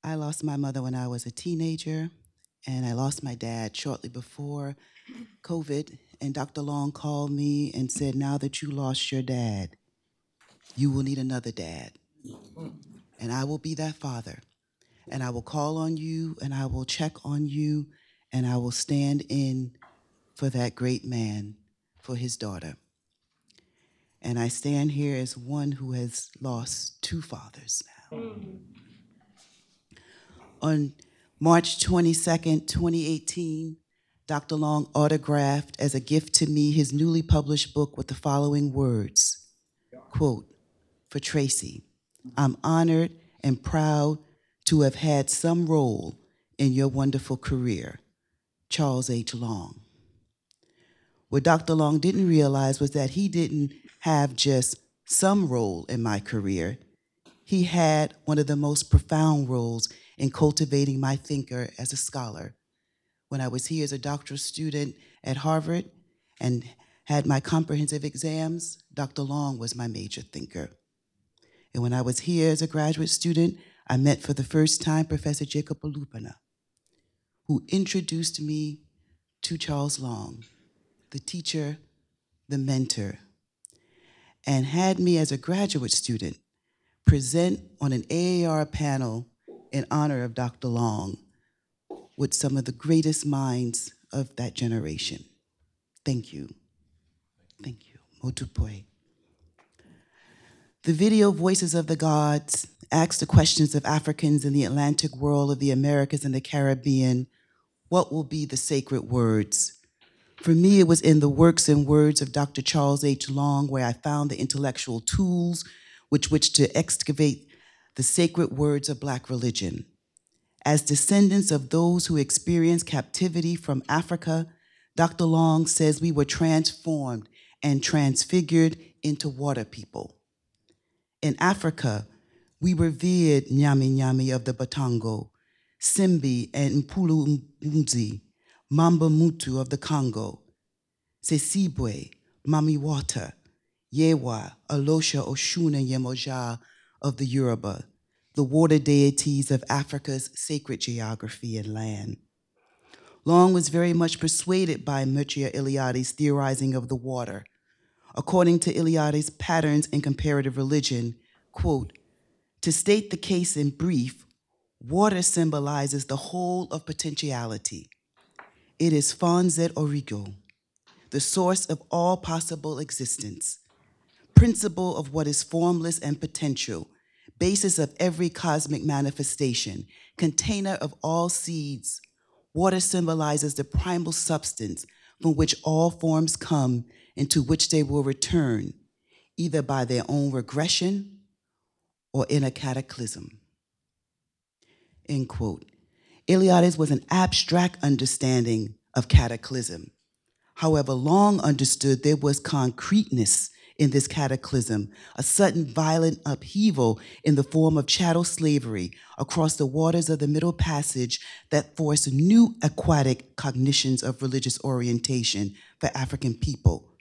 I lost my mother when I was a teenager, and I lost my dad shortly before COVID. And Dr. Long called me and said, Now that you lost your dad, you will need another dad. And I will be that father. And I will call on you, and I will check on you, and I will stand in for that great man, for his daughter. And I stand here as one who has lost two fathers now. Mm. On March 22nd, 2018, Dr. Long autographed as a gift to me his newly published book with the following words quote, For Tracey, I'm honored and proud to have had some role in your wonderful career. Charles H. Long. What Dr. Long didn't realize was that he didn't have just some role in my career. He had one of the most profound roles in cultivating my thinker as a scholar. When I was here as a doctoral student at Harvard and had my comprehensive exams, Dr. Long was my major thinker. And when I was here as a graduate student, I met for the first time Professor Jacob Olupona, who introduced me to Charles Long, the teacher, the mentor, and had me as a graduate student present on an AAR panel in honor of Dr. Long with some of the greatest minds of that generation. Thank you. Thank you. Motupoi. The video Voices of the Gods asks the questions of Africans in the Atlantic world, of the Americas and the Caribbean. What will be the sacred words? For me, it was in the works and words of Dr. Charles H. Long where I found the intellectual tools which which to excavate the sacred words of Black religion. As descendants of those who experienced captivity from Africa, Dr. Long says we were transformed and transfigured into water people. In Africa, we revered Nyami Nyami of the Batongo, Simbi and Mpulu Mzi, Mamba Mutu of the Congo, Sesibwe, Mami Wata, Yewa, Alosha Oshun and Yemoja of the Yoruba, the water deities of Africa's sacred geography and land. Long was very much persuaded by Mircea Eliade's theorizing of the water. According to Eliade's patterns in comparative religion, quote, to state the case in brief, water symbolizes the whole of potentiality. It is Fons et Origo, the source of all possible existence, principle of what is formless and potential, basis of every cosmic manifestation, container of all seeds. Water symbolizes the primal substance from which all forms come and to which they will return, either by their own regression or in a cataclysm. End quote. Eliades was an abstract understanding of cataclysm. However, Long understood there was concreteness in this cataclysm, a sudden violent upheaval in the form of chattel slavery across the waters of the Middle Passage that forced new aquatic cognitions of religious orientation for African people.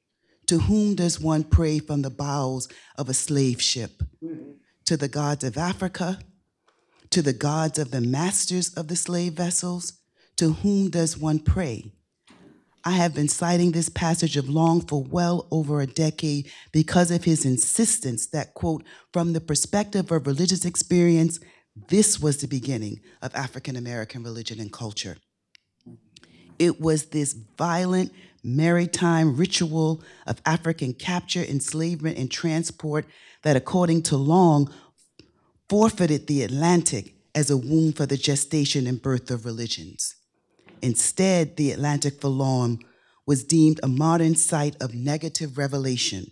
To whom does one pray from the bowels of a slave ship? Mm-hmm. To the gods of Africa? To the gods of the masters of the slave vessels? To whom does one pray? I have been citing this passage of Long for well over a decade because of his insistence that, quote, from the perspective of religious experience, this was the beginning of African American religion and culture. It was this violent maritime ritual of African capture, enslavement, and transport that, according to Long, forfeited the Atlantic as a womb for the gestation and birth of religions. Instead, the Atlantic for Long was deemed a modern site of negative revelation,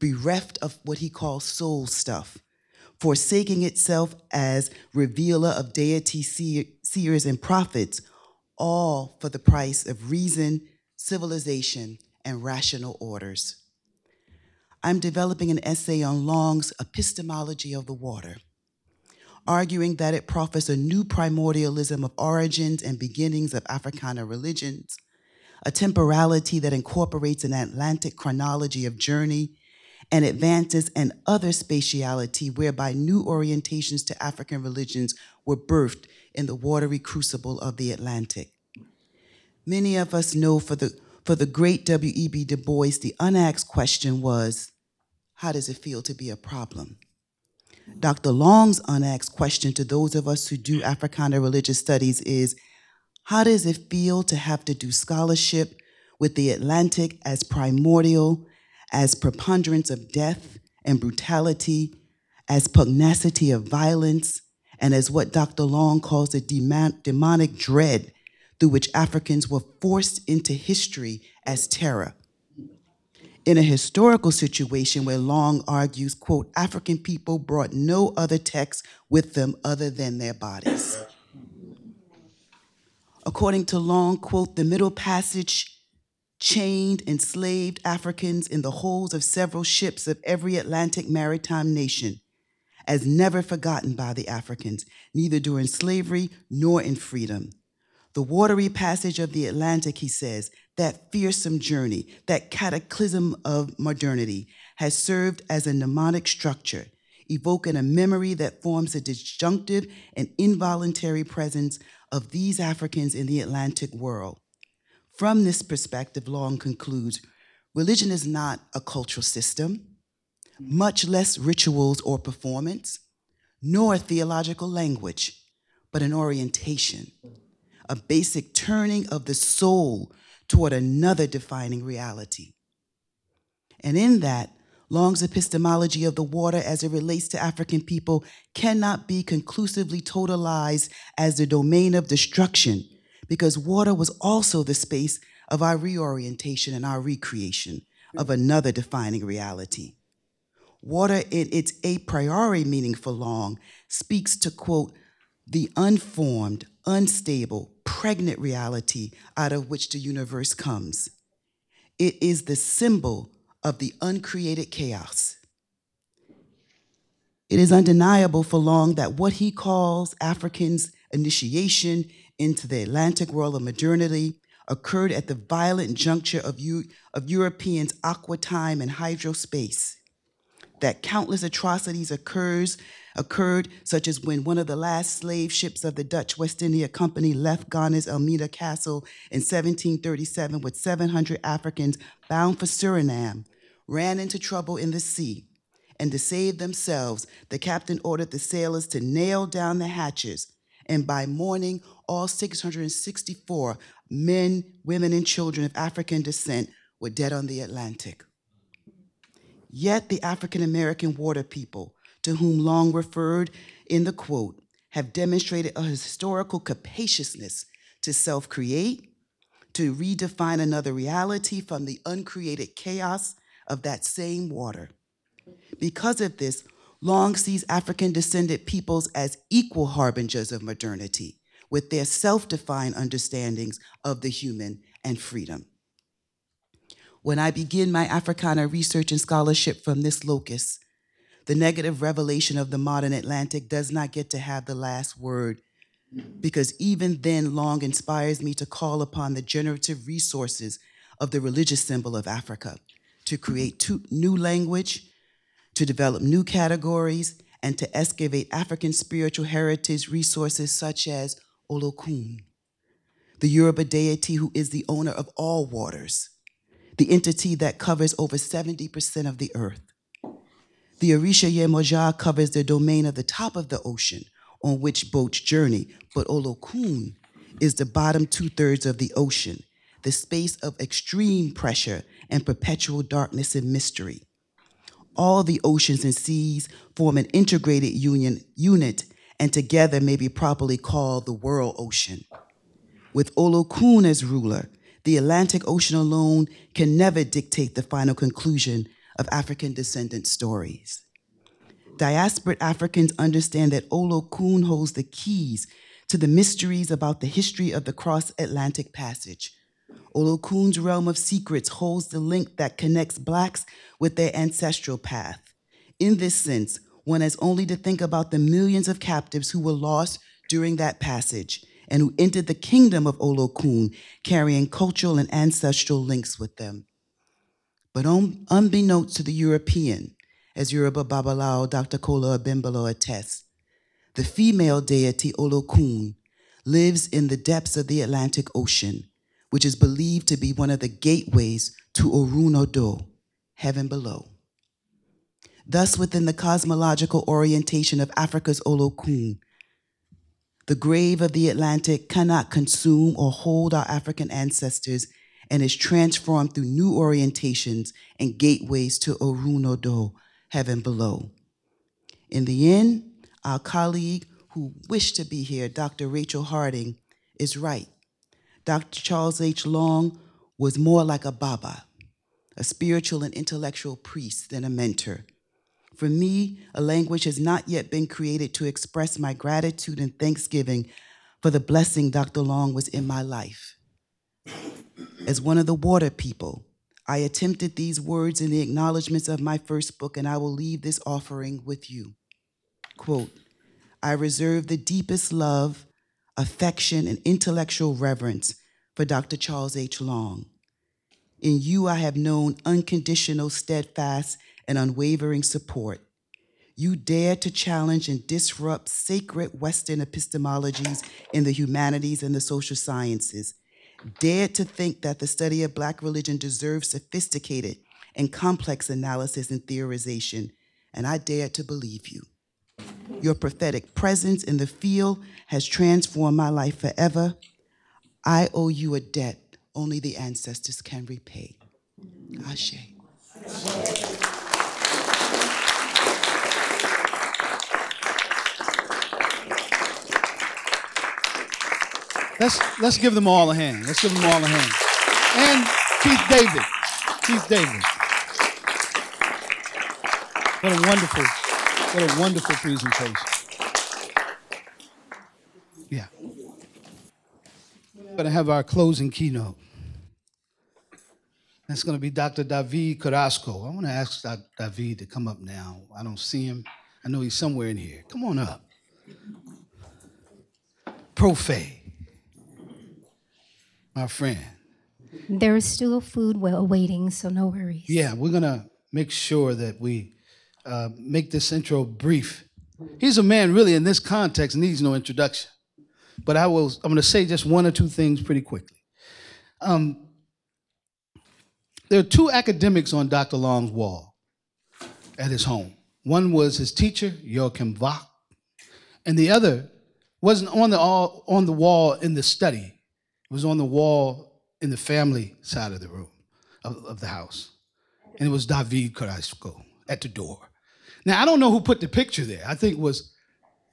bereft of what he calls soul stuff, forsaking itself as revealer of deity seer- seers and prophets, all for the price of reason, civilization, and rational orders. I'm developing an essay on Long's epistemology of the water, arguing that it proffers a new primordialism of origins and beginnings of Africana religions, a temporality that incorporates an Atlantic chronology of journey and advances an other spatiality whereby new orientations to African religions were birthed in the watery crucible of the Atlantic. Many of us know for the, for the great W.E.B. Du Bois, the unasked question was, how does it feel to be a problem? Dr. Long's unasked question to those of us who do mm. Africana religious studies is, how does it feel to have to do scholarship with the Atlantic as primordial, as preponderance of death and brutality, as pugnacity of violence, and as what Dr. Long calls a demon- demonic dread through which Africans were forced into history as terror. In a historical situation where Long argues, quote, African people brought no other text with them other than their bodies. According to Long, quote, the Middle Passage chained enslaved Africans in the holds of several ships of every Atlantic maritime nation, as never forgotten by the Africans, neither during slavery nor in freedom. The watery passage of the Atlantic, he says, that fearsome journey, that cataclysm of modernity, has served as a mnemonic structure, evoking a memory that forms a disjunctive and involuntary presence of these Africans in the Atlantic world. From this perspective, Long concludes religion is not a cultural system, much less rituals or performance, nor theological language, but an orientation, a basic turning of the soul toward another defining reality. And in that, Long's epistemology of the water as it relates to African people cannot be conclusively totalized as the domain of destruction, because water was also the space of our reorientation and our recreation of another defining reality. Water, in its a priori meaning for Long, speaks to, quote, the unformed, unstable, pregnant reality out of which the universe comes. It is the symbol of the uncreated chaos. It is undeniable for Long that what he calls Africans' initiation into the Atlantic world of modernity occurred at the violent juncture of, Eu- of Europeans' aqua time and hydrospace. That countless atrocities occurs, occurred, such as when one of the last slave ships of the Dutch West India Company left Ghana's Elmina Castle in 1737 with 700 Africans bound for Suriname, ran into trouble in the sea. And to save themselves, the captain ordered the sailors to nail down the hatches. And by morning, all 664 men, women, and children of African descent were dead on the Atlantic. Yet the African American water people, to whom Long referred in the quote, have demonstrated a historical capaciousness to self create, to redefine another reality from the uncreated chaos of that same water. Because of this, Long sees African descended peoples as equal harbingers of modernity, with their self defined understandings of the human and freedom. When I begin my Africana research and scholarship from this locus, the negative revelation of the modern Atlantic does not get to have the last word, because even then, Long inspires me to call upon the generative resources of the religious symbol of Africa to create new language, to develop new categories, and to excavate African spiritual heritage resources such as Olokun, the Yoruba deity who is the owner of all waters, the entity that covers over 70% of the earth. The Orisha Yemoja covers the domain of the top of the ocean on which boats journey, but Olokun is the bottom two thirds of the ocean, the space of extreme pressure and perpetual darkness and mystery. All the oceans and seas form an integrated union unit and together may be properly called the world ocean. With Olokun as ruler, the Atlantic Ocean alone can never dictate the final conclusion of African descendant stories. Diasporic Africans understand that Olokun holds the keys to the mysteries about the history of the cross Atlantic passage. Olokun's realm of secrets holds the link that connects Blacks with their ancestral path. In this sense, one has only to think about the millions of captives who were lost during that passage and who entered the kingdom of Olokun carrying cultural and ancestral links with them. But un- unbeknownst to the European, as Yoruba Babalawo Dr. Kola Abimbola attests, the female deity Olokun lives in the depths of the Atlantic Ocean, which is believed to be one of the gateways to Orunodo, heaven below. Thus, within the cosmological orientation of Africa's Olokun, the grave of the Atlantic cannot consume or hold our African ancestors and is transformed through new orientations and gateways to Orunodo, heaven below. In the end, our colleague who wished to be here, Dr. Rachel Harding, is right. Dr. Charles H. Long was more like a Baba, a spiritual and intellectual priest than a mentor. For me, a language has not yet been created to express my gratitude and thanksgiving for the blessing Dr. Long was in my life. As one of the water people, I attempted these words in the acknowledgments of my first book, and I will leave this offering with you. Quote, I reserve the deepest love, affection, and intellectual reverence for Dr. Charles H. Long. In you, I have known unconditional, steadfast, and unwavering support. You dare to challenge and disrupt sacred Western epistemologies in the humanities and the social sciences. Dared to think that the study of Black religion deserves sophisticated and complex analysis and theorization, and I dared to believe you. Your prophetic presence in the field has transformed my life forever. I owe you a debt only the ancestors can repay. Ashe. Let's let's give them all a hand. Let's give them all a hand. And Keith David. Keith David. What a wonderful, what a wonderful presentation. Yeah. We're going to have our closing keynote. That's going to be Dr. David Carrasco. I want to ask Dr. David to come up now. I don't see him. I know he's somewhere in here. Come on up. Profe, my friend. There is still food well awaiting, so no worries. Yeah, we're going to make sure that we uh, make this intro brief. He's a man really in this context needs no introduction. But I will I'm going to say just one or two things pretty quickly. Um, there are two academics on Dr. Long's wall at his home. One was his teacher, Joachim Wach, and the other wasn't on the all, on the wall in the study. It was on the wall in the family side of the room of, of the house. And it was David Carrasco at the door. Now I don't know who put the picture there. I think it was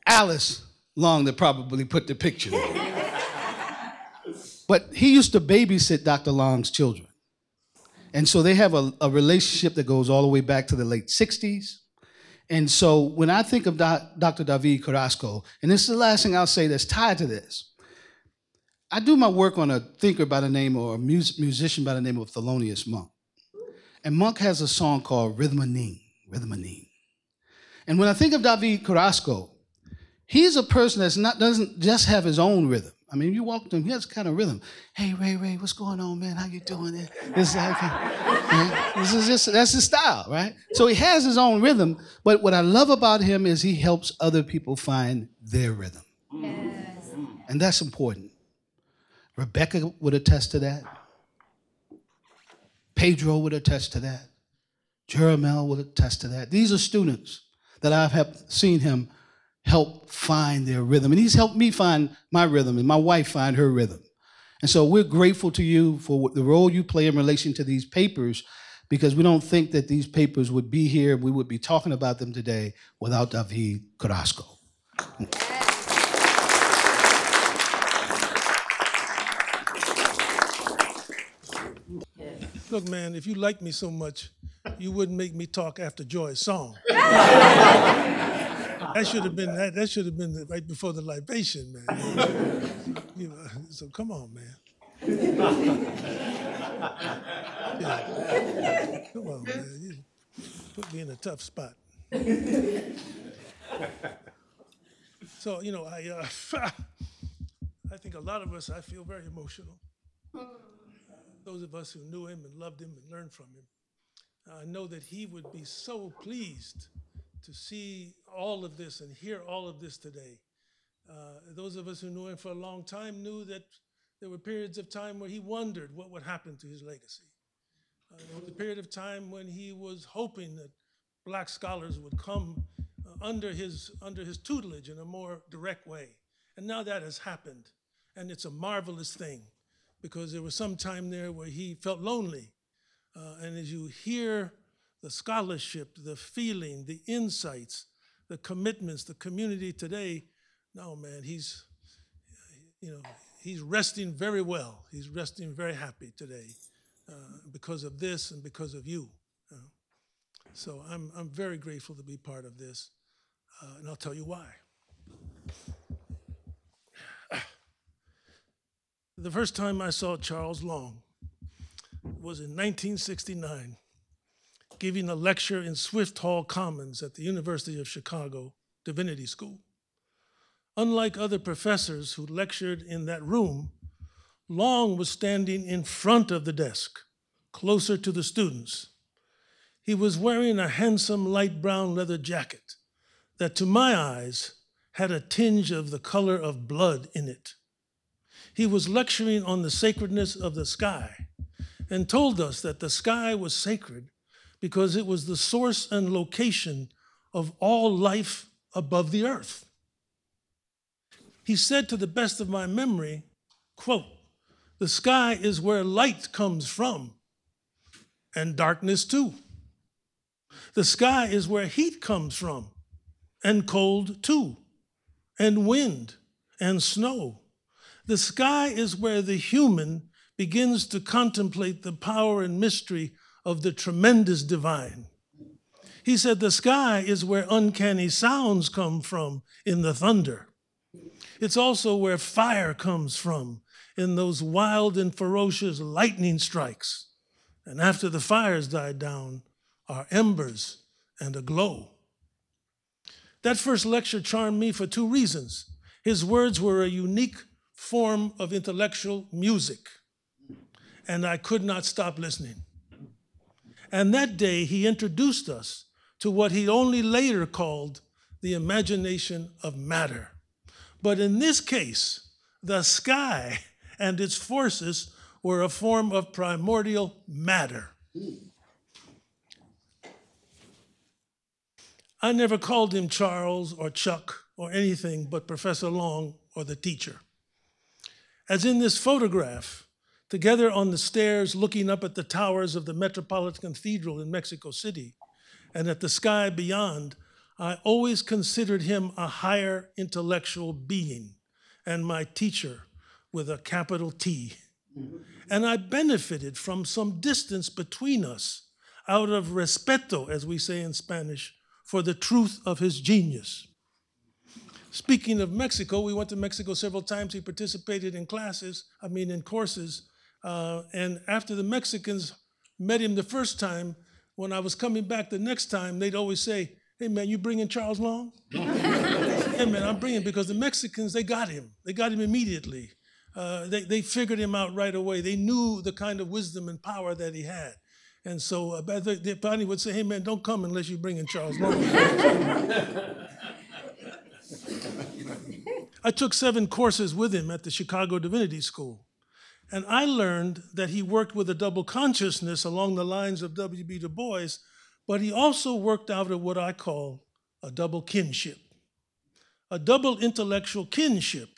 Alice Long that probably put the picture there. but he used to babysit Dr. Long's children. And so they have a, a, relationship that goes all the way back to the late 60s. And so when I think of doc, Dr. David Carrasco, and this is the last thing I'll say that's tied to this, I do my work on a thinker by the name or a mus- musician by the name of Thelonious Monk. And Monk has a song called Rhythm-a-Ning, Rhythm-a-Ning. And when I think of David Carrasco, he's a person that's not doesn't just have his own rhythm. I mean, you walk to him, he has kind of rhythm. Hey, Ray, Ray, what's going on, man? How you doing? It's like, uh, this is just, that's his style, right? So he has his own rhythm, but what I love about him is he helps other people find their rhythm. And that's important. Rebecca would attest to that. Pedro would attest to that. Jeremiah would attest to that. These are students that I've seen him help find their rhythm. And he's helped me find my rhythm and my wife find her rhythm. And so we're grateful to you for the role you play in relation to these papers because we don't think that these papers would be here, we would be talking about them today without David Carrasco. Look, man, if you liked me so much, you wouldn't make me talk after Joy's song. *laughs* that should have been that, that should have been right before the libation, man. You know, so come on, man. Yeah. Come on, man. You put me in a tough spot. So you know, I uh, *laughs* I think a lot of us I feel very emotional. Those of us who knew him and loved him and learned from him. I know that he would be so pleased to see all of this and hear all of this today. Uh, those of us who knew him for a long time knew that there were periods of time where he wondered what would happen to his legacy. Uh, there was a period of time when he was hoping that black scholars would come uh, under, his, under his tutelage in a more direct way. And now that has happened, and it's a marvelous thing because there was some time there where he felt lonely. Uh, and as you hear the scholarship, the feeling, the insights, the commitments, the community today, no, man, he's, you know, he's resting very well. He's resting very happy today uh, because of this and because of you. So I'm, I'm very grateful to be part of this, uh, and I'll tell you why. The first time I saw Charles Long was in 1969, giving a lecture in Swift Hall Commons at the University of Chicago Divinity School. Unlike other professors who lectured in that room, Long was standing in front of the desk, closer to the students. He was wearing a handsome light brown leather jacket that, to my eyes, had a tinge of the color of blood in it. He was lecturing on the sacredness of the sky and told us that the sky was sacred because it was the source and location of all life above the earth. He said, to the best of my memory, quote, the sky is where light comes from and darkness too. The sky is where heat comes from and cold too, and wind and snow. The sky is where the human begins to contemplate the power and mystery of the tremendous divine. He said the sky is where uncanny sounds come from in the thunder. It's also where fire comes from in those wild and ferocious lightning strikes. And after the fires died down, are embers and a glow. That first lecture charmed me for two reasons. His words were a unique form of intellectual music, and I could not stop listening. And that day, he introduced us to what he only later called the imagination of matter. But in this case, the sky *laughs* and its forces were a form of primordial matter. I never called him Charles or Chuck or anything but Professor Long or the teacher. As in this photograph, together on the stairs looking up at the towers of the Metropolitan Cathedral in Mexico City and at the sky beyond, I always considered him a higher intellectual being and my teacher with a capital T. And I benefited from some distance between us out of respeto, as we say in Spanish, for the truth of his genius. Speaking of Mexico, we went to Mexico several times. He participated in classes, I mean, in courses. Uh, and after the Mexicans met him the first time, when I was coming back the next time, they'd always say, Hey, man, you bringing Charles Long? *laughs* hey, man, I'm bringing because the Mexicans, they got him. They got him immediately. uh, they, they figured him out right away. They knew the kind of wisdom and power that he had. And so uh, but the, the Bonnie would say, hey man, don't come unless you bring in Charles Long. *laughs* I took seven courses with him at the Chicago Divinity School. And I learned that he worked with a double consciousness along the lines of W.B. Du Bois, but he also worked out of what I call a double kinship, a double intellectual kinship,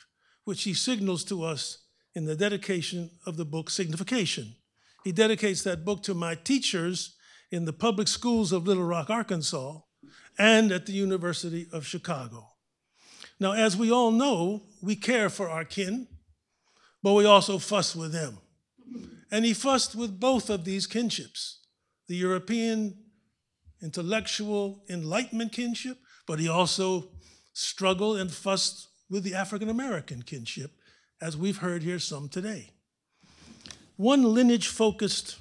which he signals to us in the dedication of the book Signification. He dedicates that book to my teachers in the public schools of Little Rock, Arkansas, and at the University of Chicago. Now, as we all know, we care for our kin, but we also fuss with them. And he fussed with both of these kinships the European intellectual enlightenment kinship, but he also struggled and fussed with the African American kinship, as we've heard here some today. One lineage focused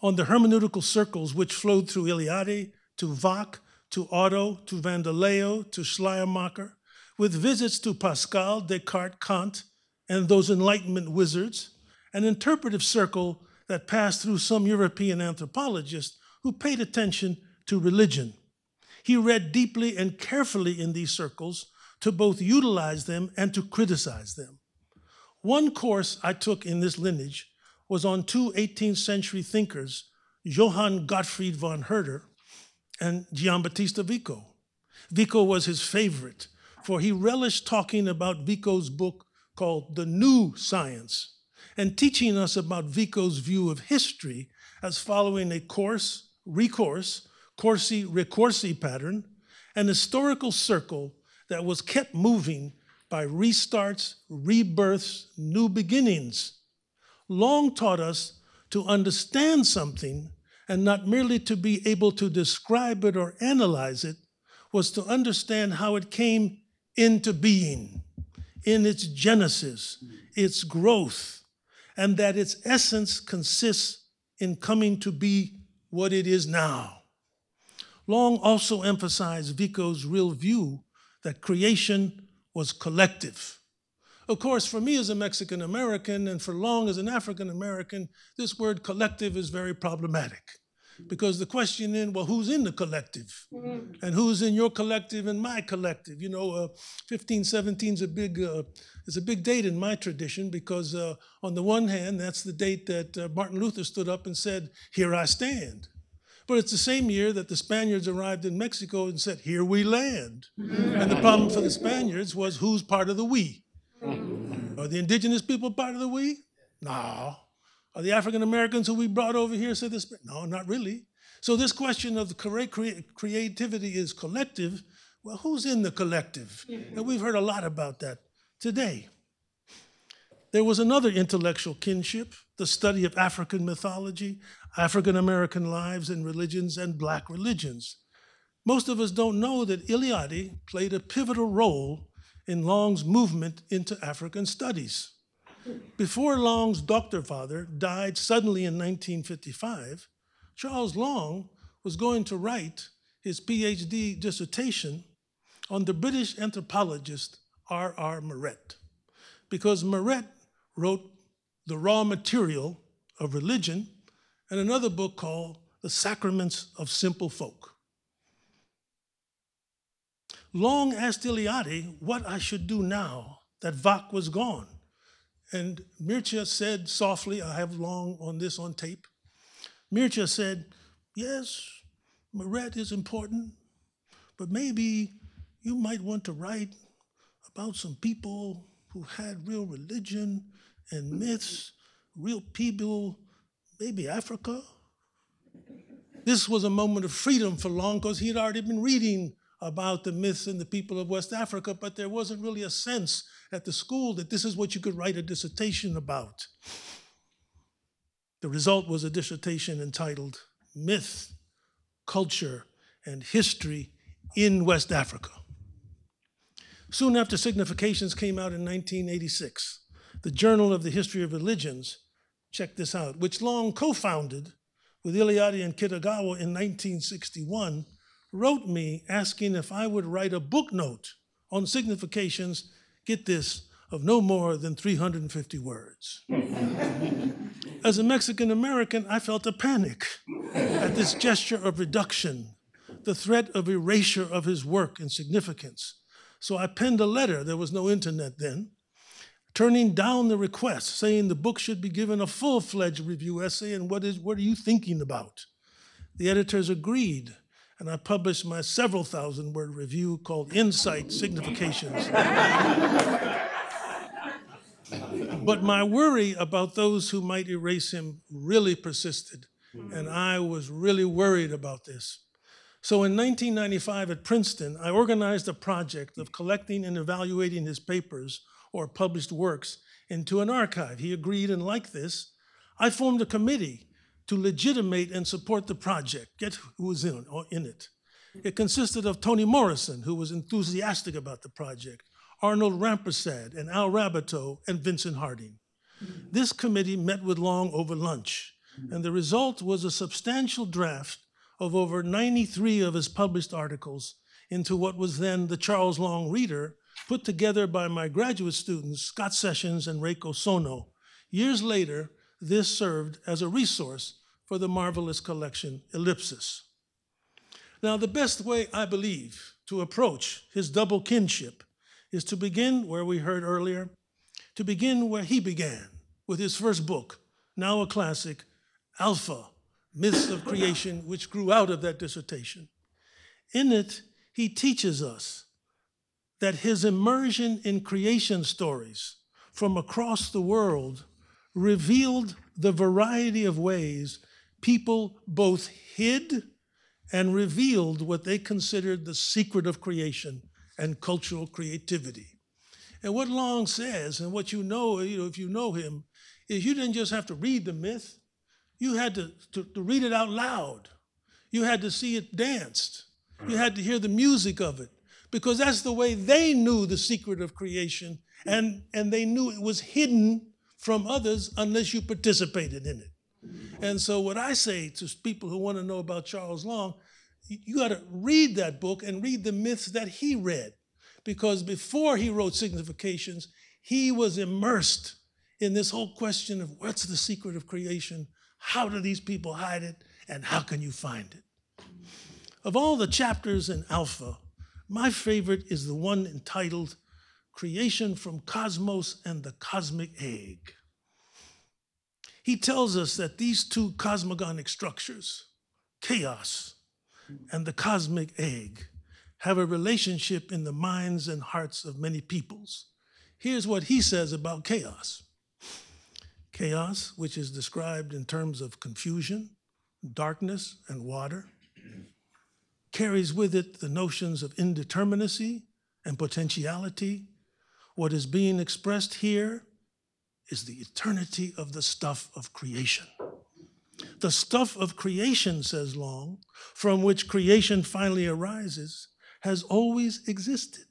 on the hermeneutical circles which flowed through Eliade to Wach to Otto to van der Leeuw to Schleiermacher, with visits to Pascal, Descartes, Kant, and those Enlightenment wizards, an interpretive circle that passed through some European anthropologists who paid attention to religion. He read deeply and carefully in these circles to both utilize them and to criticize them. One course I took in this lineage was on two 18th century thinkers, Johann Gottfried von Herder and Giambattista Vico. Vico was his favorite, for he relished talking about Vico's book called The New Science and teaching us about Vico's view of history as following a course, recourse, corsi recorsi pattern, an historical circle that was kept moving by restarts, rebirths, new beginnings. Long taught us to understand something and not merely to be able to describe it or analyze it, was to understand how it came into being, in its genesis, its growth, and that its essence consists in coming to be what it is now. Long also emphasized Vico's real view that creation was collective. Of course, for me as a Mexican American and for Long as an African American, this word collective is very problematic. Because the question in, well, who's in the collective? And who's in your collective and my collective? You know, uh, 1517 is a big uh, is a big date in my tradition because uh, on the one hand, that's the date that uh, Martin Luther stood up and said, "Here I stand." But it's the same year that the Spaniards arrived in Mexico and said, Here we land. And the problem for the Spaniards was who's part of the we? Are the indigenous people part of the we? No. Are the African Americans who we brought over here said this? No, not really. So this question of the crea- crea- creativity is collective. Well, who's in the collective? Mm-hmm. And we've heard a lot about that today. There was another intellectual kinship, the study of African mythology, African American lives and religions, and Black religions. Most of us don't know that Eliade played a pivotal role in Long's movement into African studies. Before Long's doctor father died suddenly in 1955, Charles Long was going to write his PhD dissertation on the British anthropologist R. R. Marett, because Marett wrote The Raw Material of Religion and another book called The Sacraments of Simple Folk. Long asked Eliade what I should do now that Wach was gone. And Mircea said softly, I have Long on this on tape. Mircea said, Yes, Marett is important, but maybe you might want to write about some people who had real religion and myths, real people, maybe Africa. This was a moment of freedom for Long because he had already been reading about the myths and the people of West Africa, but there wasn't really a sense at the school that this is what you could write a dissertation about. The result was a dissertation entitled Myth, Culture, and History in West Africa. Soon after Significations came out in 1986, the Journal of the History of Religions, check this out, which Long co founded with Eliade and Kitagawa in 1961, wrote me asking if I would write a book note on significations, get this, of no more than 350 words. *laughs* As a Mexican American, I felt a panic at this gesture of reduction, the threat of erasure of his work and significance. So I penned a letter, there was no internet then, turning down the request, saying the book should be given a full fledged review essay and what, is, what are you thinking about? The editors agreed, and I published my several thousand word review called Insight Significations. but my worry about those who might erase him really persisted, and I was really worried about this. So in 1995 at Princeton, I organized a project of collecting and evaluating his papers or published works into an archive. He agreed and liked this. I formed a committee to legitimate and support the project. Get who was in, or in it. It consisted of Toni Morrison, who was enthusiastic about the project, Arnold Rampersad, and Al Raboteau, and Vincent Harding. This committee met with Long over lunch, and the result was a substantial draft of over 93 of his published articles into what was then the Charles Long Reader, put together by my graduate students, Scott Sessions and Reiko Sono. Years later, this served as a resource for the marvelous collection Ellipsis. Now, the best way, I believe, to approach his double kinship is to begin where we heard earlier, to begin where he began with his first book, now a classic, Alpha Myths of Creation, which grew out of that dissertation. In it, he teaches us that his immersion in creation stories from across the world revealed the variety of ways people both hid and revealed what they considered the secret of creation and cultural creativity. And what Long says, and what you know, you know, if you know him, is you didn't just have to read the myth, you had to, to, to read it out loud. You had to see it danced. You had to hear the music of it because that's the way they knew the secret of creation and, and they knew it was hidden from others unless you participated in it. And so, what I say to people who want to know about Charles Long, you got to read that book and read the myths that he read. Because before he wrote Significations, he was immersed in this whole question of what's the secret of creation? How do these people hide it? And how can you find it? Of all the chapters in Alpha, my favorite is the one entitled Creation from Chaos and the Cosmic Egg. He tells us that these two cosmogonic structures, chaos and the cosmic egg, have a relationship in the minds and hearts of many peoples. Here's what he says about chaos chaos, which is described in terms of confusion, darkness, and water, carries with it the notions of indeterminacy and potentiality. What is being expressed here is the eternity of the stuff of creation. The stuff of creation, says Long, from which creation finally arises, has always existed.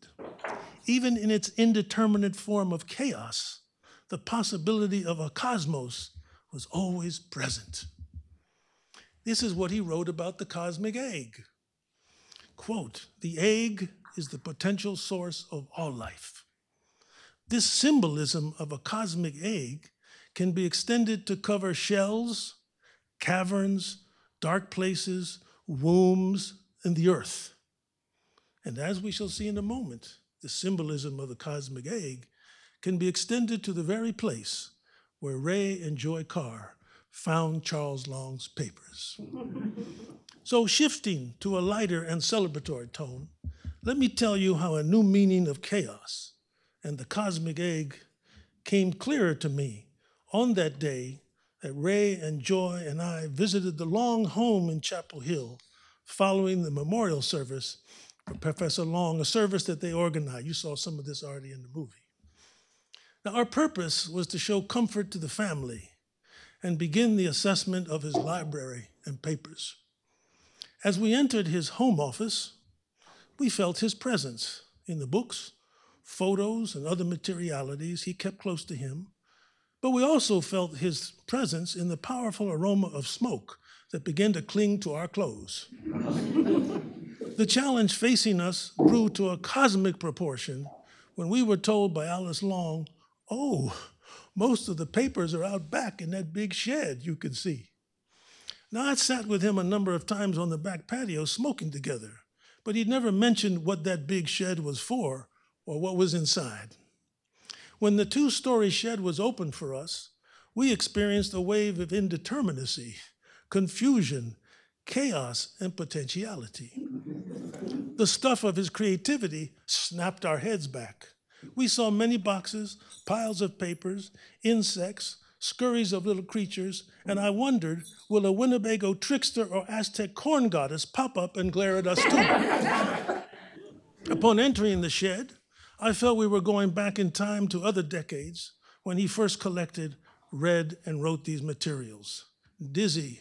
Even in its indeterminate form of chaos, the possibility of a cosmos was always present. This is what he wrote about the cosmic egg. Quote, the egg is the potential source of all life. This symbolism of a cosmic egg can be extended to cover shells, caverns, dark places, wombs, and the earth. And as we shall see in a moment, the symbolism of the cosmic egg can be extended to the very place where Ray and Joy Carr found Charles Long's papers. *laughs* so, shifting to a lighter and celebratory tone, let me tell you how a new meaning of chaos and the cosmic egg came clearer to me on that day that Ray and Joy and I visited the Long home in Chapel Hill following the memorial service for Professor Long, a service that they organized. You saw some of this already in the movie. Now, our purpose was to show comfort to the family and begin the assessment of his library and papers. As we entered his home office, we felt his presence in the books, photos, and other materialities he kept close to him. But we also felt his presence in the powerful aroma of smoke that began to cling to our clothes. *laughs* the challenge facing us grew to a cosmic proportion when we were told by Alice Long, oh, most of the papers are out back in that big shed you can see. Now, I'd sat with him a number of times on the back patio smoking together, but he'd never mentioned what that big shed was for or what was inside. When the two story shed was opened for us, we experienced a wave of indeterminacy, confusion, chaos, and potentiality. The stuff of his creativity snapped our heads back. We saw many boxes, piles of papers, insects, scurries of little creatures, and I wondered will a Winnebago trickster or Aztec corn goddess pop up and glare at us too? Upon entering the shed, I felt we were going back in time to other decades when he first collected, read, and wrote these materials. Dizzy,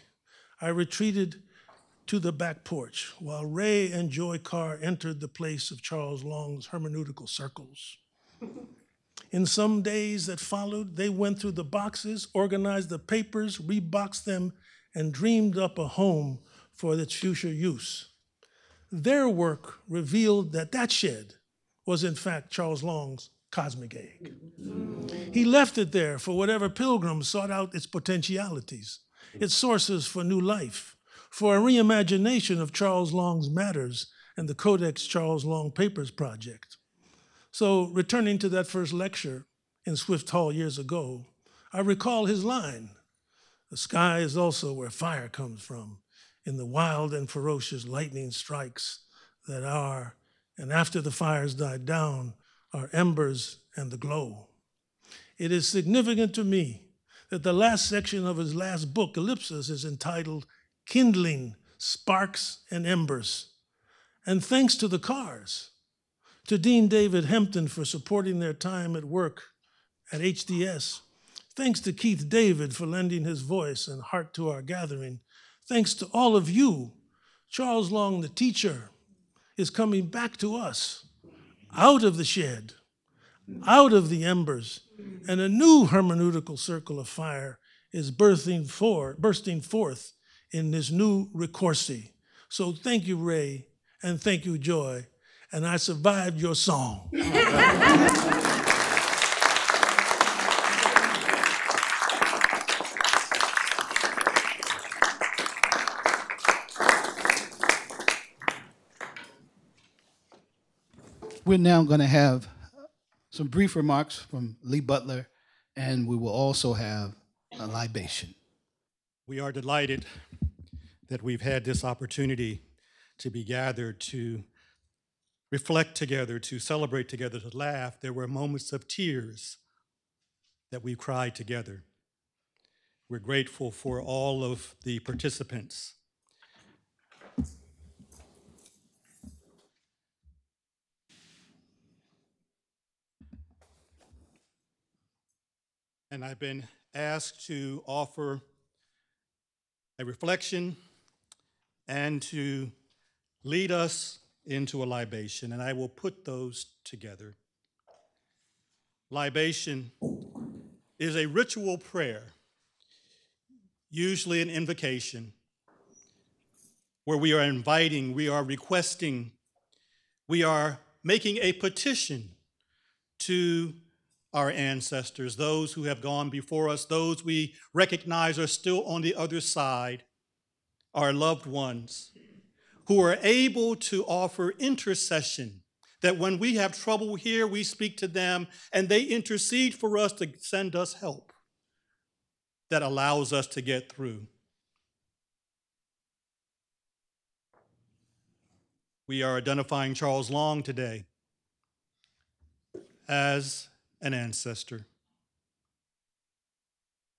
I retreated to the back porch while Ray and Joy Carr entered the place of Charles Long's hermeneutical circles. *laughs* In some days that followed, they went through the boxes, organized the papers, reboxed them, and dreamed up a home for its future use. Their work revealed that that shed was, in fact, Charles Long's cosmic egg. He left it there for whatever pilgrim sought out its potentialities, its sources for new life, for a reimagination of Charles Long's matters and the Codex Charles Long Papers Project. So, returning to that first lecture in Swift Hall years ago, I recall his line The sky is also where fire comes from, in the wild and ferocious lightning strikes that are, and after the fires died down, are embers and the glow. It is significant to me that the last section of his last book, Ellipsis, is entitled Kindling, Sparks, and Embers. And thanks to the Carrs, to Dean David Hempton for supporting their time at work at HDS. Thanks to Keith David for lending his voice and heart to our gathering. Thanks to all of you. Charles Long, the teacher, is coming back to us out of the shed, out of the embers, and a new hermeneutical circle of fire is birthing for, bursting forth in this new Ricorsi. So thank you, Ray, and thank you, Joy, and I survived your song. *laughs* We're now going to have some brief remarks from Lee Butler, and we will also have a libation. We are delighted that we've had this opportunity to be gathered to reflect together, to celebrate together, to laugh. There were moments of tears that we cried together. We're grateful for all of the participants. And I've been asked to offer a reflection and to lead us into a libation, and I will put those together. Libation is a ritual prayer, usually an invocation, where we are inviting, we are requesting, we are making a petition to our ancestors, those who have gone before us, those we recognize are still on the other side, our loved ones who are able to offer intercession. That when we have trouble here, we speak to them and they intercede for us to send us help that allows us to get through. We are identifying Charles Long today as an ancestor.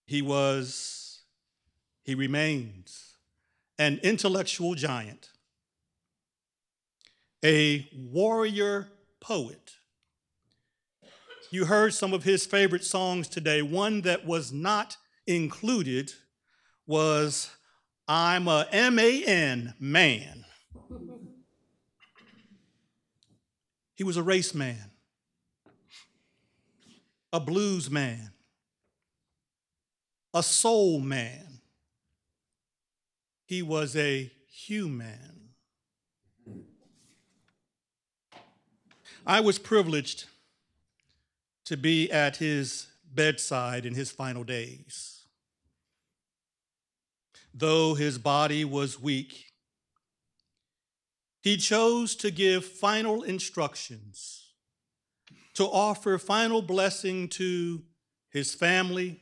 He was, he remains an intellectual giant a warrior poet. You heard some of his favorite songs today. One that was not included was I'm a M-A-N man. He was a race man, a blues man, a soul man. He was a human. I was privileged to be at his bedside in his final days. Though his body was weak, he chose to give final instructions, to offer final blessing to his family,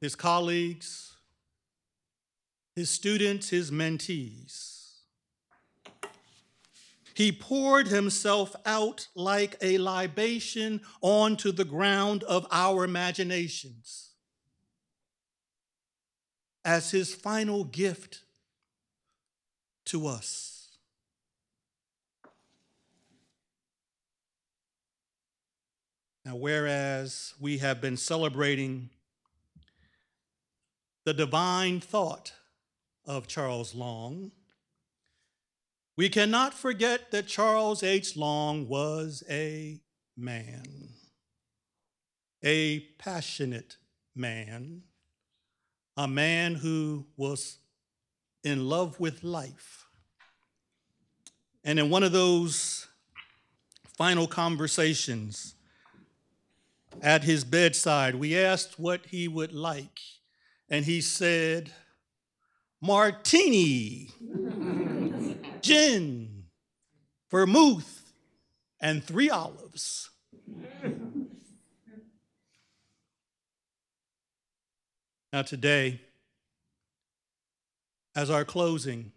his colleagues, his students, his mentees. He poured himself out like a libation onto the ground of our imaginations as his final gift to us. Now, whereas we have been celebrating the divine thought of Charles Long, we cannot forget that Charles H. Long was a man, a passionate man, a man who was in love with life. And in one of those final conversations at his bedside, we asked what he would like, and he said, Martini *laughs* gin, vermouth, and three olives. Now, today, as our closing,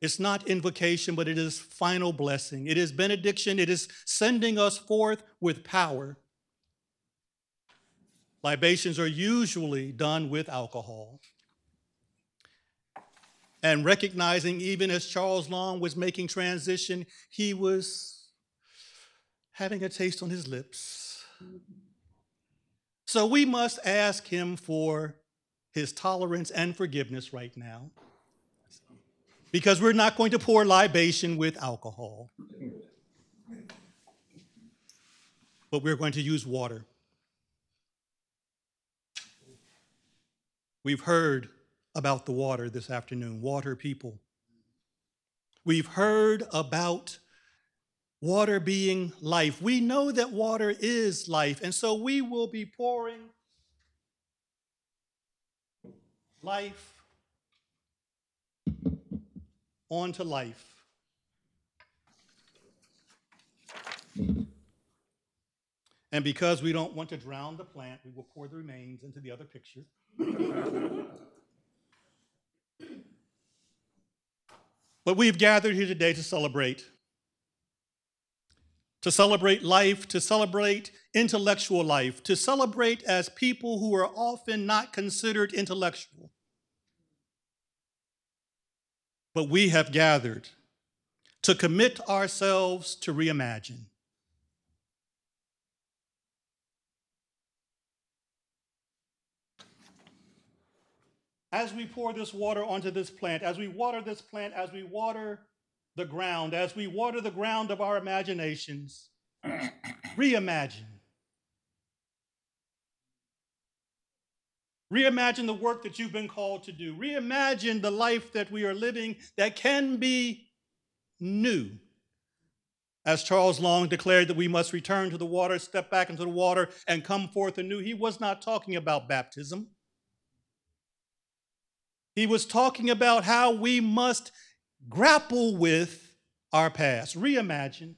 it's not invocation, but it is final blessing. It is benediction. It is sending us forth with power. Libations are usually done with alcohol and recognizing even as Charles Long was making transition, he was having a taste on his lips. So we must ask him for his tolerance and forgiveness right now because we're not going to pour libation with alcohol, but we're going to use water. We've heard about the water this afternoon, water people. We've heard about water being life. We know that water is life, and so we will be pouring life onto life. And because we don't want to drown the plant, we will pour the remains into the other picture. *laughs* But we've gathered here today to celebrate. To celebrate life, to celebrate intellectual life, to celebrate as people who are often not considered intellectual. But we have gathered to commit ourselves to reimagine. As we pour this water onto this plant, as we water this plant, as we water the ground, as we water the ground of our imaginations, reimagine. Reimagine the work that you've been called to do. Reimagine the life that we are living that can be new. As Charles Long declared that we must return to the water, step back into the water, and come forth anew, he was not talking about baptism. He was talking about how we must grapple with our past, reimagine.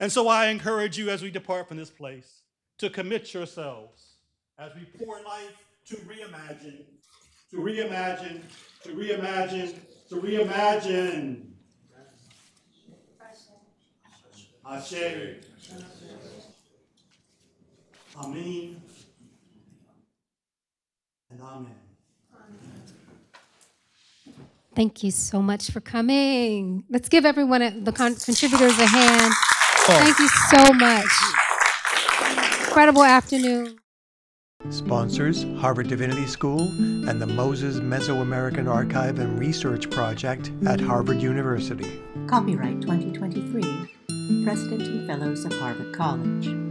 And so I encourage you as we depart from this place to commit yourselves as we pour life to reimagine, to reimagine, to reimagine, to reimagine. Ashe. Amen and amen. Thank you so much for coming. Let's give everyone, a, the con- contributors, a hand. Thank you so much. Incredible afternoon. Sponsors Harvard Divinity School and the Moses Mesoamerican Archive and Research Project at Harvard University. Copyright 2023, President and Fellows of Harvard College.